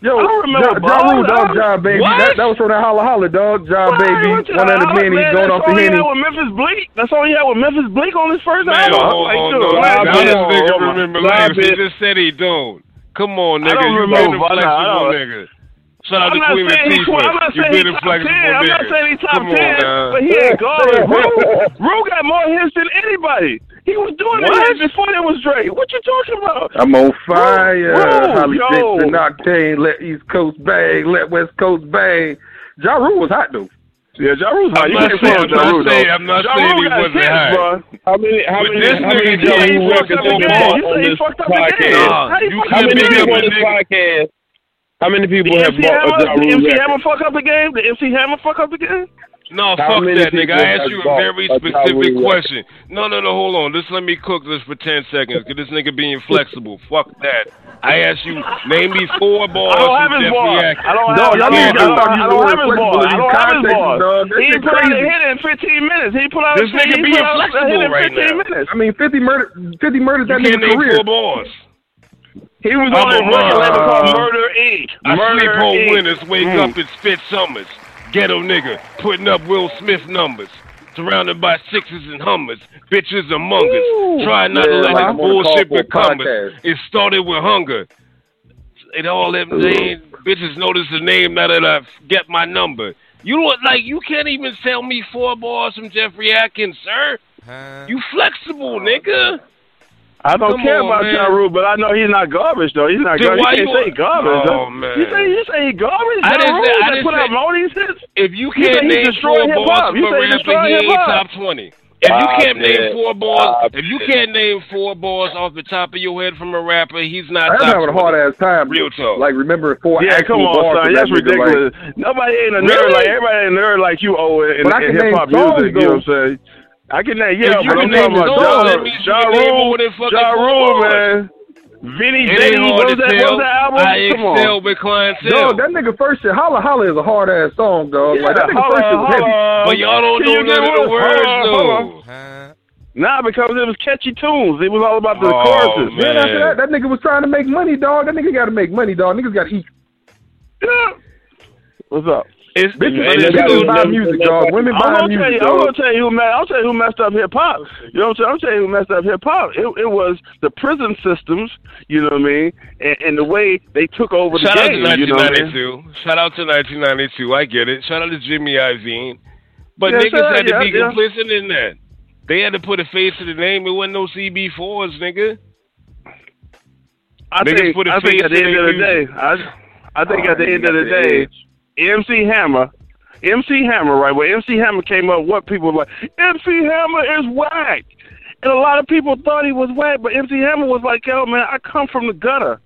S15: Yo,
S12: I don't remember. John
S15: Rule, dog, John baby. That, was from that holla holla, dog. John baby, one of the many going off the henny.
S12: That's all he had with Memphis Bleek. That's all he had with Memphis Bleek on his first album.
S5: Oh,
S12: like,
S5: oh,
S12: dude,
S5: this nigga
S12: oh,
S5: remember names. He just said he don't. Come on, nigga. You been
S12: inflexible,
S5: nigga. Shout out
S12: I'm
S5: to Queen
S12: Latifah. I'm not saying
S5: he's
S12: top. Nigga. I'm not saying he's top
S5: Come
S12: ten,
S5: on,
S12: but he ain't gone. Rue, Rue got more hits than anybody. He was doing
S5: what?
S12: that before there was Drake? What you talking about?
S15: I'm on fire.
S12: Rue,
S15: Holly Dixon, Octane, let East Coast bang, let West Coast bang. Ja Rule was hot though.
S12: Yeah, Ja Rule's.
S5: I'm
S12: you
S5: not
S12: can't
S5: saying, I'm,
S12: Rule,
S5: not saying, I'm not
S12: ja
S5: saying he wasn't.
S14: How many, how many,
S5: this
S14: how many Ja Rule records
S5: on
S14: this podcast?
S5: Nah,
S12: you
S14: how many people on this podcast? How many people have bought a Ja Rule?
S12: The
S14: MC
S12: Hammer fuck up the game? The MC Hammer fuck up the game?
S5: No,
S14: How
S5: fuck that, nigga. I asked you a very specific question. No, no, no. Hold on. Just let me cook this for ten seconds. Cause this nigga being flexible. fuck that. I asked you, name me four balls.
S12: I don't have his
S5: balls.
S12: I don't have,
S15: no,
S12: his,
S15: bars.
S12: I don't have his. I don't have his
S15: balls.
S12: He put out a hit in 15 minutes. He put out
S5: this nigga being flexible right now.
S15: I mean, 50 murder, 50 murders. That nigga career.
S5: Four balls.
S12: He was
S5: I'm
S12: on a run. label called Murder Inc.
S5: I
S12: Murder
S5: sleep on winners, wake up and spit summers. Ghetto nigga, putting up Will Smith numbers. Surrounded by sixes and hummers, bitches among Ooh, us. Try not
S15: yeah, to let this
S5: bullshit become us. It started with hunger. And all them names, bitches notice the name now that I get my number. You look like you can't even sell me four bars from Jeffrey Atkins, sir. Huh? You flexible, nigga.
S12: I don't
S5: Come
S12: care
S5: on,
S12: about
S5: man.
S12: Ja Rule, but I know he's not garbage though. He's not
S5: Dude,
S12: garbage. You can't say garbage.
S5: Oh,
S12: though.
S5: man.
S12: You say you say he garbage.
S5: I
S12: ja
S5: didn't say. I didn't
S12: put
S5: say,
S12: out Monies hits.
S5: If you can't
S12: you
S5: name four
S12: balls
S5: for
S12: rap,
S5: then
S12: he
S5: ain't top twenty. If you can't I name
S14: did.
S5: four balls,
S14: I
S5: if you
S14: did.
S5: can't name four balls off the top of your head from a rapper, he's not.
S15: I'm having a hard ass time.
S5: Real talk.
S15: Like remembering four.
S12: Yeah, come on,
S15: bars
S12: son. That's
S15: ridiculous. Like,
S12: Nobody ain't a nerd
S5: really?
S12: like everybody ain't a nerd like you. Oh, in, in hip hop music, though. you know what I'm saying? I can name, yeah,
S5: you can
S12: I'm
S5: name
S12: talking about Ja, ja Rule, Ja Rule, man. Vinny J. what was that, what was that album?
S5: I
S12: Come
S5: excel on. with clientele.
S15: Dog, that nigga first shit, Holla Holla is a hard-ass song, dog. Yeah, like, that nigga
S12: holla,
S15: first shit heavy.
S5: But y'all don't know none of the words, though.
S12: Nah, because it was catchy tunes. It was all about the
S5: oh,
S12: choruses.
S5: Man.
S15: Then after that, that nigga was trying to make money, dog. That nigga got to make money, dog. Niggas got to eat.
S12: Yeah. What's up?
S5: It's,
S15: bitches hey,
S5: let's go,
S15: buy music, y'all. Women buy music.
S12: You, I'm gonna tell you who messed. I'm tell you who messed up hip hop. You know what I'm, saying? I'm telling you who messed up hip hop. It, it was the prison systems. You know what I mean? And, and the way they took over Shout the game.
S5: Shout out to
S12: 1992. You know I mean?
S5: Shout out to 1992. I get it. Shout out to Jimmy Iovine. But
S12: yeah,
S5: niggas had to
S12: yeah,
S5: be
S12: yeah.
S5: complicit in that. They had to put a face to the name. It wasn't no CB4s, nigga.
S12: I
S5: niggas
S12: think,
S5: put a
S12: I
S5: face think
S12: at the end of the day, I, I think at the end of the day. MC Hammer, MC Hammer, right? Where MC Hammer came up, what people were like, MC Hammer is whack. And a lot of people thought he was whack, but MC Hammer was like, yo, man, I come from the gutter.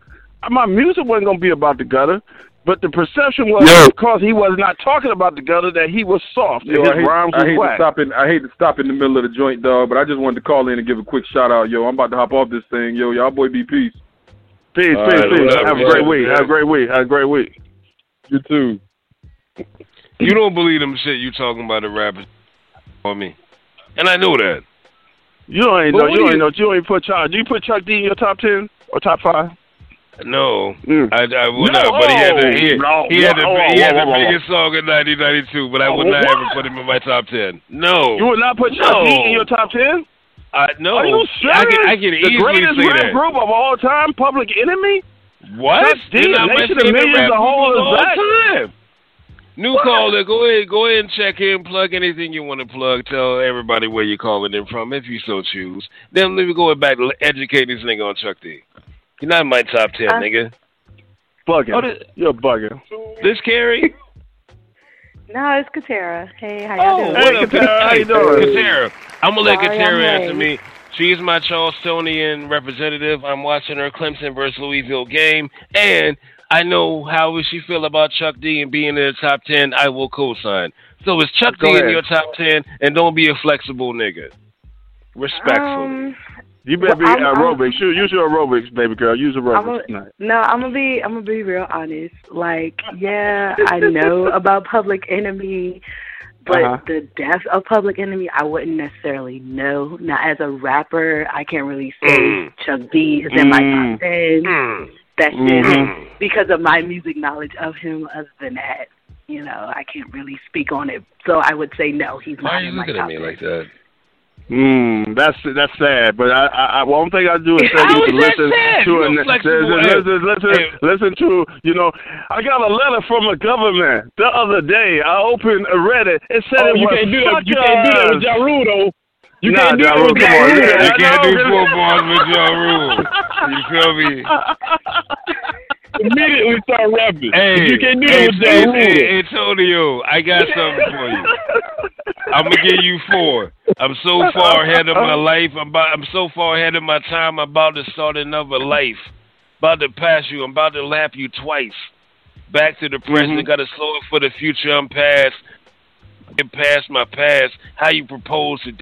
S12: Uh, my music wasn't going to be about the gutter. But the perception was because he was not talking about the gutter that he was soft and his I
S15: hate,
S12: rhymes
S15: I hate. To stop in, I hate to stop in the middle of the joint, dog, but I just wanted to call in and give a quick shout out, yo. I'm about to hop off this thing, yo. Y'all boy be peace.
S12: Peace,
S5: All
S12: peace,
S5: right,
S12: peace. Have a great week. Have a great week. Have a great week.
S15: You too.
S5: You don't believe them shit you talking about the rappers on me, and I know that.
S12: You don't ain't know.
S5: what
S12: You
S5: do
S12: know. You ain't put Chuck. Do you put Chuck D in your top ten or top five?
S5: No,
S12: Mm.
S5: I, I would
S12: No,
S5: not. But he had the he,
S12: no,
S5: he had the,
S12: no,
S5: he had the
S12: whoa.
S5: biggest song in 1992. But I would
S12: Oh,
S5: not
S12: what?
S5: ever put him in my top ten. No,
S12: You would not put Chuck
S5: no.
S12: D in your top ten?
S5: I, no,
S12: Are you serious?
S5: I can I can
S12: the
S5: easily
S12: greatest
S5: say
S12: rap
S5: that.
S12: group of all time, Public Enemy.
S5: What?
S12: Chuck D, Nation of Millions, the whole
S5: of all time. New caller, go ahead, go ahead and check in, plug anything you want to plug. Tell everybody where you're calling in from, if you so choose. Then let me go back to educate this nigga on Chuck D. You're not in my top ten,
S11: Uh,
S5: nigga.
S12: Bugging.
S5: Oh, this,
S12: You're bugging.
S5: this Carrie?
S16: No, it's Katera. Hey, how
S5: Oh,
S16: y'all doing?
S5: what up,
S12: Katera? How you doing?
S5: Katera. I'm gonna let
S16: Sorry,
S5: Katera
S16: I'm
S5: answer me. She's my Charlestonian representative. I'm watching her Clemson versus Louisville game, and I know how she feel about Chuck D and being in the top ten. I will co-sign. So is Chuck
S12: Go
S5: D in your top ten? And don't be a flexible nigga. Respectful.
S16: Um,
S12: You better be
S16: Well, I'm- I'm-
S12: aerobics. Use, use your aerobics, baby girl. Use
S16: I'm
S12: aerobics
S16: a,
S12: tonight.
S16: no, I'm gonna be I'm gonna be real honest. Like, yeah, I know <laughs> about Public Enemy, but
S12: Uh-huh.
S16: the death of Public Enemy, I wouldn't necessarily know. Now, as a rapper, I can't really say
S5: Mm.
S16: Chuck D is in my
S12: Mm.
S16: top ten.
S5: Mm.
S16: That's
S12: Mhm.
S16: just because of my music knowledge of him. Other than that, you know, I can't really speak on it. So I would say no, he's
S5: Why
S16: not
S5: are you looking at me like that?
S12: Mm, that's that's sad, but I, I, I one thing I do is say <laughs> you
S5: is
S12: to listen
S5: sad?
S12: to an, listen, listen, listen,
S5: Hey.
S12: listen to you know. I got a letter from the government the other day. I opened, and read it. It said
S14: Oh,
S12: it
S14: you
S12: was
S14: can't do that. You can't do that with Ja Rule, though. You
S12: Nah,
S14: can't do
S12: Ja
S14: that with Ja
S12: come on. Yeah,
S5: You can't do
S12: know,
S5: four
S12: really.
S5: bars with your rule. You feel me?
S14: Immediately start rapping.
S5: Hey,
S14: you can't do
S5: hey,
S14: with
S5: hey, Antonio, I got something for you. I'm gonna give you four. I'm so far ahead of my life. I'm about, I'm so far ahead of my time. I'm about to start another life. About to pass you. I'm about to lap you twice. Back to the present. Mm-hmm. Got to slow it for the future. I'm past. Get past my past. How you propose to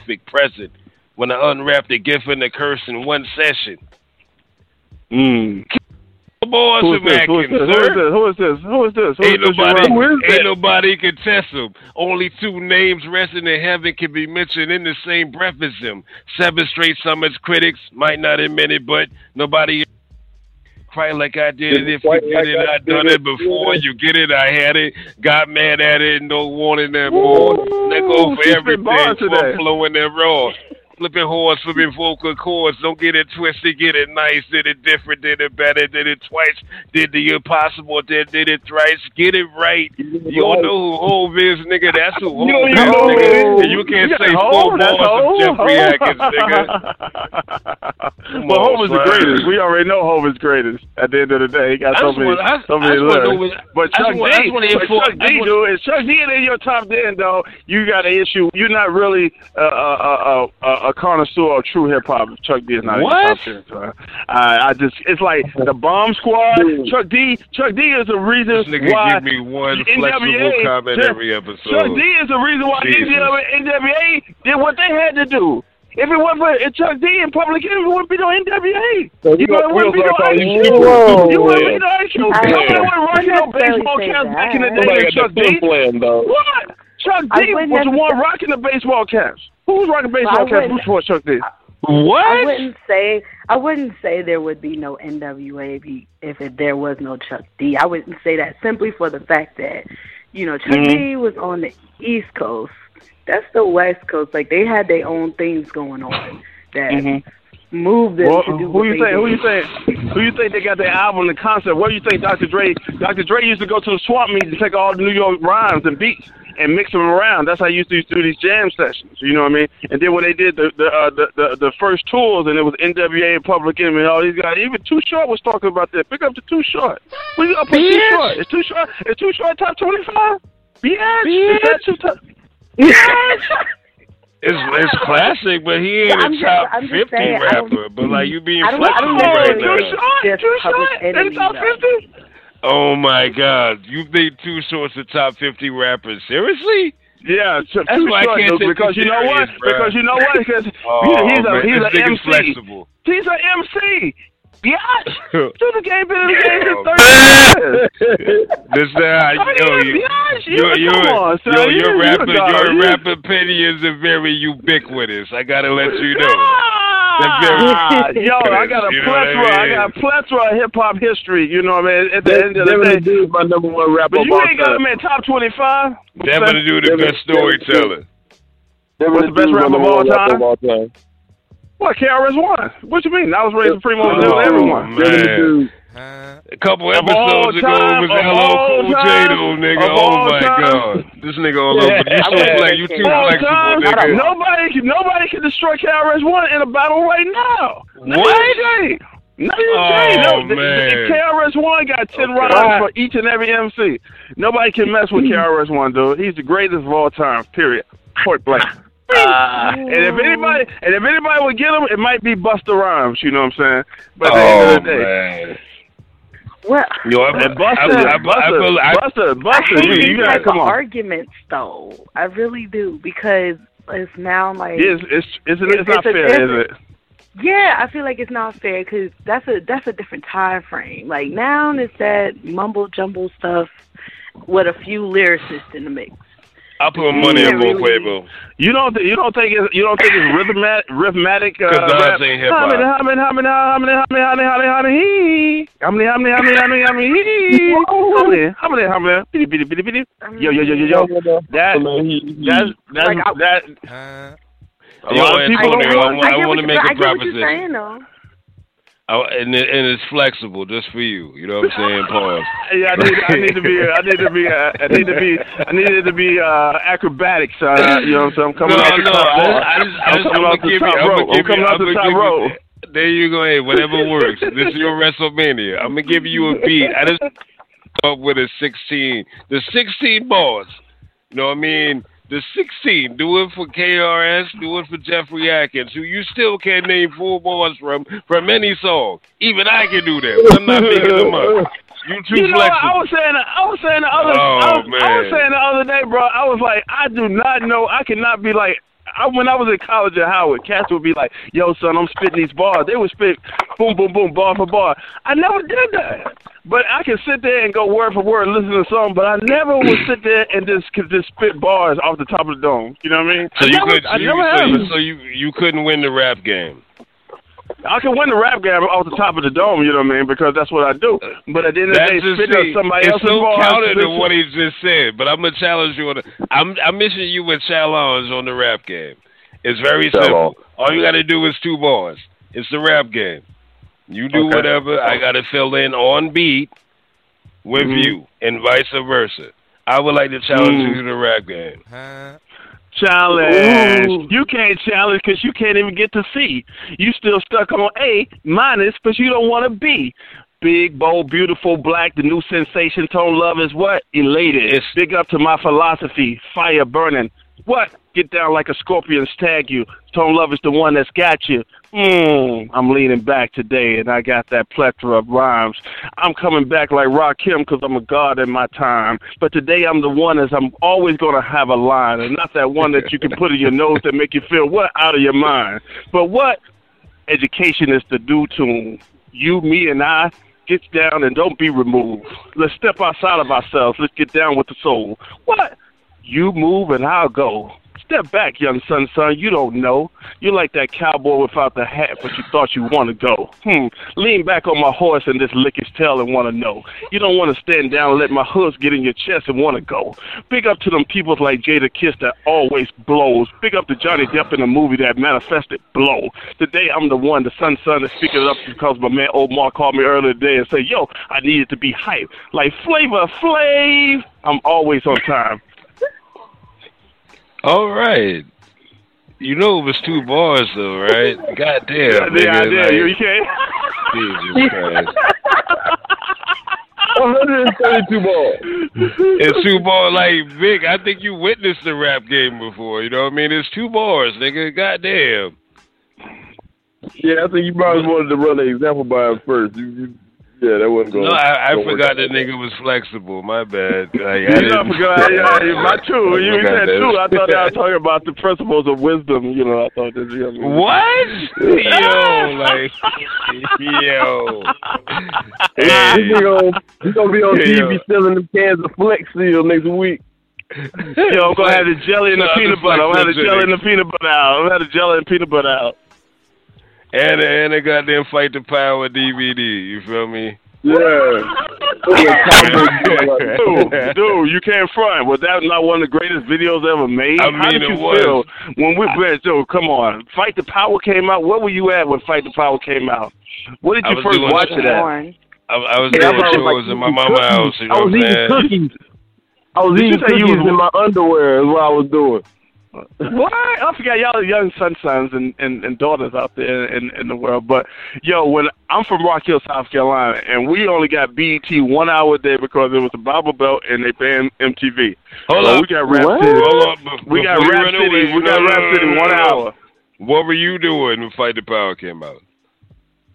S5: perfect present when I unwrap the gift and the curse in one session.
S12: Mm.
S5: Boys
S12: Who is this? Who is this? Who is this? Who is this? Who is this? Who
S5: Ain't
S12: is this?
S5: nobody, ain't nobody can test him. Only two names resting in heaven can be mentioned in the same breath as him. Seven straight summers critics might not admit it, but nobody cry like I did it. If you
S14: Quite
S5: did
S14: like
S5: it,
S14: I
S5: I done
S14: it.
S5: it before. You get it, I had it. Got mad at it, no warning that more. Let go for
S12: she spit
S5: everything.
S12: bars
S5: From flowing and raw. Flipping horns, flipping vocal cords. Don't get it twisted, get it nice. Did it different, did it better, did it twice. Did the impossible, did, did it thrice. Get it right. You don't know who Hove is, nigga. That's who <laughs> Hove
S14: You
S5: is,
S14: know
S5: nigga. And you can't say four bars of Jeffrey Atkins, nigga. <laughs>
S12: Well,
S5: on,
S12: Hov is the greatest. We already know Hov is greatest. At the end of the day, he got so many,
S5: want- I-
S12: so many lyrics. But Chuck
S5: just want- I
S12: D, but Chuck D, dude, if Chuck D ain't in your top ten, though, you got an issue. You're not really a, a, a, a, a connoisseur of true hip hop. Chuck D is not in
S5: What?
S12: your top ten. I, I just, it's like the Bomb Squad. Chuck D, Chuck D is the reason
S5: This nigga
S12: why
S5: give me one
S12: the
S5: flexible
S12: NWA
S5: comment
S12: Chuck-
S5: every episode.
S12: Chuck D is the reason why NWA, NWA did what they had to do. If it wasn't for Chuck D and Public Enemy, it wouldn't be no NWA.
S14: So
S12: you
S14: we
S12: know, it wouldn't be no
S14: gonna
S12: Ice
S14: call you
S12: Cube. You wouldn't be no Ice Cube.
S14: I-
S12: Nobody wasn't
S16: I
S12: no baseball
S16: say
S12: caps
S16: that.
S12: back in the day
S14: Nobody
S12: than
S14: got
S12: Chuck D.
S14: plan, though.
S12: What? Chuck D was the one rocking the baseball caps. Who was rocking baseball caps
S16: wouldn't-
S12: before Chuck D?
S5: What?
S16: I wouldn't say I wouldn't say there would be no NWA if, it, there was no Chuck D. I wouldn't say that simply for the fact that you know Chuck
S12: Mhm.
S16: D was on the East Coast. That's the West Coast. Like they had their own things going on that
S12: Mhm.
S16: moved them
S12: Well,
S16: to do
S12: who
S16: what
S12: you
S16: they
S12: think? Who you think? Who you think they got their album, the concept? What do you think, Dr. Dre? Dr. Dre used to go to the swamp meet and take all the New York rhymes and beats and mix them around. That's how he used to do these jam sessions. You know what I mean? And then when they did the the uh, the, the the first tours, and it was NWA and Public Enemy and all these guys. Even Too Short was talking about that. Pick up the Too Short. What you put Too Short? Is Too Short? Is Too Short top twenty five? Bitch. Is that too top? <laughs>
S5: It's it's classic, but he ain't
S16: I'm
S5: a top
S16: just
S5: fifty
S16: saying,
S5: rapper. But like you being
S16: I don't- I don't
S5: flexible right now.
S16: think it's just Public
S12: In the top fifty?
S5: Oh my God! You've made two sorts of top fifty rappers. Seriously?
S12: Yeah, so
S5: that's why
S12: short,
S5: I
S12: can't
S5: Luke,
S12: because,
S5: you know serious, because
S12: you know what? Because you know what? Because <laughs> he's a
S5: oh,
S12: he's an MC.
S5: Flexible.
S12: He's an MC. Yeah, to the game been in the game for oh, thirty years.
S5: this guy, uh, yo, you, your your your your rapper, your rapper opinions are very ubiquitous. I gotta let you know. They're <laughs>
S12: Ah, yo, I got a
S5: you know I
S12: plethora. I, got a plethora of hip hop history. You know what I mean? At the end of the
S10: Devin
S12: day,
S10: the Dude, my number one rapper
S12: but you ain't got
S10: time.
S12: him in top twenty-five.
S5: Devin the dude, the best storyteller.
S10: Devin
S12: What's the best rapper of
S10: number
S12: all
S10: one rapper
S12: time?
S10: of all time.
S12: What? KRS One? What you mean? I was raised supreme over
S5: Oh,
S12: everyone.
S10: Devin
S5: A couple episodes ago
S12: time,
S5: was LL Cool J though, nigga. Oh my
S12: time.
S5: god. This nigga all over. You
S9: would
S5: flex, you too. Flexible, nigga.
S12: nobody can nobody can destroy KRS One in a battle right now.
S5: What?
S12: AJ. Not even
S5: Oh,
S12: No,
S5: man.
S12: the KRS One got ten
S5: Okay.
S12: rounds for each and every MC. Nobody can mess with KRS One, dude. He's the greatest of all time. Period. Point blank. <laughs> Uh, and if anybody and if anybody would get him, it might be Busta Rhymes. You know what I'm saying? But at the end
S5: Oh
S12: of the day,
S5: man.
S16: Well,
S5: Yo, I,
S12: and Busta,
S5: I, I, I,
S12: Busta,
S5: feel- I,
S12: Busta,
S16: I
S12: Busta,
S16: hate
S12: you,
S16: these
S12: you gotta
S16: type
S12: come
S16: of
S12: on.
S16: arguments, though. I really do because it's now like
S12: Yeah, it's it's it's, it's,
S16: It's-
S12: not
S16: it's
S12: fair,
S16: different-
S12: is it?
S16: Yeah, I feel like it's not fair because that's a that's a different time frame. Like now it's that mumble jumble stuff with a few lyricists in the mix.
S5: I put my money
S16: yeah,
S5: on
S16: really.
S5: Quavo.
S12: You don't th- you don't think it's you don't think it's rhythmatic rhythmatic because
S5: uh, I
S12: rap.
S5: sing hip hop.
S12: How many how many how many how many how many how many how many How many? how many how many how many how many how many How many? how many how many how many How many? How many? How many? How many? How many? How many? How many? How many? How many? How many? How many? How many? How many? How bitty bitty bitty bitty yo yo yo yo yo that that's that's
S16: like,
S12: that. Uh,
S5: a
S12: lot of people.
S5: I, I, I,
S16: I
S5: want to make a proposition.
S16: I get what you're saying though.
S5: I, and, it, and it's flexible just for you. You know what I'm saying? Pause. <laughs>
S12: Yeah, I need, I need to be, I need to be, uh, I need to be, I needed to be uh, acrobatics. Uh, you know what I'm saying? I'm coming
S5: no,
S12: off the
S5: no,
S12: top
S5: I,
S12: rope.
S5: I just, I
S12: I'm
S5: just,
S12: coming
S5: I'm gonna
S12: the
S5: you,
S12: top rope. I'm coming the top rope.
S5: There you go. Hey, whatever works. this is your WrestleMania. I'm gonna give you a beat. I just <laughs> up with a 16. The 16 bars. You know what I mean? The 16. Do it for KRS. Do it for Jeffrey Atkins, who you still can't name four bars from from any song. Even I can do that. I'm not making them up. You too
S12: You know what? I was saying, I was saying the other,
S5: Oh,
S12: I, was, I was saying the other day, bro. I was like, I do not know. I cannot be like. I, when I was in college at Howard, cats would be like, "Yo, son, I'm spitting these bars." They would spit, boom, boom, boom, bar for bar. I never did that, but I can sit there and go word for word, listen to a song. But I never would <clears throat> sit there and just could just spit bars off the top of the dome. You know what I mean?
S5: So
S12: I
S5: you
S12: never,
S5: could,
S12: I
S5: you,
S12: never
S5: so, you, so you you couldn't win the rap game.
S12: I can win the rap game off the top of the dome, you know what I mean? Because that's what I do. But at the end of the
S5: That's
S12: day,
S5: just
S12: spitting
S5: see,
S12: up somebody
S5: it's
S12: else's
S5: so
S12: bars.
S5: counter to what he just said. But I'm gonna challenge you on. The, I'm I'm missing you with challenge on the rap game. It's very
S10: Challenge.
S5: simple. All you got to do is two bars. It's the rap game. You do
S12: Okay.
S5: whatever. I got to fill in on beat with
S12: Mhm.
S5: you, and vice versa. I would like to challenge
S12: Mm.
S5: you to the rap game.
S12: Challenge.
S5: Ooh.
S12: You can't challenge because you can't even get to C. You still stuck on A minus because you don't want to B. Big, bold, beautiful, black, the new sensation. Tone love is what? Elated. Big up to my philosophy. Fire burning. What? Get down like a scorpion, tag you. Tone love is the one that's got you. Mm, I'm leaning back today, and I got that plethora of rhymes. I'm coming back like Rakim because I'm a god in my time. But today I'm the one as I'm always going to have a line, and not that one that you can put in your nose that make you feel what out of your mind. But what? Education is the do to You, me, and I get down and don't be removed. Let's step outside of ourselves. Let's get down with the soul. What? You move and I'll go. Step back, young son, son. You don't know. You're like that cowboy without the hat, but you thought you want to go. Hmm. Lean back on my horse and just lick his tail and want to know. You don't want to stand down and let my hooves get in your chest and want to go. Big up to them people like Jadakiss that always blows. Big up to Johnny Depp in the movie that manifested blow. Today I'm the one, the son, son, is speaking up because my man Omar called me earlier today and said, "Yo, I needed to be hype like Flavor Flav." I'm always on time.
S5: All right. You know it was two bars though, right? God damn.
S12: Yeah,
S5: nigga,
S12: I
S5: like,
S12: did. You, you can't.
S5: Jesus Christ.
S10: 132 balls.
S5: It's two bars like Vic. I think you witnessed the rap game before. You know what I mean? It's two bars, nigga. Goddamn.
S10: Yeah, I think you probably wanted to run an example by him first. You, you,
S12: Yeah, that wasn't going.
S5: No, I, I forgot that nigga was flexible. My bad. <laughs> Like, I
S12: You know, I
S5: didn't-
S12: forgot. Yeah, <laughs> my two. Oh, you
S5: I forgot
S12: said two. I thought I was <laughs> talking about the principles of wisdom. You know, I thought that. You know,
S5: What? Yo, like, yo.
S12: Hey.
S10: He gonna, he gonna be on TV selling them cans of Flex Seal next week.
S12: Yo, I'm gonna have the jelly and the peanut butter. I'm gonna have the jelly and the peanut butter out. I'm gonna have the jelly and peanut butter out.
S5: And and they goddamn fight the power DVD. You feel me?
S12: Yeah. <laughs> dude, dude, you can't front. Was that not one of the greatest videos ever made?
S5: I
S12: How
S5: mean,
S12: did
S5: it
S12: you
S5: was.
S12: feel when we went? So come on, Fight the Power came out. Where were you at when Fight the Power came out? What did you
S5: was
S12: first watch it at?
S5: I, I was
S10: Yeah, I
S5: doing
S10: was
S5: chores
S10: like
S5: in my
S10: eating
S5: mama's house. You know
S10: I was
S5: what
S10: eating
S5: saying?
S10: cookies. I was
S12: Did you
S10: eating
S12: say you
S10: cookies
S12: was-
S10: in my underwear. Is what I was doing.
S12: What? I forgot y'all are young son sons and, and, and daughters out there in, in the world. But yo, when I'm from Rock Hill, South Carolina, and we only got BET one hour a day because it was a Bible Belt and they banned MTV.
S5: Hold
S12: so
S5: up.
S12: we got Rap
S5: What?
S12: City.
S5: Hold up.
S12: We got Rap City.
S5: away,
S12: We got
S5: no, no,
S12: Rap City one hour.
S5: What were you doing when Fight the Power came out?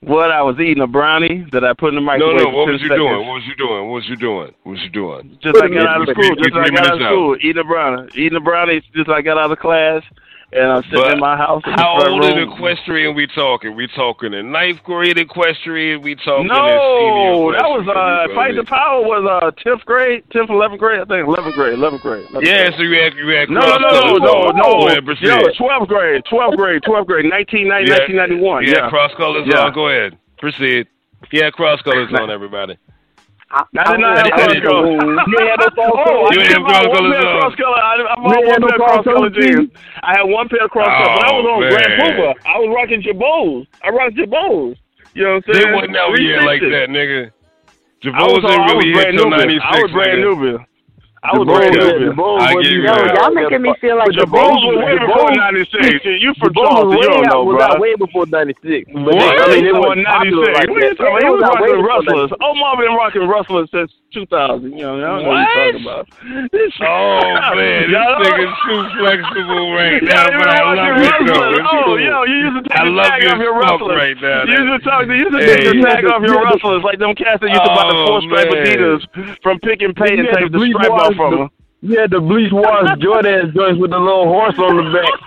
S12: What I was eating a brownie that I put in the
S5: No,
S12: microwave.
S5: no.
S12: for
S5: What was you
S12: seconds.
S5: doing? What was you doing? What was you doing? What was you doing?
S12: Just like I got out of school. Just like I got out of school. Eating a brownie. Eating a brownie. Just like I got out of class. And I'm sitting
S5: But
S12: in my house. In
S5: How old in
S12: room.
S5: equestrian we talking? We talking in ninth grade equestrian? We talking
S12: No, that was uh, Fight the Power was uh tenth grade, tenth, eleventh grade, I think eleventh grade, eleventh grade. 11th
S5: Yeah,
S12: grade.
S5: so you had you had
S12: No, no, no, no, no, no. Twelfth grade, twelfth grade, twelfth grade, 1990,
S5: Yeah.
S12: 1991.
S5: You
S12: Yeah,
S5: cross colors
S12: Yeah.
S5: on. Go ahead, proceed. Had cross colors on. Everybody.
S12: I did not have
S5: I
S12: cross
S5: didn't-
S12: color.
S10: You had no cross
S12: oh,
S10: color.
S5: You
S12: did
S5: ain't have
S12: have
S5: cross
S12: one
S5: colors
S12: pair of cross color. I, I
S10: You
S12: one pair of cross
S10: cross
S12: color
S10: color
S12: jeans. I had one pair of cross color, but I was
S5: Oh,
S12: on Grand
S5: man.
S12: Puma. I was rocking Jabos. I rocked Jabos. You know what I'm saying?
S5: They wasn't out here like that, nigga.
S12: Was,
S5: didn't really hit
S12: brand
S5: till
S12: new.
S5: '96.
S12: I was brand
S5: nigga.
S12: new. I was
S10: Jabos,
S12: brand
S10: yeah,
S12: new.
S10: Jabos
S5: I give you that.
S16: Y'all making me feel like
S10: But
S16: the
S12: Jabos
S10: Jabos
S12: was way before 96. You from
S10: Jabos
S12: Charleston, you don't
S10: out,
S12: know,
S10: was
S12: bro.
S10: way before '96. But
S5: What?
S10: I mean, it
S12: Or
S10: wasn't popular
S12: 96.
S10: like
S12: What are you talking about?
S10: It
S12: He was
S10: was out way
S12: rocking
S10: before
S12: rustlers.
S10: 96.
S12: Omar been rocking rustlers since 2000. You know, I don't know what you're talking about. This <laughs>
S5: Oh man, this
S12: Y'all- <laughs>
S5: nigga's too flexible right
S12: Yeah,
S5: now, but I love
S12: rocking
S5: it though.
S12: rustlers.
S5: It's
S12: Oh,
S5: cool.
S12: yo, you used to take the tag
S5: your
S12: off your
S5: stuff
S12: rustlers.
S5: right now.
S12: You used to talk. You used to take the tag off your
S10: Yeah,
S12: rustlers like them cats that used to buy the
S5: oh,
S12: four stripe
S5: man.
S12: Adidas from Pick and Pay and take
S10: the
S12: the
S10: bleach
S12: stripe off
S10: wash,
S12: from
S10: the-
S12: them.
S10: You had the bleach wash Jordan joints with the little horse on the back.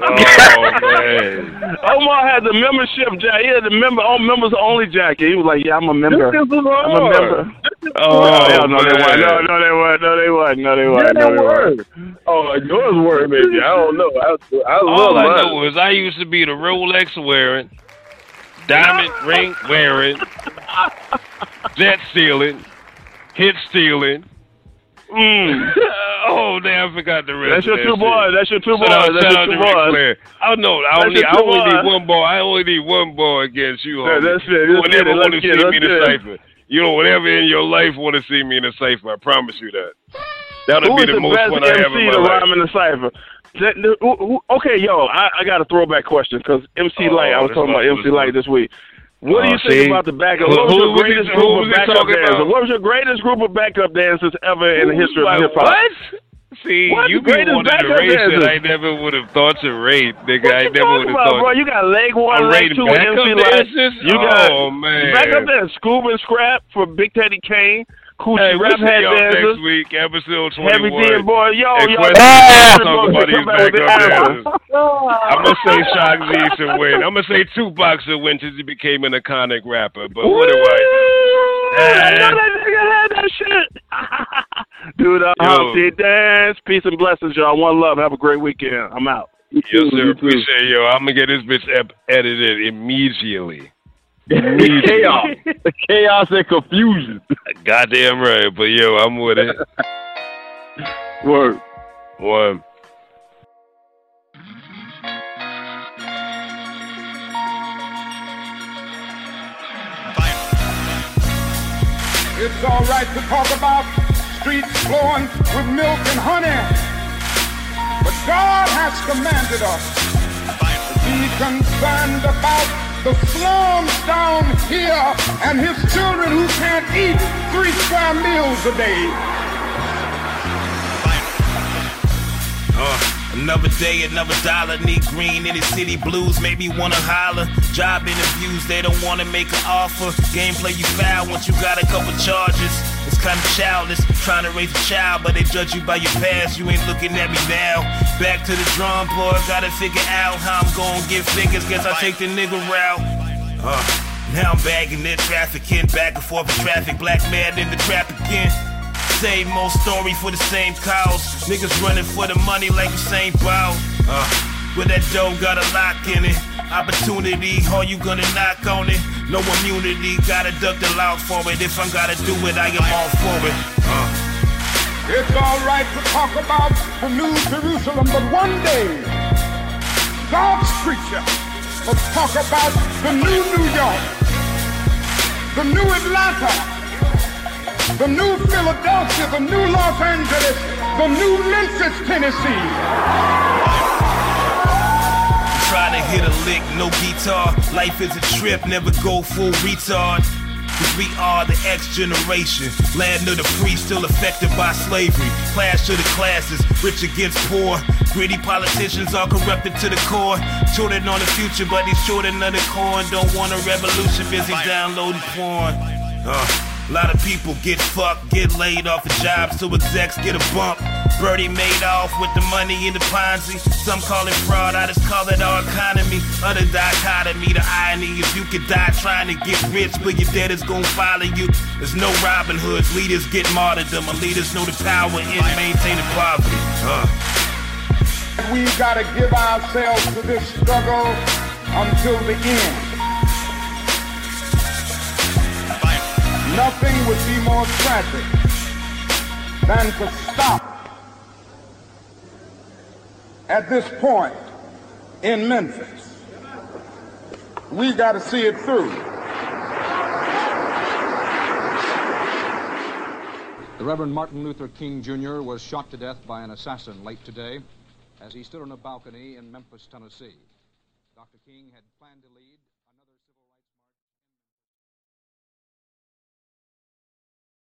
S5: Oh man.
S12: Omar had the membership jacket. He had the member, all members only jacket. He was like, "Yeah, I'm a member. I'm a member."
S5: Oh,
S12: no, hell no, they
S5: oh,
S12: weren't. No, no, they weren't. No, they weren't. No, they weren't.
S10: they
S12: No, they weren't.
S10: Oh, yours were maybe. I don't know. I, I love
S5: All I
S10: mine.
S5: know is I used to be the Rolex wearing, diamond ring wearing, <laughs> jet stealing, hit stealing.
S12: Mm. <laughs>
S5: oh damn, I forgot the rest.
S12: That's your
S5: of
S12: two
S5: that
S12: boys. That's your two
S5: Shout
S12: boys.
S5: out-
S12: That's your
S5: out
S12: two
S5: to Ric
S12: boys.
S5: Flair. I know. I
S12: That's
S5: only, I only
S12: boys.
S5: need one boy. I only need one boy against you,
S12: Yeah,
S5: homie.
S12: that's it.
S5: You
S12: Let's
S5: will never want to see
S12: get
S5: me in a
S12: Let's get it.
S5: cipher. You know, whatever in your life want to see me in a cipher. I promise you that. That'll
S12: Who
S5: be the,
S12: the
S5: most
S12: best
S5: fun I have
S12: MC
S5: in my
S12: to
S5: life.
S12: rhyme in the cipher? That- who- who- Okay, yo, I, I got a throwback question because MC
S5: Oh,
S12: Light. I was talking about MC Lyte this week. What do
S5: Oh,
S12: you think
S5: see?
S12: about the backup?
S5: Who-
S12: What was your greatest
S5: who
S12: group
S5: was
S12: of backup dancers?
S5: about?
S12: What was your greatest group of backup dancers ever in the history of
S5: Like,
S12: hip hop?
S5: What? See,
S12: What?
S5: you
S12: The
S5: be
S12: greatest
S5: wanting to
S12: backup
S5: rate shit
S12: dancers.
S5: I never would have thought to rate, nigga.
S12: What
S5: I
S12: you
S5: never
S12: talking
S5: would have
S12: about,
S5: thought.
S12: bro? You got leg one,
S5: I'm
S12: leg
S5: rating
S12: two, with
S5: backup
S12: MC Lyte.
S5: dancers?
S12: You got
S5: Oh, man.
S12: backup dancers. Scuba and Scrap for Big Daddy Kane. Coochie
S5: Hey,
S12: Rap Head dancers.
S5: next week, episode 21.
S12: Heavy D boy, yo,
S5: And
S12: yo, Ah!
S5: talk about these
S12: back with the
S5: backup I'm gonna say Shock G should win. I'm gonna say Tupac should win since he became an iconic rapper. But what do I?
S12: I know that nigga had that shit. <laughs> Dude,
S5: Yo.
S12: Humpty dance. Peace and blessings, y'all. One love. Have a great weekend. I'm out.
S5: Yes, sir. Appreciate yo. I'm gonna get this bitch ep- edited immediately.
S10: Chaos, chaos and confusion.
S5: Goddamn right. But yo, I'm with it.
S10: Word.
S5: One.
S17: It's all right to talk about streets flowing with milk and honey. But God has commanded us to be concerned about the slums down here and his children who can't eat three square meals a day.
S5: Uh,
S18: Another day, another dollar. Need green in the city blues. Maybe wanna holler. Job interviews, they don't wanna make an offer. Gameplay you foul once you got a couple charges. It's kinda childish trying to raise a child, but they judge you by your past. You ain't looking at me now. Back to the drum board, gotta figure out how I'm gonna get figures. Guess I take the nigga route. Uh, now I'm bagging it, trafficking back and forth in traffic. Black man in the trap again. Same old story for the same cause. Niggas running for the money like Usain Bolt. Uh, with that dough got a lock in it. Opportunity, are you gonna knock on it? No immunity, gotta duck the loud for it. If I gotta do it, I am all for it. Uh.
S17: It's all right to talk about the New Jerusalem, but one day, God's preacher will talk about the new New York, the new Atlanta, the new Philadelphia, the new Los Angeles, the new Memphis, Tennessee.
S18: Try to hit a lick, no guitar. Life is a trip, never go full retard. Cause we are the X generation. Land of the free, still affected by slavery. Clash of the classes, rich against poor. Greedy politicians are corrupted to the core. Children on the future, but these children of the corn don't want a revolution, busy downloading porn. Uh. A lot of people get fucked, get laid off of jobs, so execs get a bump. Bernie made off with the money in the Ponzi. Some call it fraud, I just call it our economy. Other dichotomy, the irony is you could die trying to get rich, but your debt is gonna follow you. There's no Robin Hoods, leaders get martyrdom, and leaders know the power in maintaining poverty. Uh.
S17: We gotta give ourselves to this struggle until the end. Nothing would be more tragic than to stop at this point in Memphis. We got to see it through.
S19: The Reverend Martin Luther King Jr. was shot to death by an assassin late today as he stood on a balcony in Memphis, Tennessee. Dr. King had.